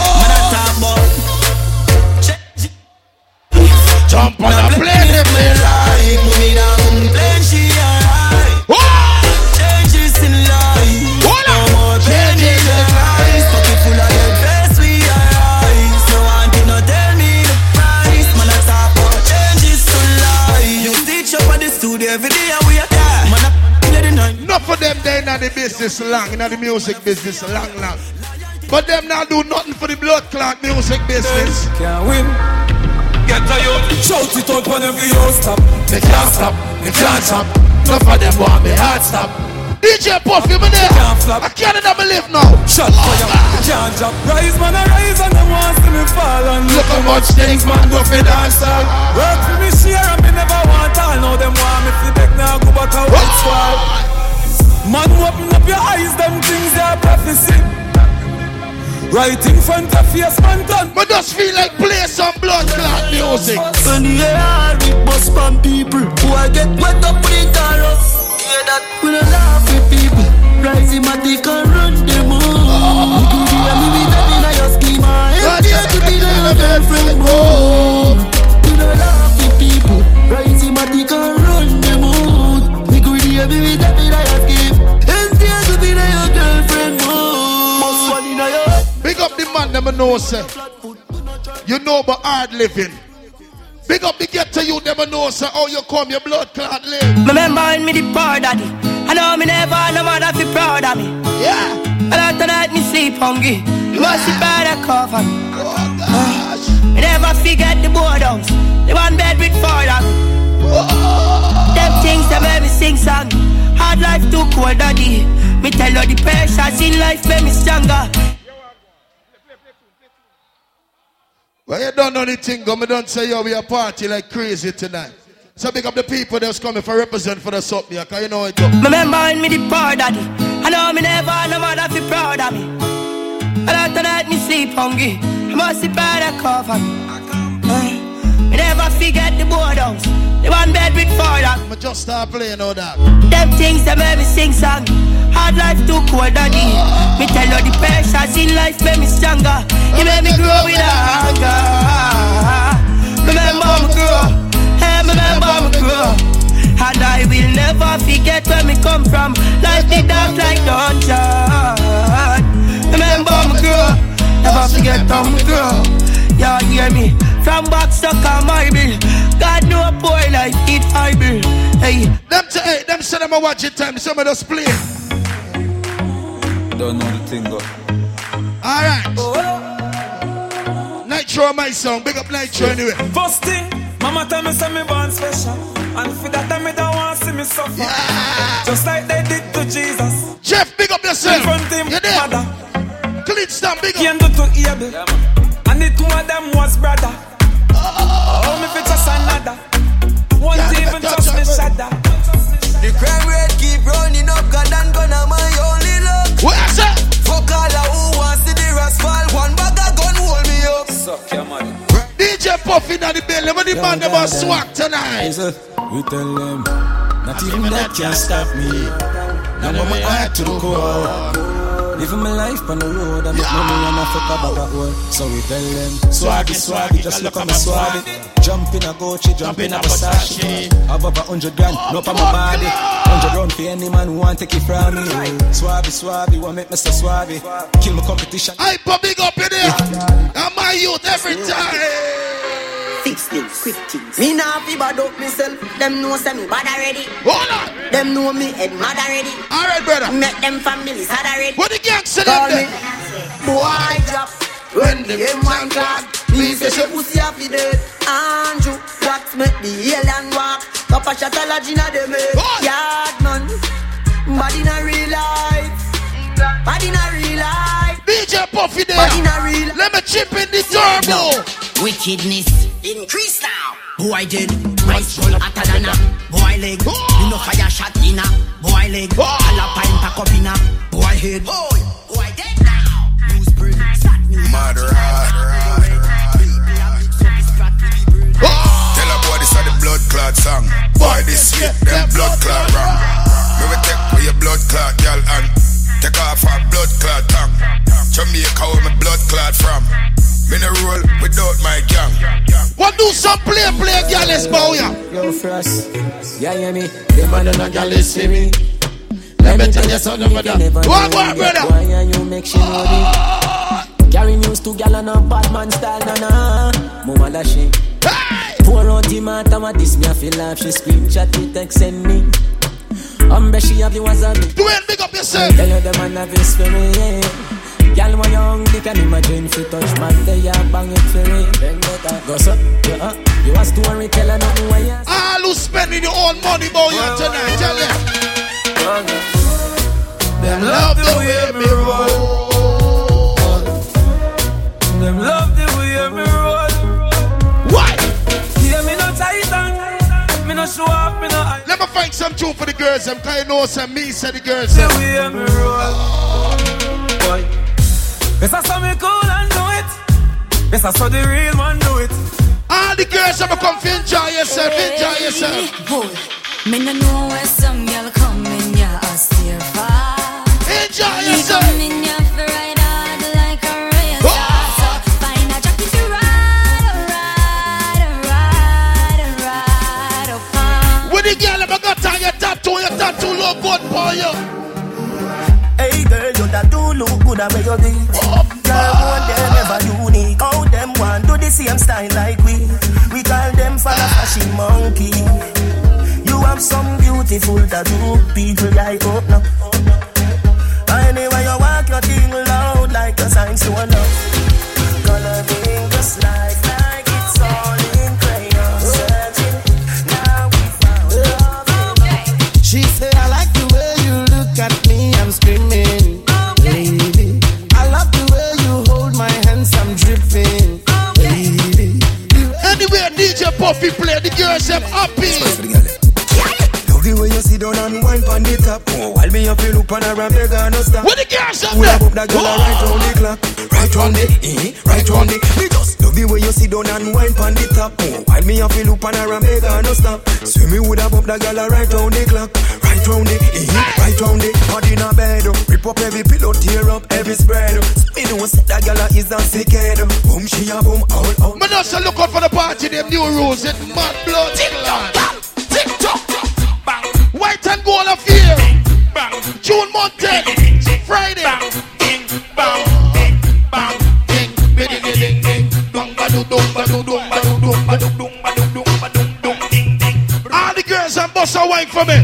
Jump on the plane if me like. me down, plane she alright. Changes in life. No more changes in life. Pocket full of face, we. No one did not tell me the price. Man, I talk about changes to life. You teach up at the studio every day and we are there. Man, I let it know. Enough of them they in the business long, in the music business long, long. But them not do nothing for the blood clot music business. Can't win. Get to you. Shout it out whenever you stop. Me can't stop, me can't stop. Enough of them want me heart stop. DJ Puffy, me there. I can't never live now. Shut fire, oh, can't drop. Rise, man, I rise and them want see me fall. And Look how much things man go for dance all. Work for me share and me never want all. Now them want me to take now go back a white swall. Man, open up your eyes, them things they are prophecy. Right in front of face, man, done. But just feel like play some blood clot music. When the air it bust from people who I get wet up with it all up. Hear that? We don't laugh with people. Rising my dick and run them on. You could hear me with that in your scheme. And you could be your girlfriend. Oh. We don't laugh with people. Rising my dick and run them on. You could hear me with that in your scheme. Them know, say. You know about hard living. Big up the get to you, them know, say. How you come, your blood clot live. Remember when me the poor daddy And know me never no mother fi proud of me. Yeah. And after night me sleep hungry. You must be better cover me. Uh, me never forget the boardhouse. The one bed with four of me. Them things that make me sing song. Hard life too cold, daddy. Me tell you the pressures in life make me stronger. Well, you don't know anything, go. Me don't say, yo, we a party like crazy tonight. So big up the people that's coming for represent for the something, yeah, cause you know it. Go. Remember when me the poor daddy. I know me never no mother fi proud of me. And after night me sleep hungry. I must be better cover me. Uh, me never forget the boardhouse. The one bed with four of me. just start playing all that. Them things that make me sing song. Hard life too cold, daddy. Me tell you the pressures in life make me stronger. You make me grow with hunger. Remember me grow. Hey, remember me grow. And I will never forget where me come from. Life the dark like dungeon. Remember me grow. Never forget how me grow. Y'all hear me? From back stuck on my bill. God know boy like it bill. Hey, them say, hey, them say them a watch it time. Some of us play. Don't know the thing go. All right. Nitro my song. Big up Nitro anyway. First thing, mama tell me say me born special. And for that time me don't want to see me suffer. Yeah. Just like they did to Jesus. Jeff, big up yourself. In front him, you there? mother. Klean Stamp, big up. Came to Abel. Yeah, and the two of them was brother. Oh, me fit just another. One yeah, even touch me shudder. The crime rate keep running up, God and gonna my only luck. What's that? Fuck all of who wants to the rascal. One bag of gun hold me up. Suck your money. DJ Puffy in the building, but the yeah, man about swag tonight. We tell them, not even that can stop me. Now I'm heart to the core. Living my life on the road, I make money and I fuck a bag of oil. So we tell them, swaggy, swaggy, just look at me swaggy. Jump in a Gucci, jump in a Versace. Have over hundred grand, oh, no for my body. Hundred round for any man who want take it from me. Swabby, swabby, want make me so swabby. Kill my competition. I put big up in there. I'm my youth every time. Fix things, quick things. Me nah fi bad up myself. Them know say me bad already. Hold on. Them know me head mad already. All right, brother. Make them families sad already. What the gang say them there? Boy drop. When the M1 clock, me say she pussy happy dead. Andrew, blacks make the alien walk. Papa shot a lodge inna them head. Yard man, bad in a real life. Bad in a real life. DJ Puffy there. Bad in a real Let me chip in the turbo. Wickedness increase now. Boy did, my soul hotter than a boy leg. Oh. You know fire shot in a boy leg. Oh. Alapine pack up in a boy head. Boy, boy dead now. News break, Mother hard. Tell a boy this is the blood clot song. Boy this shit, them blood clot wrong. We will take for your blood clot, girl, and take off our blood clot tongue. Jamaica where my blood clot from. Me no roll without my gang. What do some play play girl let's bow ya? Yo frost, yeah hear me. Them man no girl see me. Let me tell you something about that. What what brother? Why are you make she know me? Carry news to gal and a bad man style na na. Mama da she. Pour out the matter what this me I feel laugh. She scream chat me text send me. Umbre she have the wasabi. Do it, big up yourself. Tell you the man have his spirit. Yeah. Girl, when young, they can imagine fi touch man, they a bang it for it. Then better go so, yeah. Uh. You a story teller, nothing where you. All who spending your own money, boy, you tonight, tell them. Them love the way me roll. Them love no show up, me no. Let me find some tune for the girls, them. Cause you know some me say the girls. The way me roll. Boy. Yes, I saw me cool and do it. Yes, I saw the real one do it. All the girls have come enjoy yourself, enjoy yourself. Boy, me no know where some girl come in, yeah, I steer far. Enjoy yourself. Your tattoo look good for you. Hey girl, you that do look good at where you do oh, Girl, one them ever unique How them want do the same style like we We call them for a fashion monkey You have some beauty full tattoo. People like oh, open up. Anyway, you walk your thing loud like a sign to a love. Coloring the slides like play, the girls them happy. Love the way you sit down and wine pon the top. Oh, while me up, you look on and beg her no stop. What the girls up there? have up that girl a right round the clock. Right round the, eh, right round the. Me just love the way you sit down and wine pon the top. Oh, while me up, you look her and beg her no stop. So me would have up that girl right round the clock. Right round the, eh, right round the. Body in a bed, oh. rip up every pillow, tear up every spread. oh. So me know say that girl a is a sick head. oh. Boom, she a boom, all out. Man, also look out for the party, them new rules, it mad blood. TikTok, TikTok, bang. White and gold of fear. Bang. June month bust a wine for me.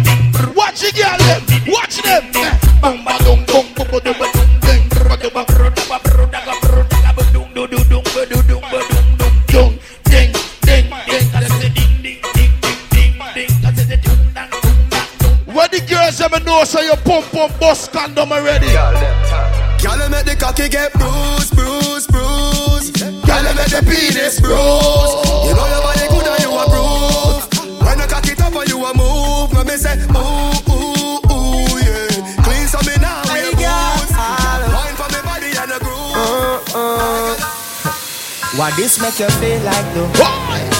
Watch the girl them, watch them. Eh, Bang, ba, dung, dung, bu, bu, du, ba, dung, ding, ba, du, ba, bru, da, ba, bru, da, ga, bru, da, ga, bu, dung, du, du, dung, ba, du, dung, ba, dung, dung, dung, ding, ding, ding. I say ding, ding, ding, ding, ding, ding. I say the dung, dang, dung, dang. When the girls ever know so you pump pump bust condom already. Girl, you make the cocky get bruised, bruised, bruised. Girl, you make the penis bruised. You know your say ooh, ooh, ooh, yeah. Clean so me now, we boots. Wine for me body and a groove. Uh, uh. What this make you feel like though?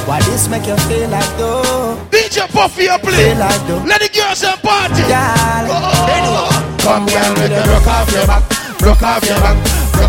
What this make you feel like though? DJ Puffy a play. Feel like though? Let the girls and party. Girl, oh. Come here with the broke off your back, broke off your back,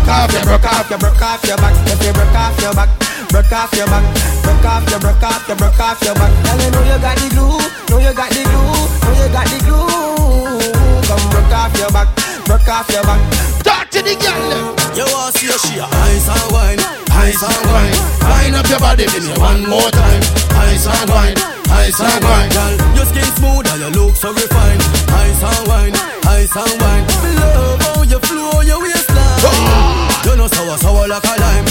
broke off your, broke off your, broke off your back. If you broke off your back, broke off your back, broke off your, broke off your, broke off your back. Girl, you know you got the glue, know you got the glue, know you got the glue. Come broke off your back, broke off your back. Talk to the girl. You want to see a she ice and wine, ice and wine. Wine up your body, give me one more time. Ice and wine, ice and wine. Girl, your skin smooth and your look so refined. Ice and wine, ice and wine. Love how you flow your waistline. You know sour sour like a lime.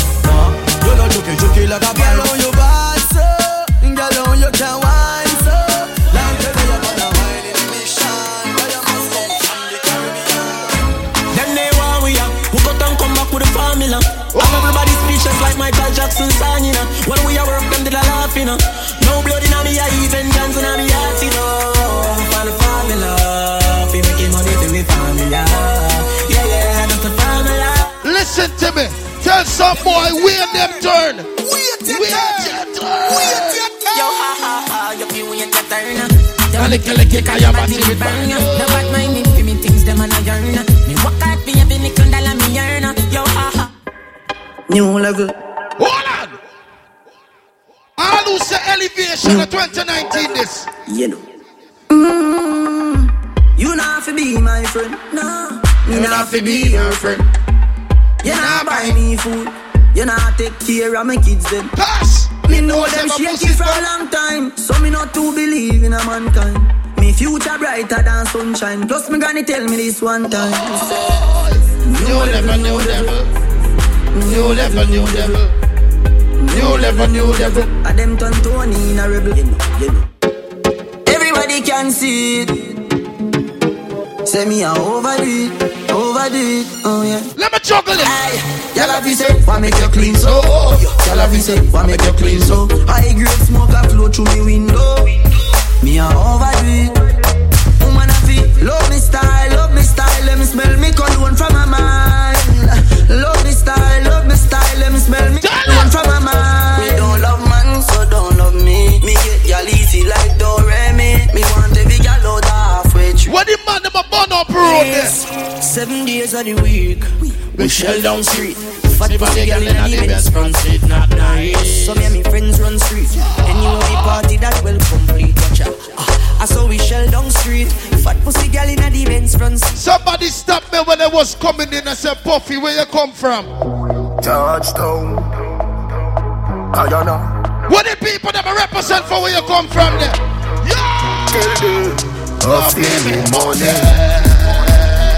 You know juky juky like a pine. Girl, you bad so, girl, you can wine so. Like the you gonna wine in mission. Girl, you must come from the Caribbean. Them they want we up. Who got and come back with the formula. And everybody speechless like Michael Jackson song, you uh. know. When we are work, them did a laugh, you know. No blood in me, I even dance in me Tell some boy wait them turn. Wait your turn. Wait your turn. Yo, ha, ha, ha, you feel when you get turn. Don't lick lick it, cause your body will burn. No bad mind me, fi me things them and I yearn. Me work hard for every nickel dollar me earn. Yo, ha, ha. New level. Hold on. All who say elevation of 2019 this. You know. Mm, you not fi be my friend, no. You not fi be your friend. You not buy me food. You not take care of my kids then. Pass. Me know them shaky for a long time, so me not to believe in a mankind. Me future brighter than sunshine. Plus me granny tell me this one time. New level, new level. New level, new level. New level, new level. A them turn Tony in a rebel. You know, you know. Everybody can see it. Say me a overdo it, overdo it, oh yeah. Let me juggle it. Aye, y'all have say, why make you clean so? Y'all have say, why make you clean so? High grade smoke a flow through me window. Me a overdo it. Woman a feel, love me style, love me style, let me smell me cologne from my mind. Love me style, love me style, let me smell me a burn up road there? Seven days of the week, we shell down street. Fat See, pussy girl get in in the the best front seat, not nice. So me and me friends run street. Anyway, we party that well complete. Watch out. Ah, I saw we shell down street. Fat pussy girl in the Benz front seat. Somebody stop me when I was coming in and said, Puffy, where you come from? Touchdown. Guyana. What the people that represent for where you come from there? Kill Hustling money.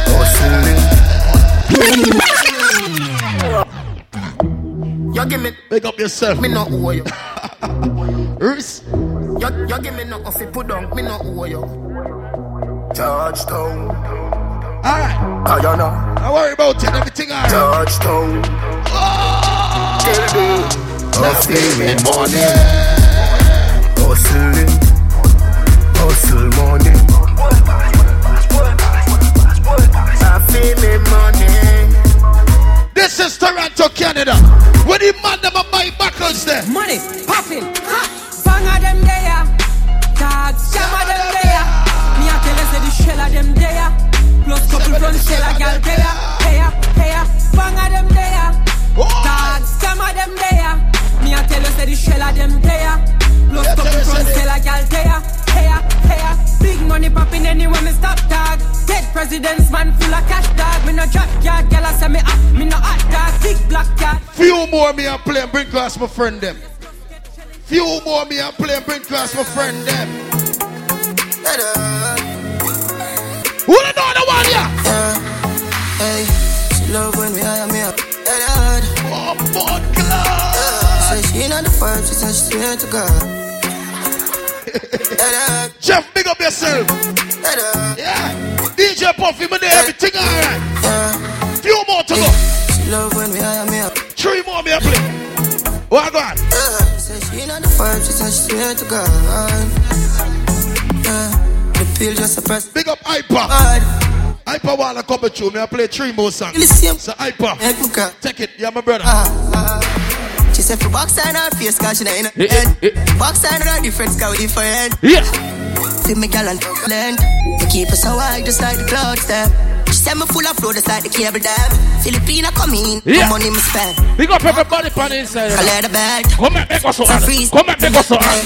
Hustling. You give me. Make up yourself. Me not owe you. Reese. You, you give me nothing fi put down. Me not owe you. Touchdown. Alright. I don't know. Don't worry about it. Everything alright. Touchdown. Oh. Tell me. Hustling money. Hustling. Class my friend them. Few more me a play and bring class my friend them. Who the know the one ya? Uh, hey, she love when we hire me up. Lord. Oh, God, God. Say she not the first, she said she swear to God. Jeff, big up yourself. Yeah. DJ Puffy, there, everything alright. Uh, she not the first, she said she swear to God. Yeah. The pill just a press. Big up Hyper. Hyper wanna come with you. Me I play three more songs. So Hyper. Take it. Yeah, my brother. Ah, ah. She said for box sign her face cause she not in her head Box sign her different sky with different Yeah Feel me gal and land Me keep her so high just like the clouds there She said me full of flow just like the cable dam Filipina come in, Yeah. yeah. money me spend Big up everybody on the inside. I let her bed Come and make us so hard. Come and make us so hard.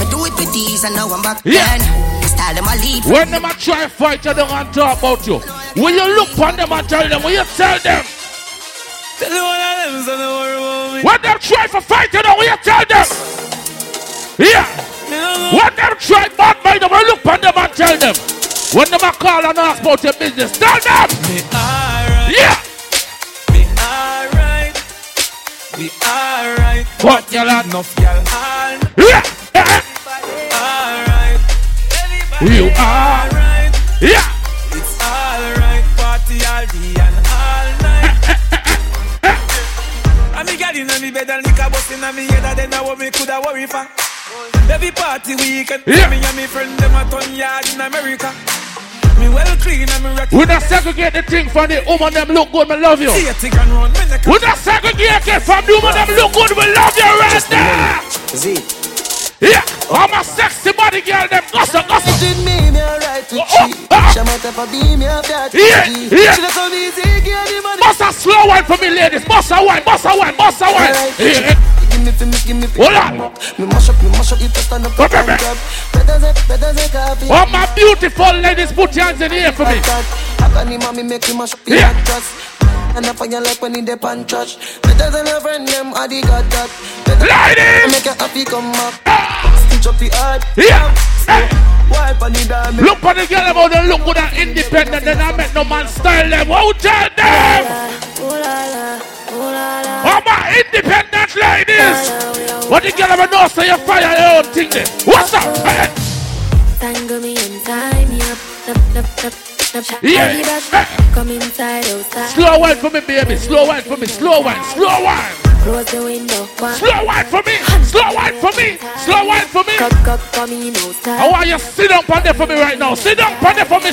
I do it with these and now I'm back Yeah. again Me style them a lead When them a try fight you, they gonna talk about you. When you look on them and tell them, when you tell them. Tell you one of them, so don't worry about me. When them try for fight you, know, when you tell them. Yeah. When them try bad mind them, when you look on them and tell them. When them a call and ask about your business, tell them. Me alright. Yeah. Me alright. We alright. What like? Enough y'all all Yeah. alright. You are. Alright. Yeah. It's alright. Party all day and all night. And me got in me bed and liquor bust in me head and then I what me coulda worry for. Every party weekend, Yeah. me and me friend them a ton yard in America. Me well clean and me rock. We not segregate the thing from the woman them look good, me love you. See a run, me We not segregate it from the woman them look good, we love you right there. Z Yeah, I'm a sexy body girl, them gossip, gossip. Between me, me alright with Oh, she ah. She might have a be me a fat Yeah, yeah. She not so easy, give the money Bust a slow one for me, ladies. Bust a wine, bust a wine, bust a wine. Yeah. Me, fi me, give me, Hold on. Me mash up, me mash up, you to stand up and man. Better than, better than coffee All my beautiful ladies, put your hands in the for me. I him me make him mash up Yeah. trust And I find you like when he dip and trash Better than a friend, them, I the got that Ladies! Make you happy, come up Stitch up the heart Yeah. Wipe on the Look the girl about them look good and independent. Then I make no man style them. Who tell them? All my independent ladies. What the girl ever know say you fire your own thing there. What's up? Hey. Tangle me and tie me up. Up, up, up, up. Yeah. Back, Come inside, outside. Slow wine for me, baby. Slow wine for me. Slow wine. Slow wine. Close the window. One. Slow wine for me. Slow wine for me. Slow wine for me. Cock, cock, come in outside. I want you sit down on there for me right now. Sit down on there for me.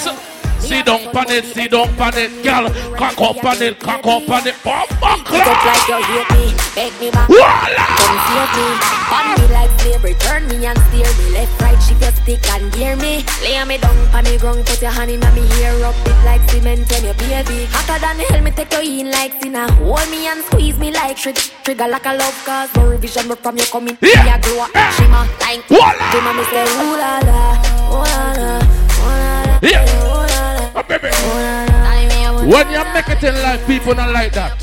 Sir. Sit down on it, sit down on it, girl. Cock up on it, cock up on it. Bum, bum, Pick like you hate me, beg me back. Voila! Come save me. Bun me like slavery, turn me and steer me. Left, right, shift your stick and gear me. Lay me down on the ground, put your hand in me hair, rub it like cement when you baby. Hotter than hell, me take you in like sinner. Hold me and squeeze me like trick. Trigger like a love cause no revision, but from you coming, Yeah. me a glow up, shimmer like. Voila! Shimmer me say, ooh la la, ooh la la, ooh la la, Yeah. ooh la la, Baby. ooh la la. I mean, I want- When you make it in life, people not like that.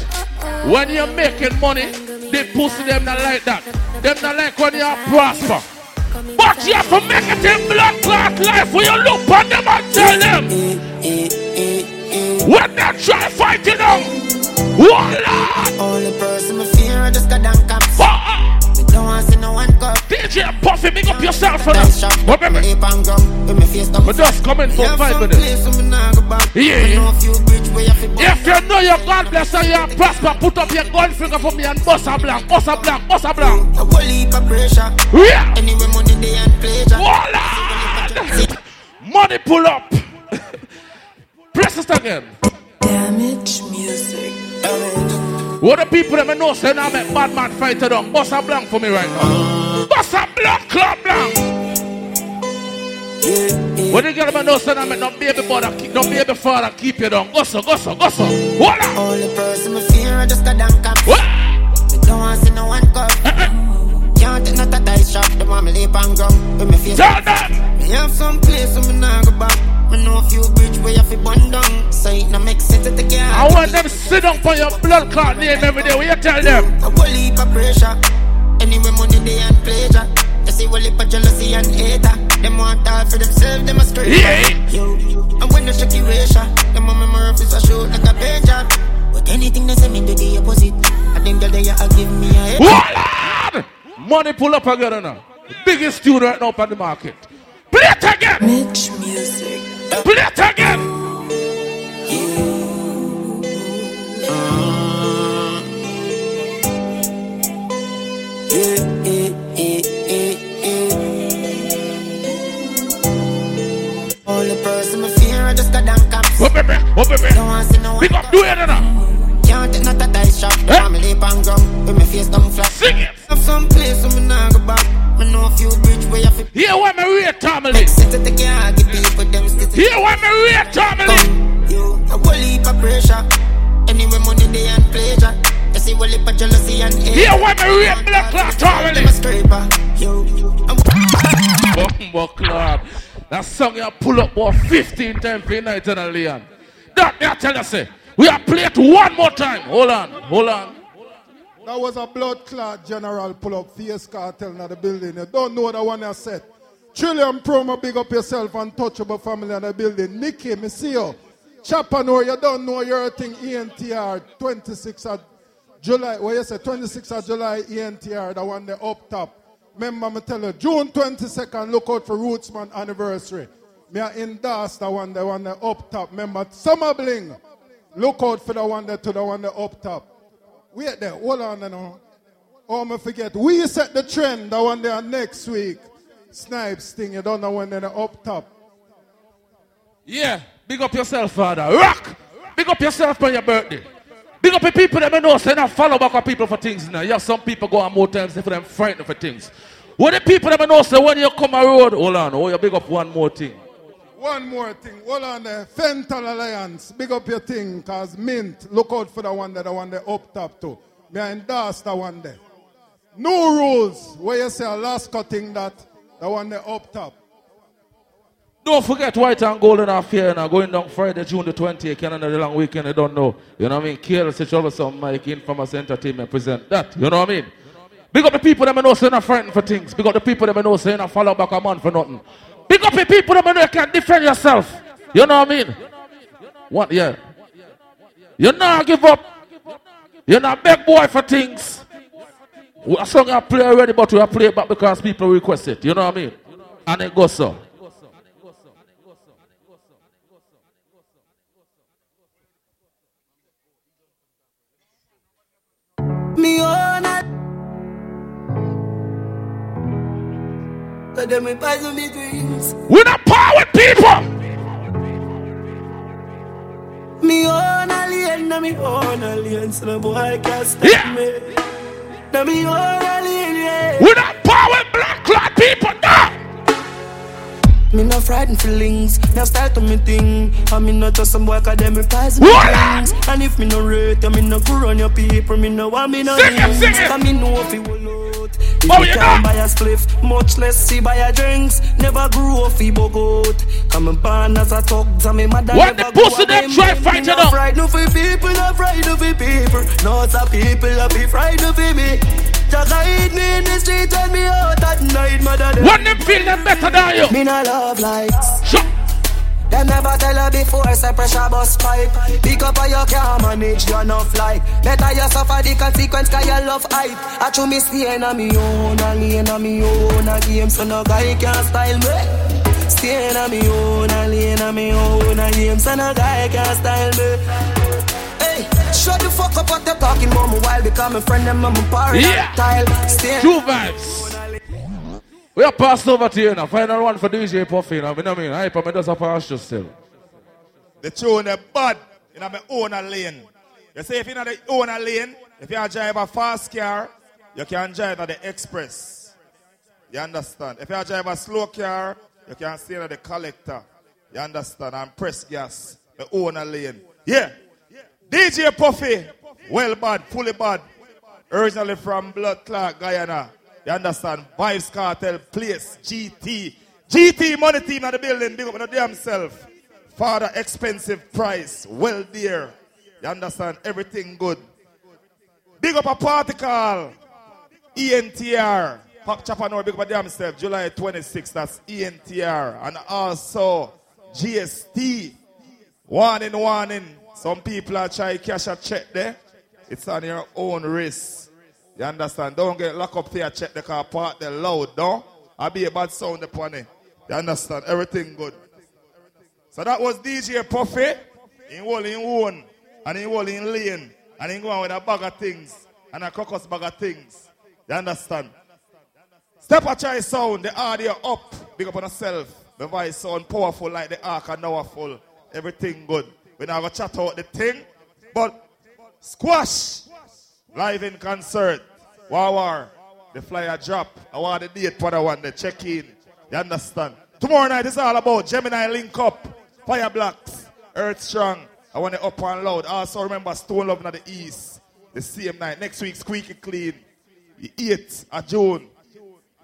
When you're making money, they pussy them not like that. Them not like when you prosper. But you have to make it in blood clot life when you look on them and tell them. When they try fighting them, Lord. Only person me fear I just got. Me don't want see no one cup. DJ Puffy, make up yourself for that. What baby? Lip and gum, with me face. But just come in for five some minutes. place where me nah go back. Yeah, yeah. know a few bridge where you fi. If you know your God bless and you prosper, put up your gun finger for me and bust a blank, bust a blank, bust a blank. Mm, a whole heap of pressure. Yeah. Anyway, money they and pleasure. Voila! Money pull up. Press it again. Damage music. What the people that me know say now make bad man fight it down. Bust a blank for me right now. Bust a blood club blank. What the girl me know say now make no baby mother, keep- no baby father keep you down. Go so, go so, go so. Voila! Only person me fear I just got down cops. Me don't want see no one cup. Can't take no tight shop. The me lip and gum. With me face Tell them. Me have some place where me nah go back. Me know a few bridge where you fi bun down. So it no make sense to take care. I want them sit down for your blood clot name every day. What you tell them? A whole heap of pressure. Anyway, money they and pleasure. You see, whole heap of jealousy and hater. Them want all for themselves, them a straight. Yeah. Yo, and when the shaky ratio, them on my mouth is a shoot like a pager. But anything they say me do the opposite. And them girl they a give me a head. Voila! Money pull up again now. The biggest tune right now up on the market. Play it again. Mitch music. Play it again. Yeah, yeah, yeah, yeah, yeah. Only person me fear I just got down cops. Oh baby, oh baby. Don't want see no Big up, do it now. Can't take no tight shop. I'm lip and gum. With me face down flat. Sing it. Have some place where me nah go back. Me know a few bridge where you fi. Here why me family. Make sense to take care. Give people them stitches. Here why me rate family. Yo, a whole heap of pressure. Anyway, money they and pleasure. You see, whole heap of jealousy and hate. Here why me rate black clock family. Them a scraper. Yo, Bumbo club. That song you pull up about 15 times per night in a Leon. That me I tell you say. We are played one more time. Hold on, hold on. That was a blood clot general pull up face cartel in the building. You don't know the one I said. Trillium promo, big up yourself, untouchable family in the building. Nicky, me see you. Chapanor, you don't know your thing, ENTR, 26th of July. What you say, 26th of July, ENTR, the one there up top. Remember, me tell you, June 22nd, look out for Rootsman anniversary. Me I endorse the one, the one there up top. Remember, Summer Bling. Look out for the one that to the one that up top. Wait there, hold on now. Oh, me forget. We set the trend, the one there next week. Snipes thing, you don't know when they're up top. Yeah, big up yourself, father. Rock! Big up yourself on your birthday. Big up the people that know, say not follow back on people for things now. Yeah, some people go on more times for them frightened for things. What the people that know, say when you come a road, hold on, oh, you big up one more thing. One more thing, hold on there. Fental Alliance, big up your thing, cause Mint, look out for the one that the one there up top too. Me I endorse the one there. No rules, where you say Alaska thing that, the one there up top. Don't forget White and Golden Affair now going down Friday, June the 20th, Canada, the long weekend, I don't know. You know what I mean? KLC Troublesome Mike, Infamous Entertainment present that. You know what I mean? Big up the people that may know say not frightened for things. Big up the people that may know say not follow back a man for nothing. Big up the people that you can defend yourself. You know what I mean? What? Yeah. You not give up. You're not beg boy for things. A song I play already, but we are play back because people request it. You know what I mean? And it goes so. Cause them me poison me dreams. We're not power people. Me own alien, na me own alien, so no boy can't stop me. Na me own alien, yeah. We're not power black clot people. No. Me no frightened feelings, no style to me thing. And me not just some boy cause them reprise me things. And if me no rate you, me no go run your people. Me no want me no Sing it, sing it. Cause me know if you will. If Oh, you you can't buy a spliff, much less see buy a drinks. Never grew up fi bogot. Come and born as a thug, and me mother never the pussy them try fight no it up. frightened for people, no frightened for people. No, a people, I be frightened for me. a guide me in the street when me out at night, mother. What them feel them better than you? Me not love likes. Them never tell her before, say pressure bus pipe. Pick up or you can't manage, you enough like. Better you suffer the consequence, cause you love hype. I chew me stay on me own, a lane on me own, a game, so no guy can style me. Stay on me own, a lane on me own, a game, so no guy can style me. Hey, shut the fuck up what you talking about me while become a friend them I'm party Yeah. style. Stay Two vibes. We are passed over to you now. Final one for DJ Puffy. You know what I mean? Hyper, me does a pass just still. The tune the bad in my own lane. You say if you're not the own lane, if you drive a fast car, you can drive at the express. You understand? If you drive a slow car, you can stay at the collector. You understand? And press gas. The own lane. Yeah. DJ Puffy, well bad, fully bad. Originally from Blood Clot, Guyana. You understand? Vibes Cartel, Place, GT. GT Money Team at the building, big up the damn self. Father, expensive price, well dear. You understand? Everything good. Big up a particle. ENTR. Pop Chapanor, big up a damn self. July 26th, that's ENTR. And also GST. Warning, warning. Some people are trying to cash a check there. It's on your own risk. You understand? Don't get locked up there, check the car park, the loud, no? I'll be a bad sound upon it. You understand? Everything good. So that was DJ Puffy. He hold in one, and he hold in lane, and he go with a bag of things, and a crocus bag of things. You understand? Step a try sound, the audio up, big up on yourself. The voice sound powerful like the ark and now. Everything good. We now go chat out the thing, but squash live in concert. Wow, wow. The flyer drop. I want the date for the one, the check in. You understand? Tomorrow night is all about Gemini Link Up, Fire Blocks, Earth Strong. I want it up and loud. Also remember Stone Love in the East. The same night. Next week, Squeaky Clean. The 8th of June.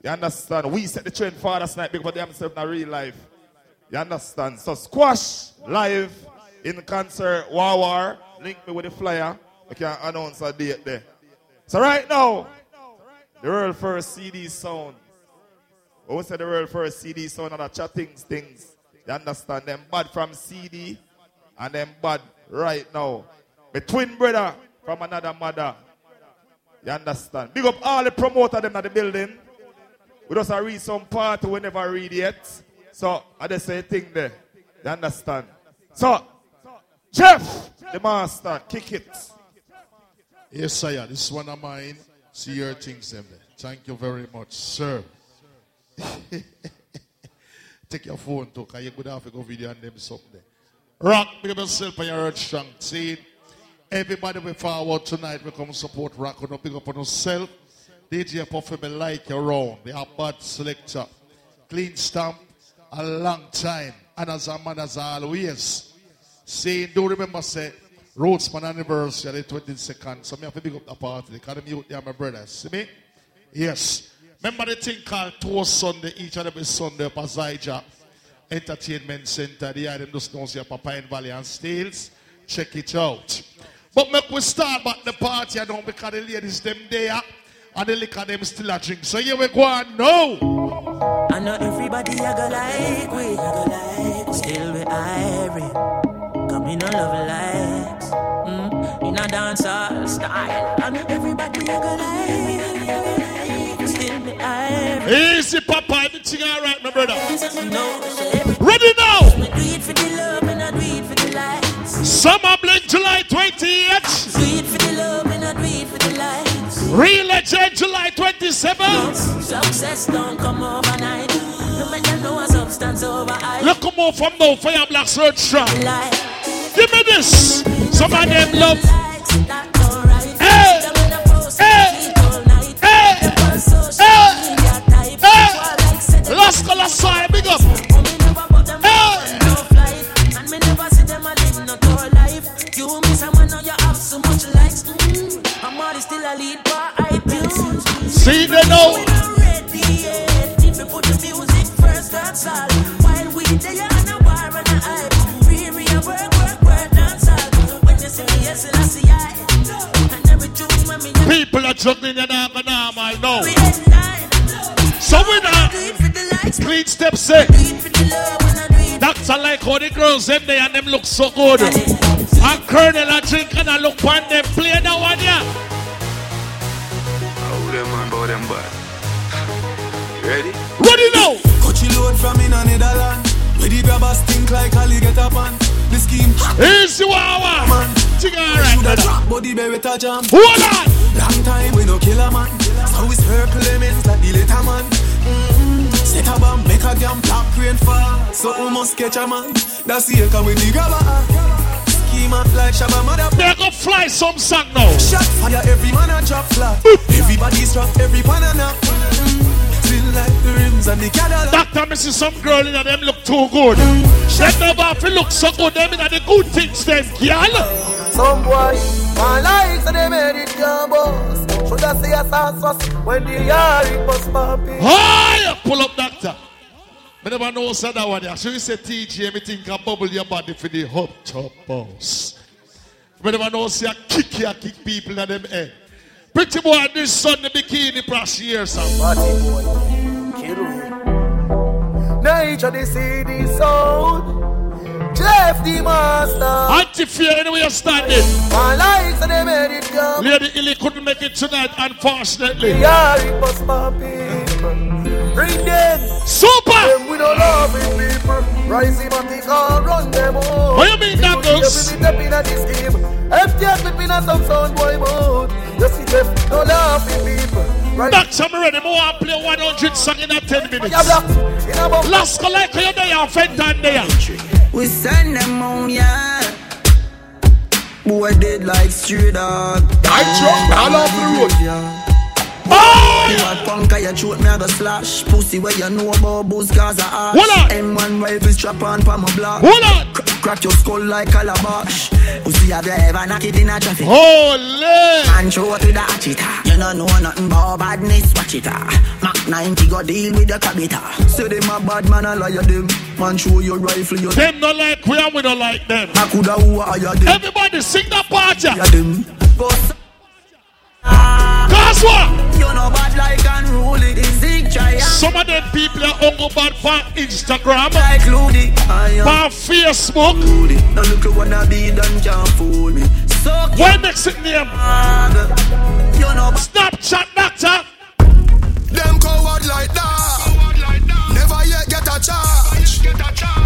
You understand? We set the trend for this night because they have themselves in real life. You understand? So Squash live in concert, War. Link me with the flyer. I can announce a date there. So right now, the world first CD sound. When we say the world first CD sound and the chattings things, you understand them bad from CD and them bad right now. My twin brother from another mother. You understand? Big up all the promoter them at the building. We just a read some part we never read yet. So I just say thing there. You understand? So Jeff, the master, kick it. Yes, sir. This is one of mine. See your things, eh, there. Thank you very much, sir. Take your phone too, because you could have to go video and them something. Rock, big up yourself and your earth strong team. Everybody we forward tonight, we come support Rock. We big up on yourself. DJ Puffy, me like your own. They are bad selector. Klean Stamp, a long time. And as a man as always. Saying, do remember, say, Rootsman anniversary, the 22nd. So me have to big up the party. Because them youth, they are my brothers. See me? Yes. Remember the thing called Toast Sunday, each and every Sunday up at Zaija Entertainment Center. The item just knows your Papa in Valley and Steels. Check it out. But make we start back the party, I know, because the ladies them there and the liquor them still a drink. So here we go on now. I know everybody I go like we, I go like still we irie. Come in a love likes, mm, in a dancehall style. Know everybody I go like, still irie. Easy, Papa. Everything all right, my brother. No, Ready now. me do it for the love and I do it for the likes. Summer Bling July 28th. Do it for the love and I do it for the likes. Real Legend July 27th. Success don't come overnight. No matter no substance over I. Look come on from now, Fire Black Search. Give me this. Some of them love. Hey! Hey! Hey! Hey! Hey! Las Colossal, big up. Clean step say. Doctor like how the girls them there and them look so good. And Colonel a drink and I look on them play that one yeah. How them man bow them bad? Ready? Ready now. Coachy load from in a Netherland. Where the grabbers think like Ali get up on. The scheme. Easy wawa. Man. Think alright, Shoulda brother. drop body better a jam. Hold on. Long time we no kill a man. So we circle elements like the later man. Set a bomb, make a damn black rain fall. So we must catch a man. That's the echo with the grabber. Scheme up like Shabba mother. They go fly some song now. Shot fire, every man a drop flat. Everybody strap, every pan a nap. Mm-hmm. Still like the rims and the Cadillac. Doctor, me see some girl in them look too good. They never have to look so good. Them in the good things, them girl. Some boy, my life, so they made it young boss. Should I say a sauce when the yard it was popping? Hi, pull up, doctor. Me never know said that one. Yeah. So you say TJ, me think I bubble your body for the hop top boss. Me never know say I kick you, kick people in them head. Pretty boy, this son the bikini here, some. Party boy, kill me. Nature the CD sound. Jeff the master. Anti-fear anyway you're standing. My life, so they made it young. Lady Illy couldn't make it tonight, unfortunately. Yard it was popping. Bring them. Super. Them we don't love it, people. Rise him and take all run them all. What you mean, Knuckles? Every step in at this game. FTS flipping at some sound boy mode. You see Jeff, no laughing people. Right. Doctor, I'm ready. I want to play 100 song in a 10 minutes. Yeah, black. In a box. Last like you there, Fenton there. We send them on, yeah. Boy dead like straight dog. I drop all off the road. road. You a punk, I shoot me a go slash. Pussy where you know about booze cause I ash. Hold on. M1 rifle strap on for my block. Hold on. Crack, crack your skull like calabash. Pussy have you ever knock it in a traffic? Holy. And show to the achita. You don't know nothing about badness, watch it ah. Mac 90 go deal with the cabita Say them a bad man, I liar them. Man show your rifle, you Them not like we and we don't like them. I coulda who are you them? Everybody sing that part, yeah. Ya them Go Cause what? You know bad like unruly The zig giant Some of them people are only bad for Instagram, Like Ludi I am for Facebook. Ludi Now look at what I be done can't fool me So What next in name? You know Snapchat doctor. Them coward like that. Never yet get a charge.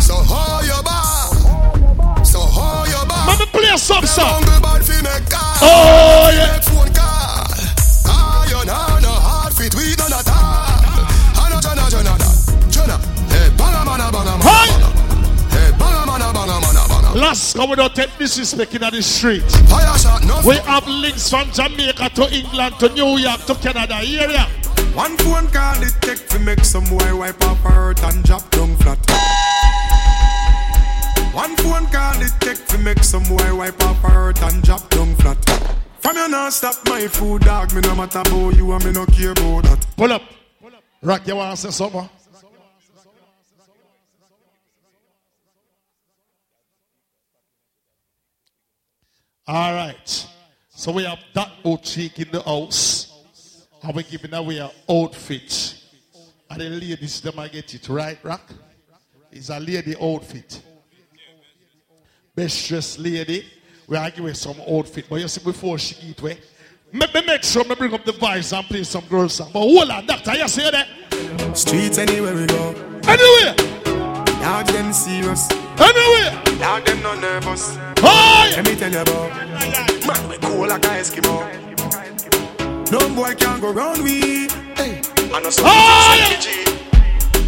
So hold your bar. So hold your bar. Let me play some song. Hungry bad fi make call. Oh, yeah. Last come don't take disrespect in the street. Fire shot no. We have links from Jamaica to England to New York to Canada. Here, yeah. One phone call it take to make some boy wipe up hurt and drop down flat. One phone call it take to make some boy wipe up hurt and drop down flat. From you not stop my food dog, me no matter about you and me no care about that. Pull up. Rock, you want to say something? All right. So we have that old chick in the house. And we're giving away an outfit. And the ladies, them I get it, right, Rock? It's a lady outfit. Best dressed lady. We are giving some outfit. But you see, before she eat way, me make sure me bring up the vibes and play some girl song. But hold on, doctor, you see that? Streets anywhere we go. Anyway, Dog them serious. anyway. Dog them not nervous. Hi! Let me tell you about Man, we cool like a Eskimo No boy can go round we Hey, I know some Hi!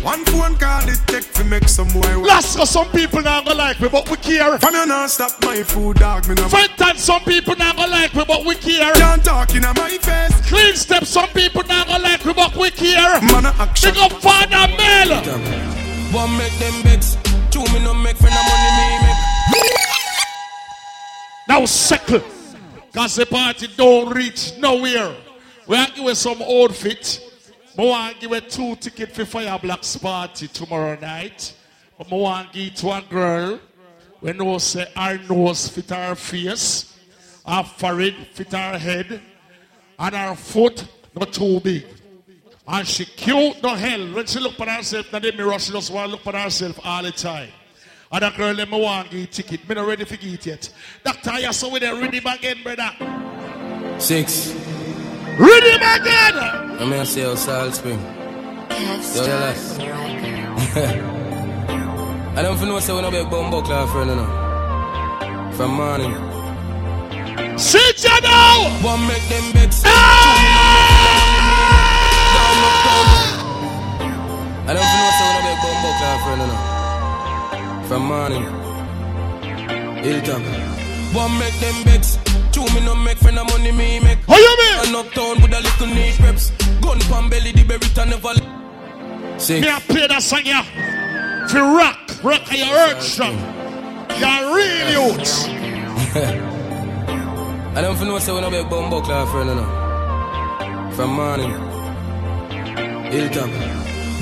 One phone call it take to make some boy. Last cause some people not gonna like me, but we care. From you not stop my food dog, me no Fenton, some people not gonna like me, but we care. Can't talk in my face Clean step, some people not gonna like me, but we care. Man action Big up Father Mel. One make them vex. Two me no make friend of money me make. Now settle. Cause the party don't reach nowhere. We are giving some outfit. I want give a two ticket for Fire Blacks party tomorrow night. I want give to a girl. We know say her nose fit her face. our forehead fit her head. And her foot not too big. And she cute no hell. When she look for herself, now the mirror, she just want to look for herself all the time. And that girl, let me want to get ticket. Me not ready for it yet. Doctor, you saw with the rhythm again, brother. Six. Rhythm again. I'm gonna say Salt Spring. Yo, tell us. I don't know say we no big bumbo club friend, you know. From morning. Sit you now. One make them bets. I don't know say we no big bumbo club friend, you know. From morning. Hilltop. One make them bets. Two me no make friend of money me make. How you mean? And uptown with a little knee preps. Gun pan belly the berry never. Six. Me I play that song yeah. For rock, rock your earth strong. You're real youths. I don't know say we no big bumbo club friend, you know. From morning. Hilltop.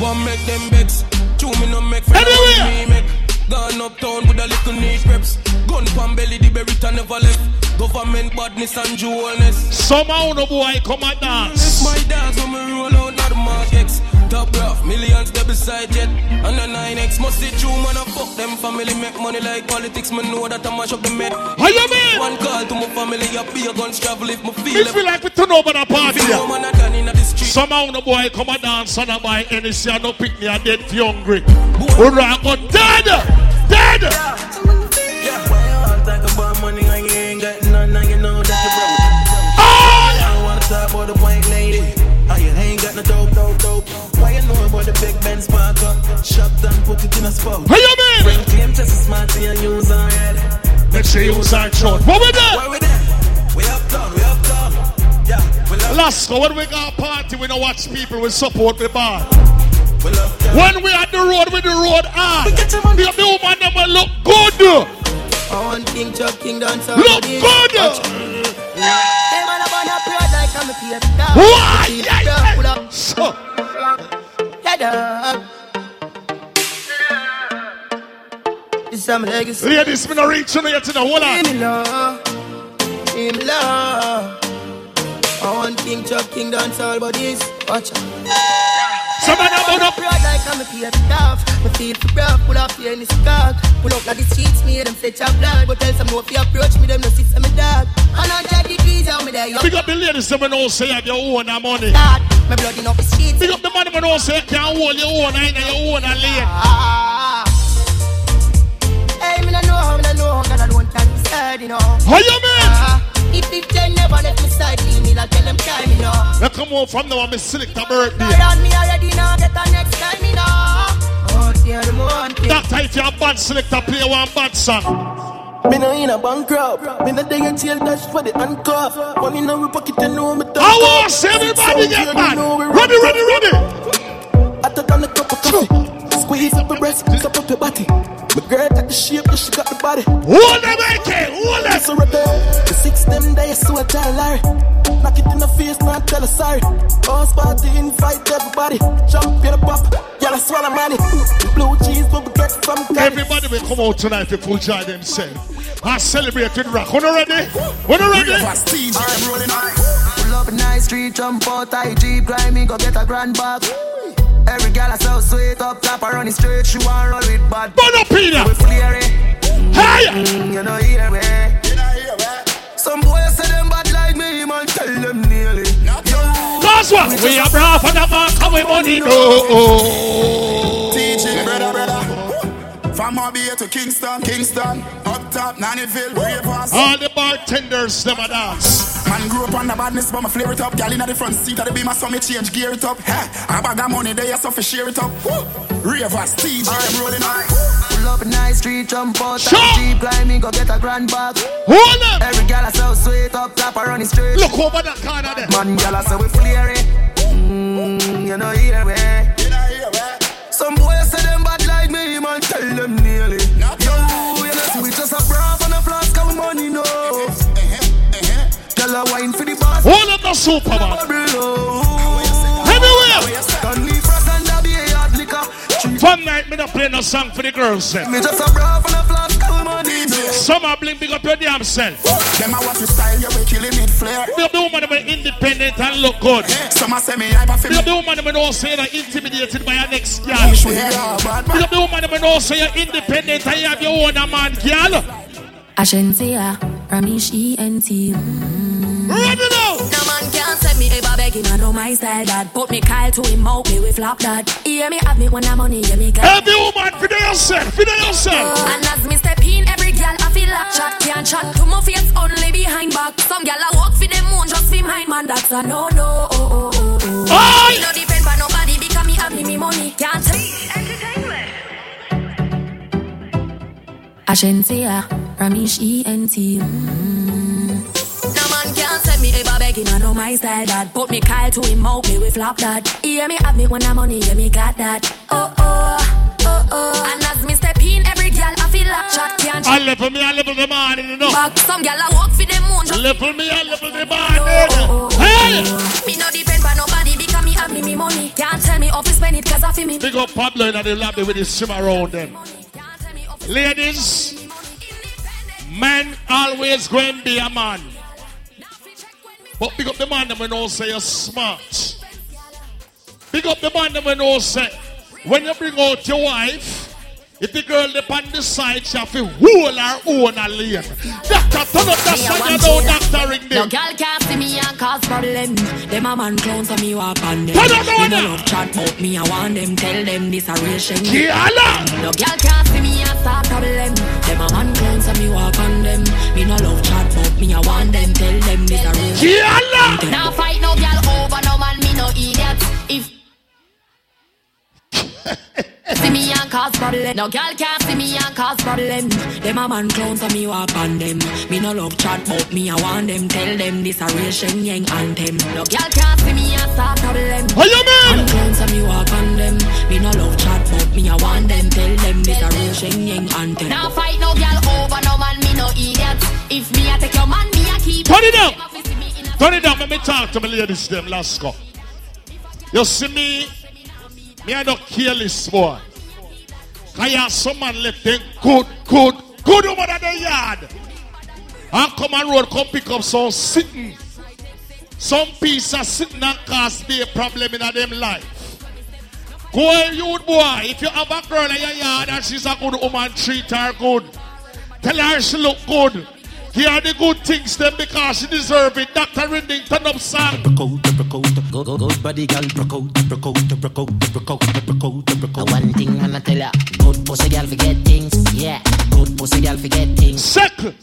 One make them bets. Two me no make friend of money me make. Gone uptown with a little knee preps. Gun pan belly the berry never left. Government badness and jewelness. Somehow no boy come and dance. It's my dance when me roll out not the markets. Top rough, millions they beside jet. And the 9X must see true man I fuck them family make money like politics. Me know that I mash up the med. How you mean? One call to my family, I be a guns travel if me feel Me it. feel like we turn over the party. If you man I done in the street. Somehow no boy come and dance and I buy any say I no pick me a dead for hungry. We rock go dead, dead. Yeah, Shut down, put it in a spot. How you mean? Bring claim just as smart and use our head. Let's see who's on short. What we there? Where we there? We up down, we up down. Yeah, we love Lasco, when we got a party, we don't watch people, we support the bar. we love When we at the road, we the road hard. The the woman them will look good. I want King Chuck, King Dance. Look good. Hey man, I'm on a like I'm a. Why? Yeah, yeah. Pull up. So, Yeah, dog. This is my legacy. ladies, me not reach you yet in the whole lot. Give love. Me love. I want King Chuck, King Dance, all this. Watch out. Somebody about up broad like I'm a theater. Me feel for broad, pull up here in the skirt. Pull up like the streets, me them say chop blood. But tell some no if you approach me, them no see some dog. And I check degrees, how me there. Big up the ladies, them know say have your own money. Start. My blood in off the streets. Big up the money, them know say can't hold your own, I know your own lane. Ah. Hey, me no know, me no know, God I don't can decide, you know. How you mean? Ah. If it ten never let me side, leave me like tell them time, you know. Now come on from now, I'm select a birthday. Around me already now, get the next time, you know. Oh, dear, the one. Doctor, if you're a bad selector, play one bad song. Me no in a bankrupt. Me no dey get jail dash for the handcuff. Money in our pocket, you know me. I want to everybody get mad. Ready, ready, ready. Hotter than a cup of coffee. Squeeze up your breast, cup up your body. My girl got the shape, yeah, she got the body. Hold them, AK, hold them. So right there, the six them days, so I tell Larry. Knock it in the face, not tell her sorry. Boss party, invite everybody. Jump in the pop, yeah, I swallow money. Blue cheese, what we get from Cali. Everybody will come out tonight to full enjoy themselves. I celebrate with rock. When you ready? When you ready? I'm rolling Pull up a nice street, jump out, I jeep, grind me, go get a grand bag. Every girl I so sweet up top, I run it straight, she want roll with bad. Burn up, Peter. We flare it. Hey! Mm, you know hear me. Some boys say them bad like me, man, tell them nearly. Yo, That's what we are bra for the mark and we money no. Teaching, brother, brother. From Mobile to Kingston, Kingston, up top, Nannyville, Ravens. All the bartenders them a dance. Man grew up on the badness, but my flare it up. Gal in the front seat of the beam, so me change gear it up. Ha, I bag of money there, so for share it up. Woo. Ravers, TJ, I'm rolling on. Pull up a nice street, jump out, Sure. and jeep, climb me, go get a grand bag. Hold them. Every girl I so sweet up top, I run it straight. Look over that corner there. Man, girl I say we flare it. Mm, you know hear me. Some boys man, tell them nearly. Yo, you know, see we just a bra and a flask of money, no. Uh-huh, uh-huh. Girl, I wine for the boss. Hold up the Superman. Fun night, me not play no song for the girls. eh. Me just a bra and a flask of money, no. Summer bling, big up your damn self. Them I want to style you, we killing it flare. Big up the woman that independent and look good. Some I say me hyper Big up the woman that know say that intimidated by your next girl. Big up the woman that know say you're independent and you have your own man, girl. Ashensia, Romeich E-N-T. Run it out! Me ever begging, I know my style that. Put me Kyle to him out, me we flop that. Hear me have me when I'm money, hear me get. Every woman, figure yourself, figure yourself. And as me step in, every girl I feel like chat can't chat to my face only behind back. Some girl I walk for them moon just for mine, man. That's a no no. Oh, oh, oh, oh. Me no depend on nobody because me have me, me money can't tell. Ashensia, Romeich E-N-T. No mm. Ever begging, I know my style that. Put me Kyle to him out, me we flop that. He hear me have me when I'm money, hear me got that. Oh oh, oh oh. And as me step in, every girl I feel like chat can't I level me, I level the man, you know. back. Some girl I walk for them moon just Level me, I level the man. Hey! Me no depend on nobody because me have me, me money. Can't tell me off to spend it cause I feel me. Big up Pablo in the lobby with his swim around them. Ladies, man always going to be a man. But big up the man that we know say you're smart. Big up the man that we know say when you bring out your wife, if the girl up on the side, she have to hold her own a lane. Doctor, turn up that song, you know, doctor ring No them. girl can't see me and cause problem. Them a man clowns so me walk on them. Turn up the one no now. chat but me I want them. Tell them this a ration. Kiala! No girl can't see me and start problem. Them a man clowns so me walk on them. Me no love chat but me I want them. Tell them this a ration. Kiala! Now fight no girl over no man. Me no idiot. If See me and cause problem. No girl can't see me and cause problem. Them a man clowns so me walk on them. Me no love chat but me I want them. Tell them this a real Shenyeng anthem. No girl can't see me and start problem. How you mean? Man clowns so me walk on them. Me no love chat but me I want them. Tell them this a real Shenyeng anthem. Now fight no girl over no man. Me no idiot. If me I take your man, me I keep. Turn it down. Turn it down. Let me talk to my ladies them. Let's go. You see me? Me I don't careless boy. Cause you have some man left them good, good, good woman in the yard. And come and road, come pick up some sitting. Some piece of sitting and cause a problem in them life. Go on, you boy. If you have a girl in your yard and she's a good woman, treat her good. Tell her she look good. Hear the good things then because she deserve it. Dr. Rinding, turn up song. Go, go, good body girl, broke out, broke out, broke out, broke out, broke out, broke out. One thing I'ma tell ya, good pussy girl forget things, yeah. Good pussy girl forget things. Second.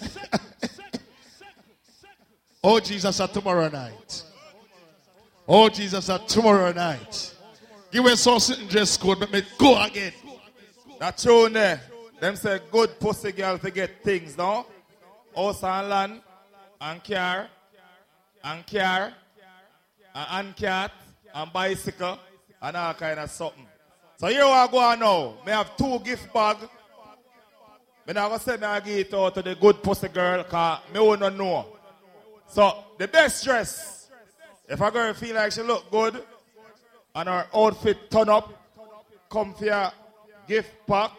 oh, Jesus, at tomorrow night. Oh, Jesus, at tomorrow night. Give us some sitting dress code, but me go again. That tune there. Them say good pussy girl to get things, no? House and land, and car, and car, and, cat, and bicycle, and all kind of something. So here we go on now. Me have two gift bag. Me not gonna say me I give it out to the good pussy girl, cause me won't know. So the best dress, if a girl feel like she look good, and her outfit turn up, come your gift pack,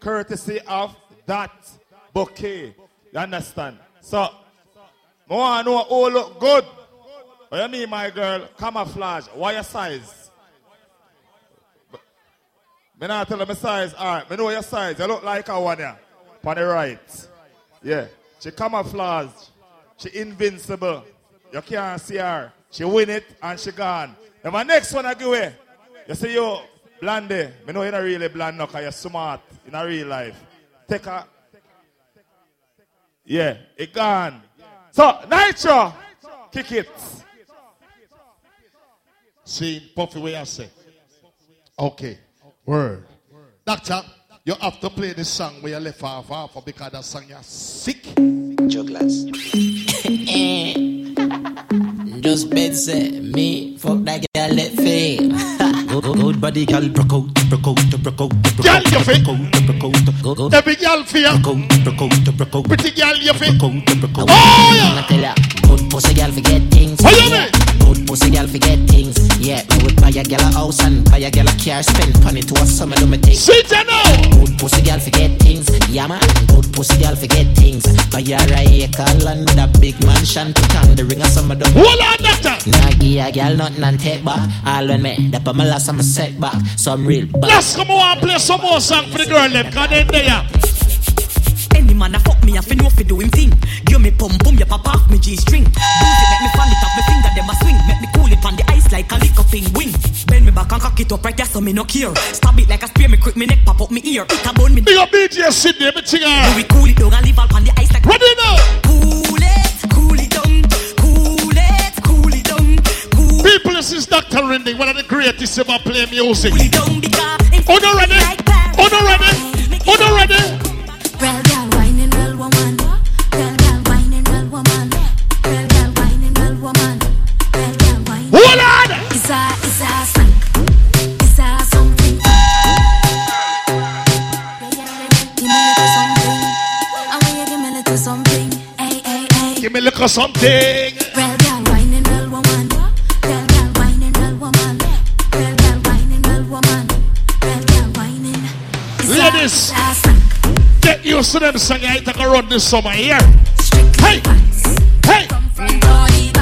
courtesy of that bouquet. You understand? So, I want to know look good. What you mean, my girl? Camouflage. What your size? Me not tell her my size. All right, me know your size. You look like a one here. On the right. Yeah. She camouflage. She invincible. You can't see her. She win it and she gone. And my next one I give away. You see you, Blondie. Me know you're not really blonde no, because you're smart in a real life. Take a yeah, it gone. So, Nitro, kick it. See, Puffy, what I say? Okay, word. Doctor, you have to play this song where you left off off because that song you're sick. Jugglers. Just bed say me fuck that girl let fame. Body girl broke out, broke out, broke out, broke out, broke out, broke out, go go. Every girl for you. Broke out, broke out, broke out. Pretty girl, you fit. Broke out, broke out. Oh, yeah. Tell ya, good pussy girl forget things. You yeah. Good pussy girl forget things. Yeah, me would buy a girl a house and buy a girl a car, spend money to a summer do me thing. Sit down now. Good pussy girl forget things. Yeah man, good pussy girl forget things. You're a acre and a big mansion to come the ring of some of them. Hold on, doctor. Nah, give a girl nothing and take back. All when me, the my last I'm a setback. Some real bad. Let's come on and play some more song for the girl them, cause they there. Any man a fuck me, I fi know fi do him thing. Give me pum pum, ya pop off me G string. Boost it, make me fan it off me finger, them a swing. Make me cool it on the ice like a lick up wing. Bend me back and cock it up right there, so me no care. Stab it like a spear, me quick me neck pop up me ear. It a bone me. Big up DJ Sydney, me ting her. We cool it down and leave all on the ice like. Ready now? Cool People, this is Dr. Rinding, one of the greatest ever play music. it down because. Oh, no ready? Oh, no ready? Oh, no ready? Girl whining, real woman. Real girl whining, real woman. Real girl whining, real woman. Real girl whining. Hold on! It's a, it's a song. It's a something. Give me a little something. I want you give me a little something. Hey, hey, hey. Give me a little something. Get used to them song I take a run this summer here. Hey! Hey! From body.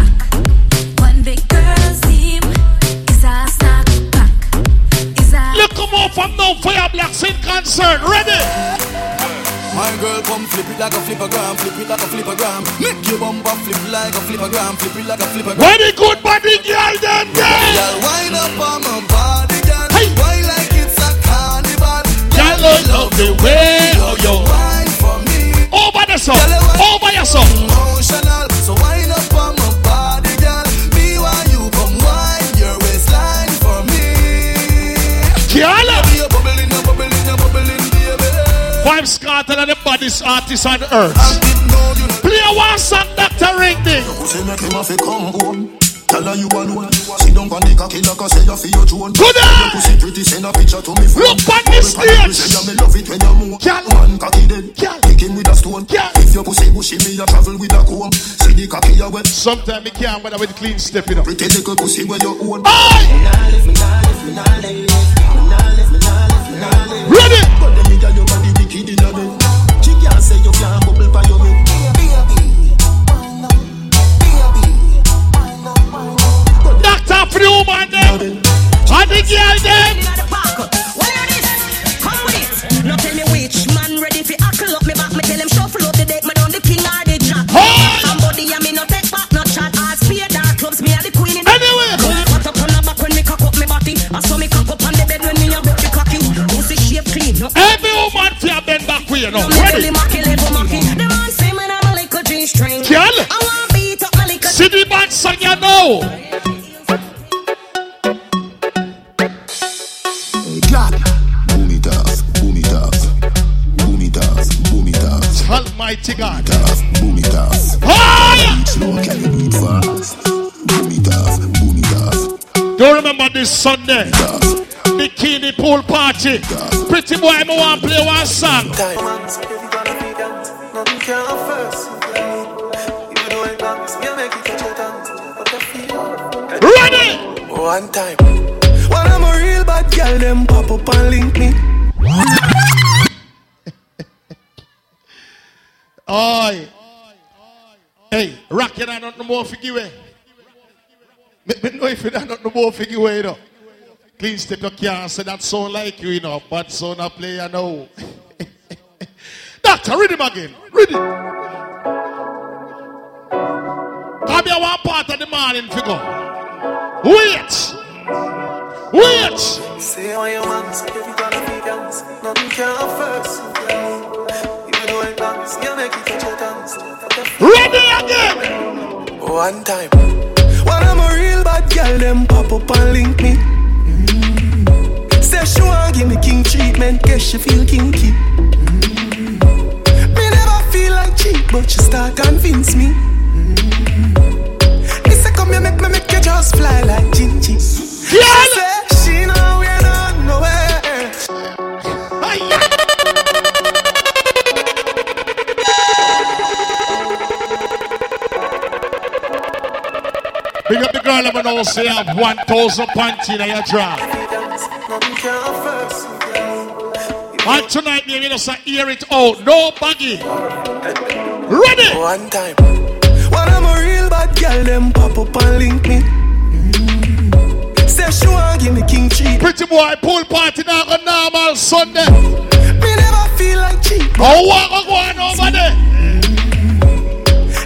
One big girl's team is a snack pack. Is a Look come on from now Fire Blacks in concert. Ready? My girl come flip it like a flippergram, flip it like a flippergram. Make your bumper flip like a flippergram, flip it like a flippergram. Very good body girl them there. Girl, wind up on my body, girl. Hey. Why like it's a carnival? Girl, I love the way how you son. Emotional, so wind up on my body, girl. Me you come wine your waistline for me. Vybz Kartel and the baddest artist on earth. Play one song, Dr. Ringding. Pussy make him have to come home. Tell her you alone. Sit down on the cocky like I say you feel your drone. Good Your pussy pretty, send a picture to me phone. Look on the stage. Say you me love it when you move. Man cocky dead. Kick him with a stone. If your pussy bushy, me a travel with a comb. See the cocky you wet. Sometimes me can't weather with clean step, you know. Pretty little pussy where you own. Ready? But For the woman them. And the girl them. Tell me which man ready hackle up me back. Me tell the deck. Me the or the. Somebody me no take no chat. All spear dark clubs. Me a the queen in. Cut up on the back when me cock up body. I saw me cock up on the bed when me a broke the. Pussy shape clean. Every woman bend back for you now. Me Ready? The man say I'm string. I want beat up my little. See the bad song you know. Almighty God. Boom it off. Fire! Slow, can you beat fast? Boom it off, boom it off. Don't remember this Sunday. Bikini pool party. Pretty boy, I want to play one song. Nothing can first. You know it comes, you make it touch your tongue. What I feel. Ready? One time. When I'm a real bad girl, them pop up and link me. Oi. Hey, rock you not no more figure way. Me, know if you not no more figure way, you know. Clean step you can't say that sound like you, you know. But sound a player now. Doctor, read him again. Read it. Come here one part of the morning figure. Wait. Wait. Say all your man, so if you gonna be dance, nothing can first. Ready again. One time. When I'm a real bad girl, them pop up and link me. Mm. Say she want give me king treatment, guess she feel kinky. Mm. Me never feel like cheap, but she start convince me. Mm. Me say come here, make me make you just fly like Gingy. She Big up the girl, I'm gonna say have 1,000 panty in your drop. Nothing can first. You And tonight, we just hear it out. No baggy. Ready? One time. When I'm a real bad girl, them pop up and link me. Mm. Say she want give me king cheap. Pretty boy, pool party now on normal Sunday. Me never feel like cheap. Oh, what go on over there?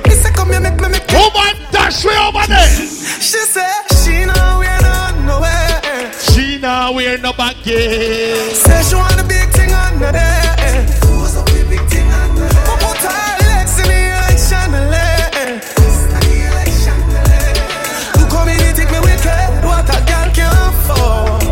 Me say come here, make me make Oh, my dash way over there. She say she know we're not nowhere. She now wear no baggy. Say she want a big thing under there. What's a big thing under there? Put her legs in the air like chandelier. You come in and take me wicked. What a girl can afford.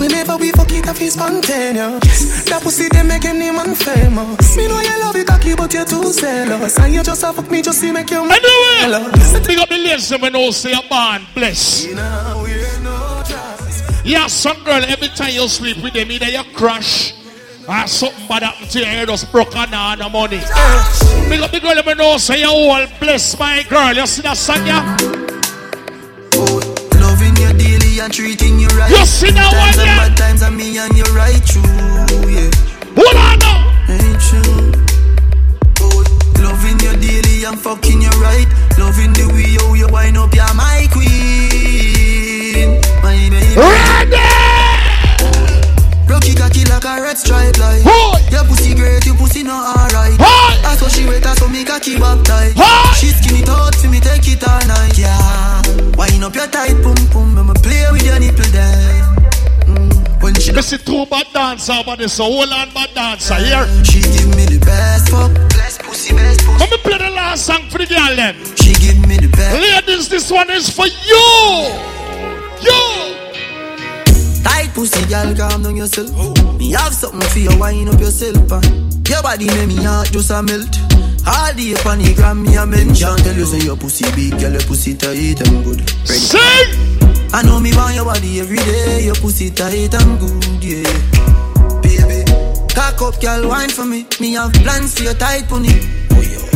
Whenever we fuck it, I feel spontaneous. Pussy they make any man famous. Me know you love it cocky, but you're too zealous. And you just a fuck me just to make you Anyway, big up the ladies when you say a man bless. Yeah, some girl every time you sleep with them, either you crash or something bad happen to you, you just broke on the money. Big up the girl when you say you all bless my girl. You see that song, yeah? Oh, loving you daily and treating you right. You see that one, yeah? Times and me and you right true, yeah. Hold on now. Ain't true. Oh, loving you daily and fucking you right. Loving the way how you wind up, you're my queen, my baby. Rocky cocky like a red stripe light. Your pussy great, your pussy not alright. That's what she wait, that's what me cocky baptized. She skinny thought for me take it all night, yeah. Wind up your tight pum pum, I'ma play with your nipple there. When she This is two bad dancer, but it's a whole lot bad dancer here. She give me the best fuck, best pussy, best pussy. Let me play the last song for the girl then. She give me the best. Ladies, this one is for you. You. Tight pussy, girl, calm down yourself. Me have something for you, wind up yourself. And your body make me heart just a melt. All the gram, me a mention. Tell you say your pussy big, girl, your pussy tight and good. Ready? Sing! I know me want your body every day. Your pussy tight and good, yeah. Baby, cock up, girl, wine for me. Me have plans for your tight pony.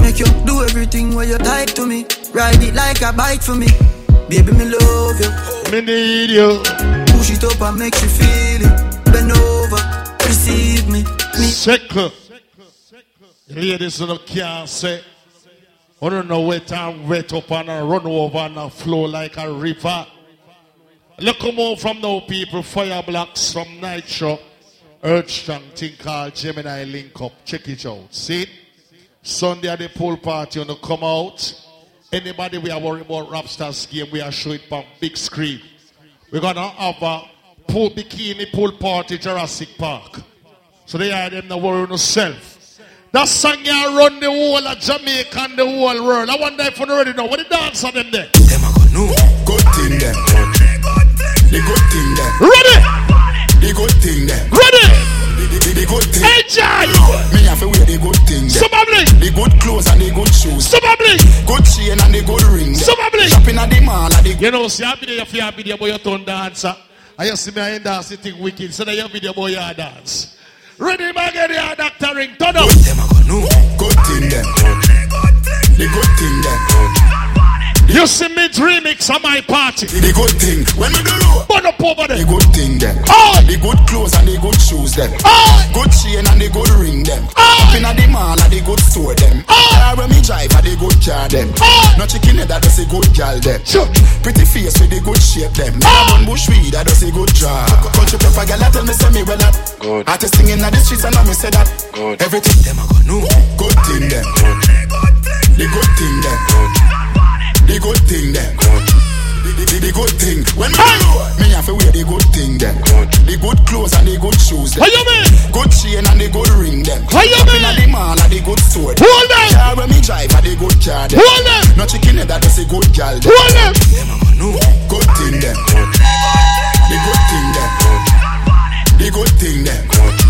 Make you do everything where you're tight to me. Ride it like a bike for me. Baby, me love you. Me need you. Push it up and make you feel it. Bend over, receive me. Me. Second. Ladies who can't say. I don't know wet and wet up and a run over and a flow like a river. Look more from now people, fire blocks from Nitro. Earth strong thing called Gemini Link Up. Check it out. See? Sunday at the pool party on the come out. Anybody we are worried about Raptors game, we are show it on big screen. We're gonna have a pool bikini pool party Jurassic Park. So they are them the worry yourself. That song you run the whole of Jamaica and the whole world. I wonder if you already know what the dance on them there. Good thing them. The good thing them. Ready? The good thing them. Ready? The, the, the good thing. Hey, Jai! Me have to wear the good thing them. Somebody. The good clothes and the good shoes. Somebody. Good chain and the good ring. them. Somebody. Shopping at the mall at the You know, see, I video for your video boy, you turn dancer. I just see me in dance, you think wicked. So that your video boy, you dance. Ready, man, get your doctor ring. Turn up. good thing them. The good thing them. You see me remix on my party. The good thing. When we do low. Burn up over there. The good thing them. Oh. The good clothes and the good shoes them. Oh. Good chain and the good ring them. Oh. Shopping at the mall at the good store them. Car when me drive at the good car them. Oh. No chicken head that does a good gal them. Pretty face with the good shape them. Oh. One bush weed that does a good job. Country proper gal that tell me say me well that. Good. Artist singing at the streets and I me say that. Good. Everything them I go know. Good thing them. The good thing them. The good thing them. The, the, the good thing. When me do me have to wear the good thing them. The good clothes and the good shoes them. What you mean? Good chain and the good ring them. What you Shopping mean? at the mall at the good store. them. Hold them. Car when me drive at the good car them. Hold them. No chicken head that does a good gal them. Hold them. Good thing them. The good thing them. The good thing them.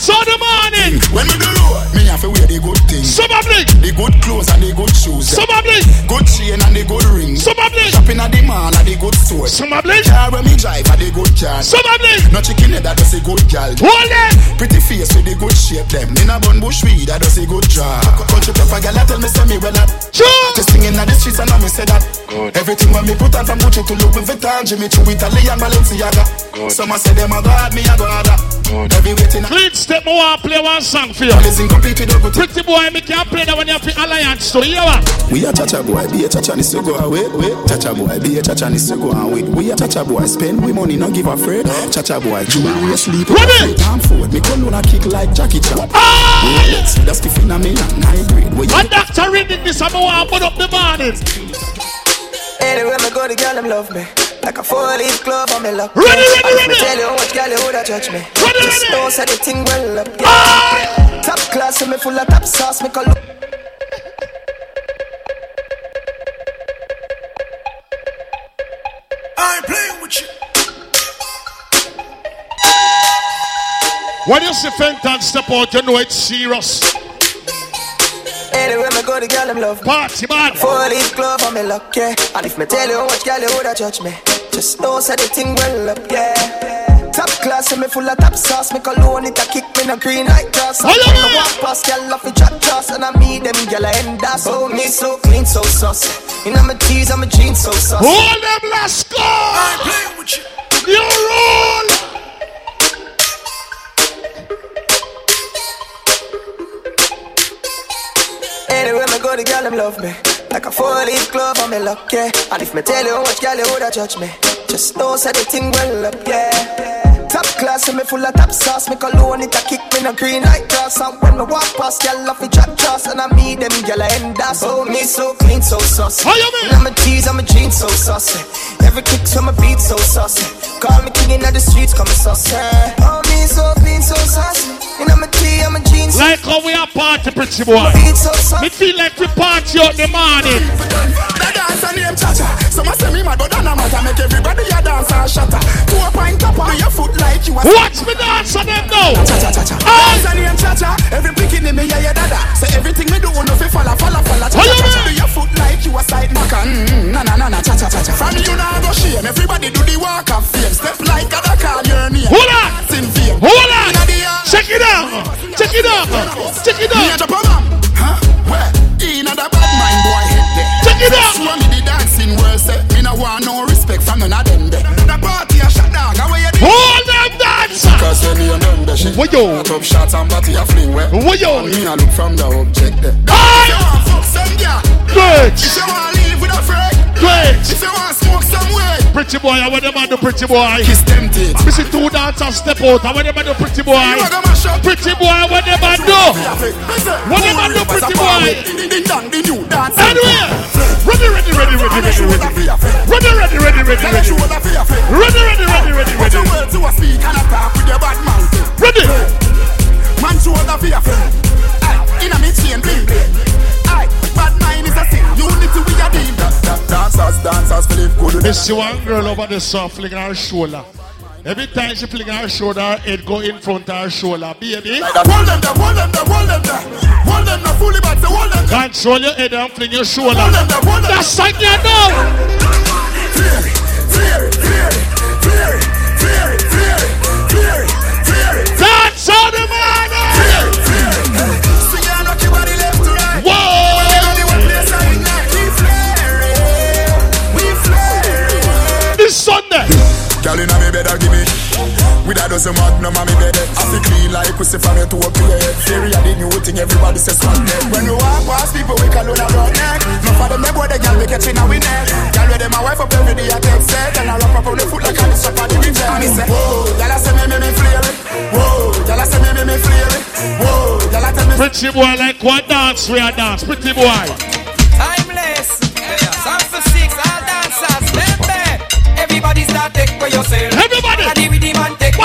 Dance on the morning. When we do low, me have to wear the good thing. Somebody. The good clothes and the good shoes. them. Somebody. Good chain and the good ring. Somebody. Shopping at the mall at the good store. Somebody. Car when me drive at the good car. Somebody. No chicken head that does a good gal. Hold them. Pretty face with the good shape them. In a bun bush weed that does a good job. Country proper gal that tell me say me well that. Sure. Just singing at the streets and I me say that. Good. Everything when me put on from Gucci to Louis Vuitton, Jimmy Choo, Italian, Balenciaga. Good. Some a say them a god, me a god. Clean step, I want to play one song for you. Pretty boy, me can't play that when you have the alliance. So, you know We are chacha boy, be a chacha ni go away. Wait, chacha boy, be a chacha ni go away. We are chacha boy, spend we money, not give a fred. Chacha boy, jewelry sleep. Ready? Time forward, me come on a kick like Jackie Chan. Ah! Let's see that's the phenomenon. High grade. Where you And doctor reading this, I'm going to put up the morning. Anywhere me go, the girl them love me. Like a four-leaf glove on me luck. Ready, ready, And if ready. Me tell you how much girl you woulda judge me. Ready, Just ready. know say the thing well up. Yeah. Top class, so me full of top sauce. Me call up. I ain't playing with you. When you see Fenton step out, you know it's serious. Anywhere me go, the girl them love me. Party man. Four-leaf glove on me luck, yeah. And if me tell you how much girl you woulda judge me. Just know say the thing well up, yeah. Top class, so me full of top sauce. Me cologne it a kick me no green like grass. I wanna walk past girl off the chat toss, and I meet them girl I end up. Oh, me so clean, so saucy. You know my tees, I'm a jeans, so saucy. Hold them, let's go. I ain't playing with you. You roll. Anywhere me go, the girl them love me. Like a four-leaf glove on me luck, yeah. And if me tell you how much girl you woulda judge me, just know say the thing well up, yeah. Top class, so me full of top sauce. Me cologne it a kick me no green like grass. And when me walk past, girl off the chat toss, and I meet them I end up. Oh, me so clean, so saucy. How you mean? And I'm a tease, I'm a jeans, so saucy. Every kick to my beat, so saucy. Call me king in the streets, call me saucy. Oh, me so clean, so saucy. And I'm a tee, I'm a jeans, Like how we are party, pretty boy. beat, so saucy. Me feel like we party out the morning. The dancer named Chacha. Some a say me mad, but that no matter. Make everybody a dance and shatter. Two a pint up on your foot like you a. Watch me dance on them now. Cha cha cha cha. Dancer named Chacha. Every pick in me yeah yeah dada. Say everything me do no fi follow follow follow. Cha-cha-cha-cha mean? Do your foot like you a side knocker. Mm, na na na na. Cha cha cha cha. From you now go shame. Everybody do the walk of fame. Step like a call your name. Hold on. Dance in fame. Hold on. Inna. Check it out. Check it out. Check it out. It. Show me the dancing world say Me no want no respect from none of them. The party a shut down. How you? Hold them dance. Cause when you done the shit What yo? Top shots and body a fling where What yo? Me a look from the object there you want fuck some girl Good. If you want leave with a friend Great. If you want smoke some way Pretty boy, I want them do pretty boy. Kiss them teeth Me see two dancers step out. I want them do pretty boy. You a go mash up Pretty boy, I want them to do. What them a do, pretty boy? Ding dong, the new dance Anyway. Ready, ready, ready, ready, ready, ready. Ready, ready, ready, ready, ready. Ready, ready, ready, ready, Put your ready. words to a speak and a talk with your bad mouth Ready. Man shoulder for your friend Aye, Inna me chain bling bling Aye, bad mind is a sin Unity we a deal Dancers, dancers, Philip good Me see one girl over the soft fling her shoulder. Every time she fling her shoulder, her head go in front of her shoulder. Baby, Hold them there, hold them there, hold them there. Hold them there, fully back, say hold them there. control your head and fling your shoulder. Hold them there, hold them That's something you know. Clear it, clear it, clear it, clear it, clear it, it, it, it, That's With a dozen magnum on me bed I feel clean like pussy from your toe to your head Theory of the new thing, everybody says one neck When we walk past people, we call on a rock neck No for them, they boy, the girl, we catching a we neck Girl, with them, my wife up every day, I take set And I wrap up on the foot like I just up on the reject And me say, whoa, girl, I say me, me, me, flare it Whoa, girl, I say me, me, me, flare it Whoa, girl, I tell me Pretty boy like what dance we are dance. Pretty boy. Timeless. Song for six, all dancers, them there. Everybody start take for yourself. Everybody.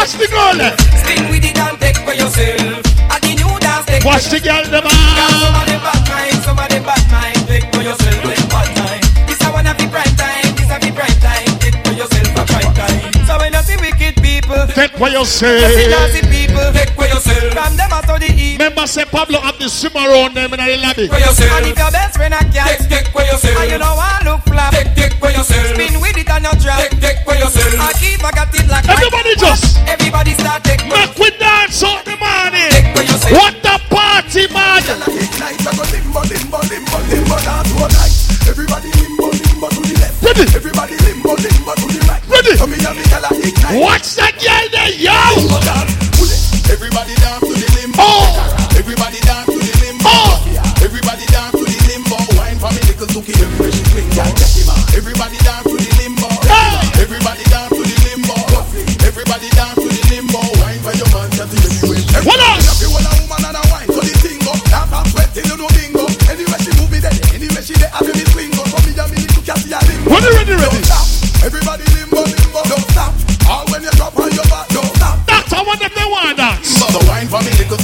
Watch the girl. Spin with it and take for yourself. And the new dance take. Watch the girl them Girl, Some of them bad mind, some of them bad mind. Take for yourself, people, Take what you you see say. people, take for yourself. From them out to the east. Remember say Pablo have the swim around them in the lobby. for yourself. And if your best friend a cat, take, take for yourself. And you know I look flap, take, take for yourself. Spin with it and you drop, take, take for yourself. I keep I got it like Everybody just everybody start take for make we dance all the morning. Take for yourself. What the party man? Everybody limbo, limbo to the left Ready? Everybody limbo, limbo to the right Ready? Watch that girl there, yo? Everybody down to the limbo. Oh. Everybody down to the limbo. Oh. Everybody down to the limbo. Wine for me, little zuki.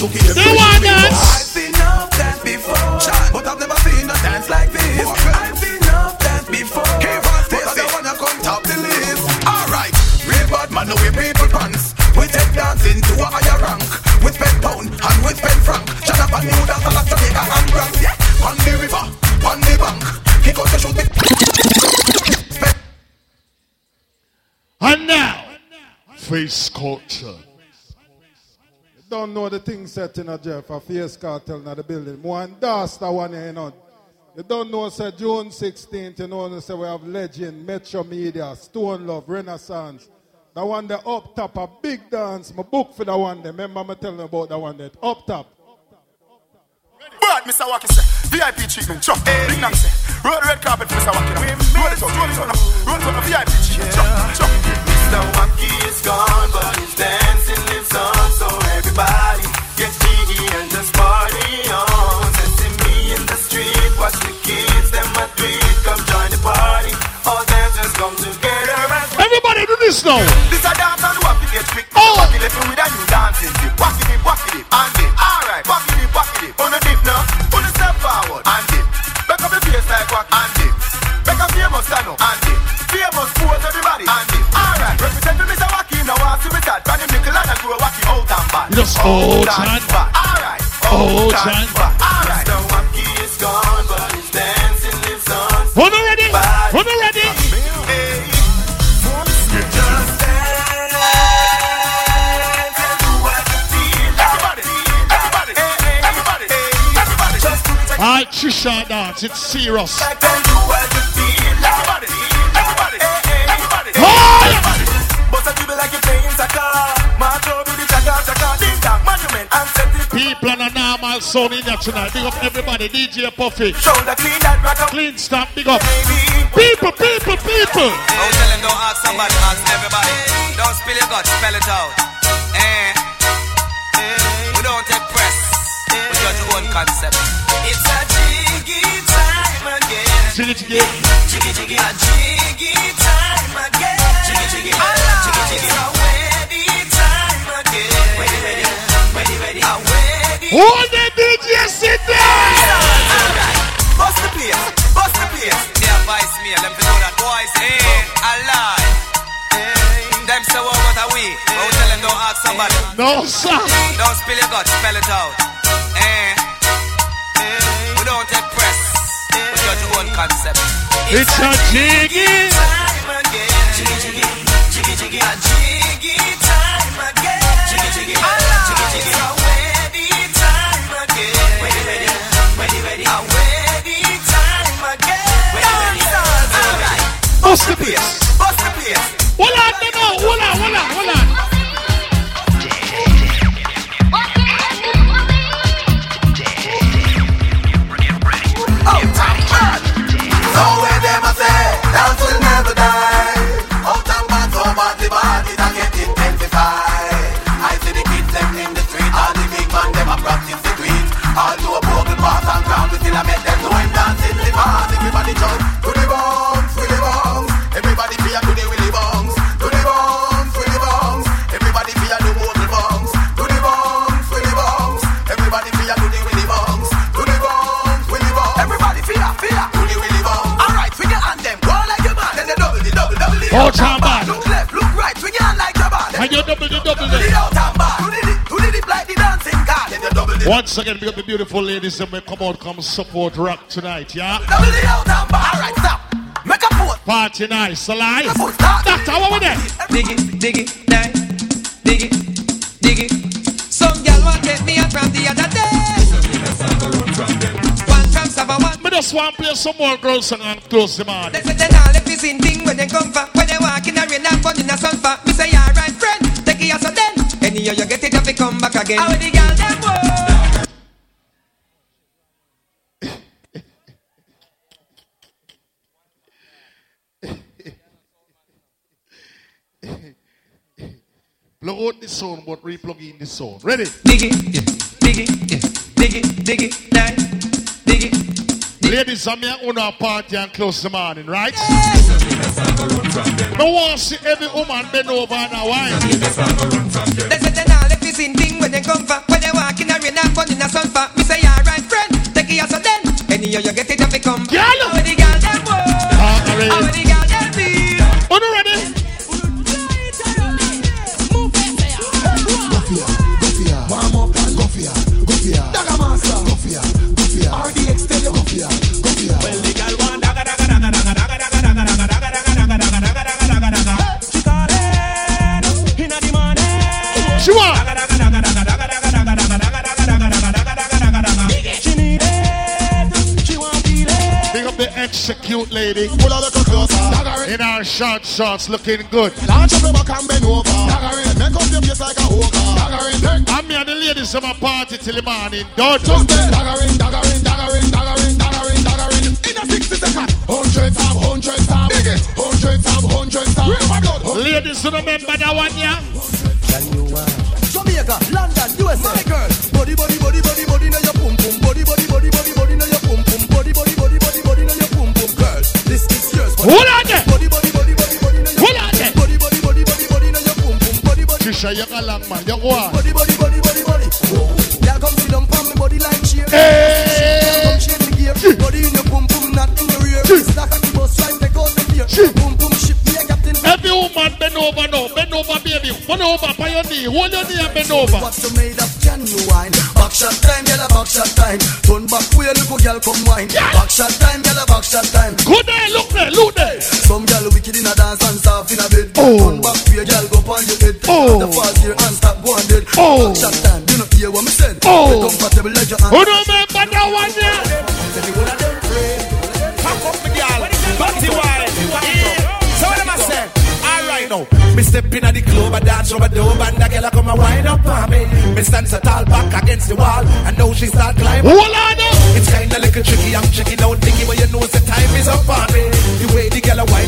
Tookie them They want dance. I've seen enough dance before, but I've never seen a dance like this. I've seen enough dance before, but I don't wanna come top the list. Alright, real bad man, no way people pants. We take dancing to a higher rank. We spend pound and we spend franc. Shut up and new dance like Jamaica and France. Yeah, on the river, on the bank. Kick out the shoot me. And now, face culture. You don't know the thing set in a Jeff, a face cartel in the building. One dust that one here, you know. You don't know, say June 16th, you know, say we have Legend, Metro Media, Stone Love, Renaissance. The one that up top, a big dance. My book for the one there. Remember me telling you about the one that up top. Bad, Mr. Wacky say. VIP treatment, chop. Big Nang say. Roll red carpet for Mr. Wacky now. Roll it out, roll it out now. Roll it out now. VIP treatment, chop, chop. Mr. Wacky is gone, but his dancing lives on. So everybody get jiggy and just party on. Sesame in the street, watch the kids, them tweet. Come join the party. All dancers come together and Everybody do this now. This a dance and get quick. Oh. Wacky left with a new dancing tip. Wacky dip, wacky dip, and dip. Alright, wacky dip, wacky dip. On the dip now, on the step forward, and dip. Back up the face like wacky, and dip. Back up famous stand up, and dip. Famous pose everybody, and. Alright, represent me Mr. Wacky now. I see me that. Brand new nickel and I grow wacky out and back. Just old and back. Alright, Old and back. Alright, Mr. Wacky is gone, but his dancing lives on. Who not ready? Who not ready? Alright, Trisha dance, it's serious. People on a normal sound in there tonight. Big up everybody, DJ Puffy. Shoulder clean that rock up. Klean Stamp, big up. People, people, people. Don't tell them, don't ask somebody, ask everybody. Don't spill your guts, spell it out. Eh. We don't take press. We judge your own concept. It's a jiggy time again. Jiggy, jiggy. Jiggy, jiggy. A jiggy time again. Jiggy, jiggy. Jiggy, jiggy. It's a ready time again. Ready, ready. Ready, ready. A ready. Hold the DJ, sit down. Bust the place, bust the place. They advise me, let me know that boys ain't alive. Them say what what are we? Don't tell them, don't ask somebody. No, sir. Don't spill your guts, spell it out. Eh? Eh? Eh? eh. We don't take press. We judge own concept. It's a jiggy. Support rock tonight, yeah? double, the out and back. Alright, stop. Make a pose. Party nice, alive. Doctor, what we there? Dig it, dig it, die. Dig it, dig it. Some girl want take me out from the other day. One from Saba, one. Me just want to play some more girls song and close the man. They say they not left this in thing when they come for. When they walk in the rain and fun in the sun for. Me say, alright, friend, take it as a then. Anyhow you get it, if you come back again. How soul. Ready? Dig it, dig it, dig it, dig it, that, dig it. Ladies, I'm here on our party and close the morning, right? No one see every woman bend over and a wine. They say they not left this in thing when they come back. When they walk in the rain and burn in the sun for. Me say, alright, friend, take it as a den. Anyhow, you get it, you become. Yeah. Our looking good. Launch up your back and bend over. Make up your face like a hooker. I'm me and the ladies in my party till the morning. Done. just then. Daggering, daggering, daggering, daggering, daggering, daggering. In a 60 second. Hundred tab, hundred tab. Dig it. Hundred tab, hundred tab. Real my blood. Ladies, you remember that one, yeah? Jamaica, London, USA. My girl, body, body, body, body, body, now your pum pum. Body, body, body, body, body, now your pum pum. Body, body, body, body, body, now your pum pum. Girl, this is yours. Hold Trisha, you got long man. You go on. body, body, body, body, body. Y'all come sit down from me body like cheer. Hey. Come shake the gear. Body in your pum pum, not in your rear. Stack at the bus, try take out the fear. Pum pum ship, me a captain. Every woman bend over now. Bend over, baby. Bend over by your knee. Hold your knee and bend over. What's you made of? Can you wine? Back shot time, a back shot time. Turn back way, look gyal come wine. Back shot time, a back shot time. Good Oh. The fast here and stop go on dead. Oh. Back shot time, you know hear what me said. Oh. Get comfortable like your hand. Who don't remember that one, yeah? Pack up the girl, wine. So what am I saying? All right now, me step in at the club, I dance over the and the girl a come and wind up on me. Me stand so tall back against the wall, and now she start climbing. Hold on now. It's kinda little tricky, I'm checking out thinking, but you know the time is up on me. The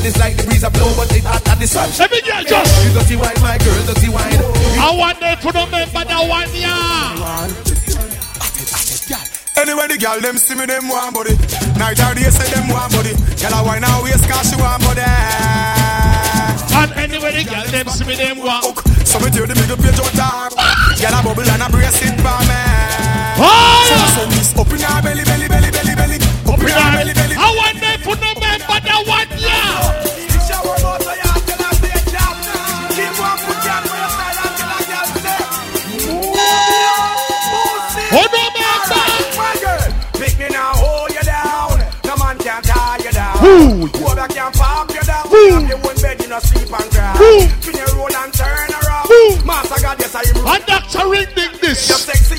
the girl a wine is like the breeze a blow, but it hot at the sun. Every girl just. You dirty wine, my girl, dirty wine. I want them to remember that one, yeah. Anyway, the girl them see me, them want body. Night or day say them want body. Girl a wine and waist 'cause she want body. And anyway, the girl them see me, them walk. So me tear the middle page out top. Girl a bubble and a brace it for me. Oh! So I send this up in her belly, belly, belly, belly, tie you down. Who? Whoever can pop you down. Who? Have your own bed, you no sleep and cry. Who? Spin your roll and turn around. Who? Master God, yes, I am. And Dr. Ring ding this.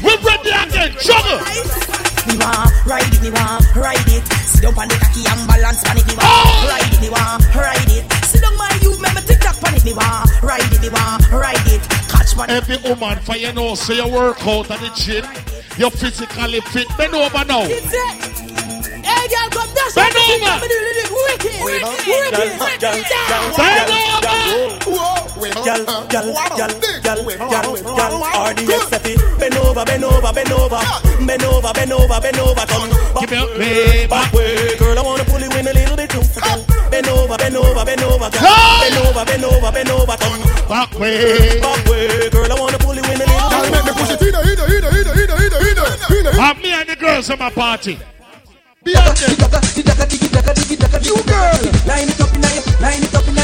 We're ready again. Juggle. Me want ride it, me want ride it. Sit down on the cocky and balance on it, me want oh. ride it, me want ride it. Sit down my youth, me me tick tock on it, me want ride it, me want ride it. Catch man. Every woman for you know, so you work out at the gym. You're physically fit. Bend over now. Hey, Gal, gal, gal, gal, gal, gal, RDSFE. Bend over, bend girl, bend over, bend over, bend over, bend over. Come back way, back way. Girl, I wanna pull you in a little bit too. Bend over, bend girl, bend over, bend over, bend over, bend over. Come back way, back way. Girl, I wanna pull you in a little bit. Girl, make me push it, hit it, hit it, hit girl, hit it, hit it, hit it. Me and the girls at my party. You girl, line it up in line it up in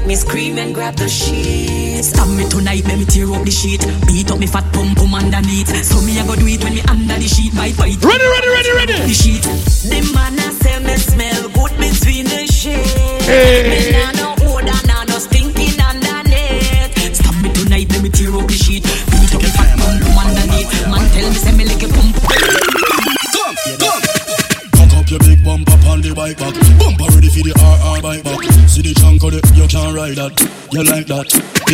let me scream and grab the sheets. Stab me tonight, let me tear up the sheet. Beat up me fat pum pum underneath. So me I go do it when me under the sheet. Bite bite. Ready, ready, ready, ready. The sheet. The man I say me smell good between the sheets. Hey.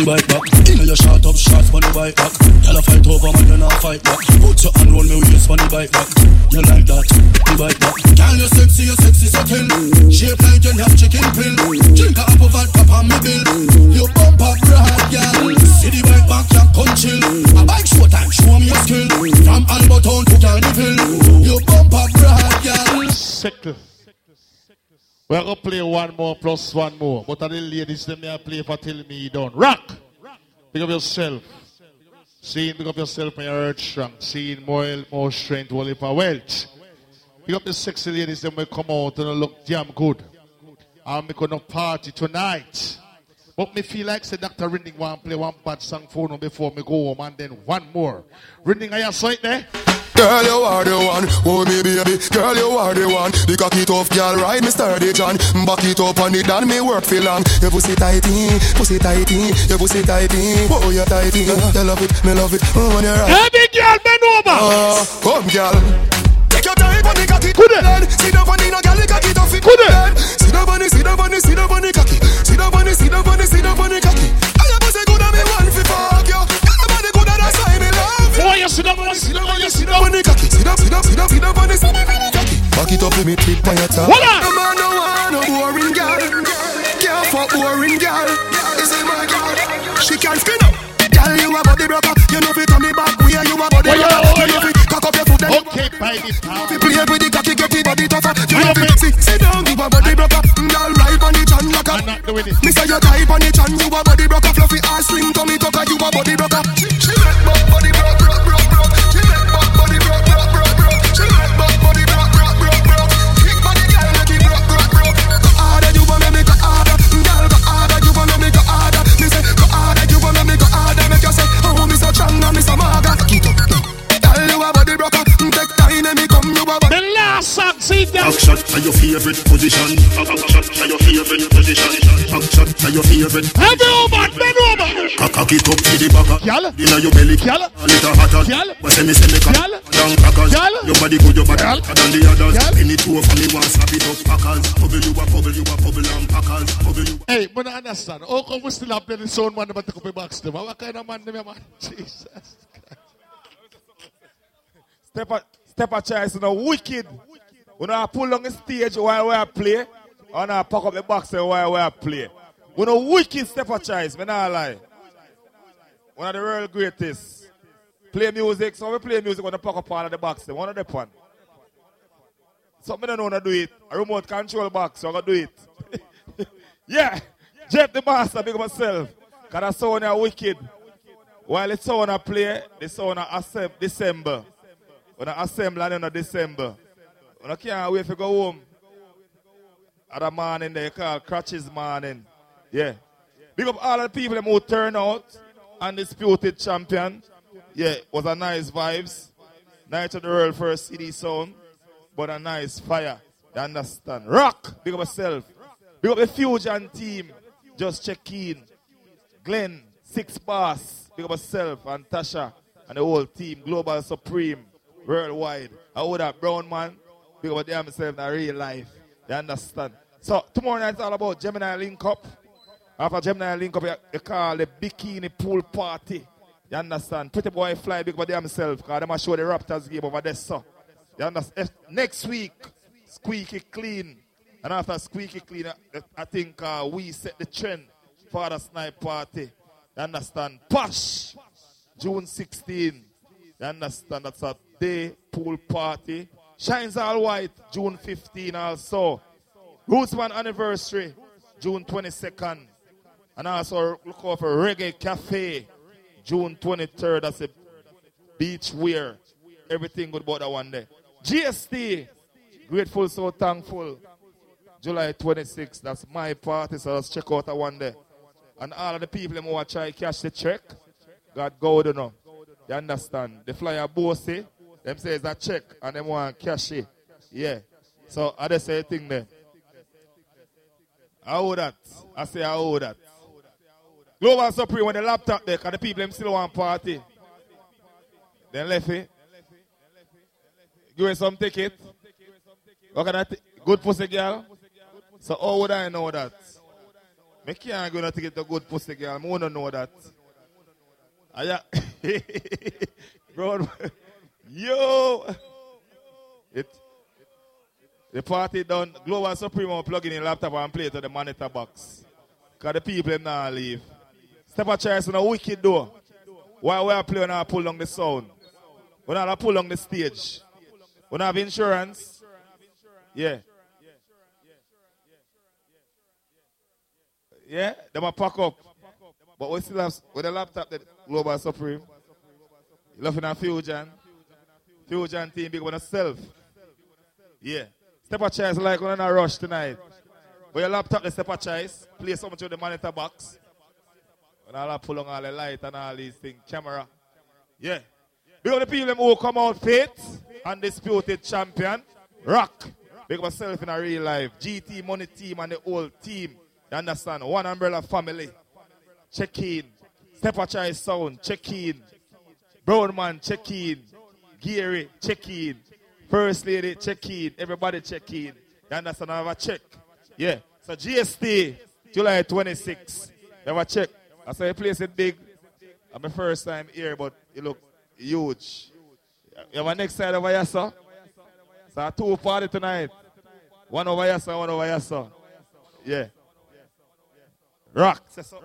Bike back. You that. You shot up shots on the bike back. Y'all a fight over man, you not fight back. Put your hand round me waist on the bike back. You like that? The bike back. Girl, you sexy, you sexy, so kill. Shape like you We're gonna play one more plus one more. But the ladies, them may play for till me done. Rock! Pick up yourself. Seeing pick up yourself and your strong. Seeing more, more strength, will for wealth. Pick up the sexy ladies, them will come out and look damn good. I'm gonna party tonight. But me feel like say Dr. Rinding want play one bad song for me before me go home and then one more. Rinding, are you sight there? Girl, you are the one, oh me baby. Girl, you are the one. The cocky tough girl, ride me sturdy John. Back it up on it, done me work for long. Your pussy tighty, pussy tighty, your pussy tighty. Oh, you tighty. You love it, me love it. Oh, when you're right. Every girl, bend over. Uh, come, girl. Your time on the cocky. Could it? Sit down on the no girl, the cocky tough. Could it? Sit down the, on the, on the cocky. On the, on the, on the cocky. I pussy good and me want fi fuck you. Body good and that's why me love you. You sit down, sit down, you sit down. on the cocky. Sit down on the, sit down on the cocky. Back it up, me tip on your top. No man, no no boring. Care for boring. Is it my? She can spin up. Girl, you a body broker. You know fit on the back where you a body Oh, broker. You know. Cock up your foot. then Okay, by the power. Fi play with the cocky, get the body tougher. You know fit sit, sit down, you a body broker. Girl, mm, ride on the chan like a. Me say you type on the chan, you a body broker. Fluffy ass slim tummy tucker, you a body broker. She make last song, see that. Back shot to your favorite position. Back shot to your favorite position. Back shot to your favorite. Every woman, bend over. Cock cock it up to the back. Gyal. Inna your belly. Gyal. A little hotter. Gyal. But say me say me cock. Gyal. Down crackers. Gyal. Your body good, your body Gyal. hotter than the others. Gyal. Spin it over me one slap it up packers. Bubble you a bubble you a bubble and packers. Bubble you. Hey, but I understand. How come we still have plenty sound man about to come box them? What kind of man them, man? Jesus. Step a, step a choice, you know, wicked. We know pull on the stage while we are play. Or now pack up the box while we are play. We know wicked step a choice, me not lie. One of the real greatest. Play music, so we play music when we pack up all of the box. One of the one. Something I don't know how to do it. A remote control box, so I gotta do it. yeah. Jeff the master, big myself. Cause that sound are wicked. While the sound I play, the sound are assemb- December. When I assemble and in December. When I can't wait to go home. Other morning they call Crutches man morning. Yeah. Big up all the people who turn out. Undisputed champion. Yeah, was a nice vibes. Night of the world first CD sound. But a nice fire. You understand? Rock. Big up yourself. Big up the Fusion team. Just check in. Glenn, Six Boss. Big up yourself and Tasha and the whole team. Global Supreme. Worldwide. I would have brown man. Up them myself in real life. You understand? So tomorrow night it's all about Gemini Link Up. After Gemini Link Up, you, call the bikini pool party. You understand? Pretty boy fly big about themselves because they show the Raptors game over there. So you understand? Next week, squeaky clean. And after squeaky clean, I, I think uh, we set the trend for the snipe party. You understand? Posh, June 16. You understand? That's a day pool party. Shines all white, June 15 also. Rootsman anniversary, June 22nd. And also look out for Reggae Cafe, June 23rd. That's a beach wear. Everything good about that one day. GST, grateful, so thankful. July 26th, that's my party, so let's check out that one day. And all of the people who want to try cash the check, God go you know. You understand? The flyer bossy, them say it's a check and them want cash it. Yeah. So I just say thing there. I owe that. I say I owe that. Global Supreme when the laptop there, cause the people them still want party. Then left it. Give me some ticket. What can I t- good pussy girl? So how would I know that? Me can't go to get a good pussy girl. I want to know that. Ah, yeah. Bro, yo. It, the party done. Global Supreme plug in the laptop and play to the monitor box. Because the people them now leave. Step a chair in a wicked door. While we are playing, I pull on the sound. We not pull on the stage. We not have insurance. Yeah. Yeah, them a pack up. But we still have with the laptop that Global Supreme. You laughing at Fusion. Fusion team big one yourself. Yeah. Step a choice like on a rush tonight. With your laptop the step a choice. Play something to the monitor box. And I'll pull on all the light and all these things. Camera. Yeah. Big up the people who come out fit. Undisputed champion. Rock. Big myself in a real life. GT Money team and the whole team. You understand? One umbrella family. Check in. Step a choice sound. Check in. Brown man, check in. Gary, check in. First lady, check in. Everybody check in. You understand? I have a check. Yeah. So GST, July 26. You have a check. I say place it big. I'm my first time here, but it look huge. You have a next side over here, sir? So two party tonight. One over here, sir, one over here, sir. Yeah. Rock. So.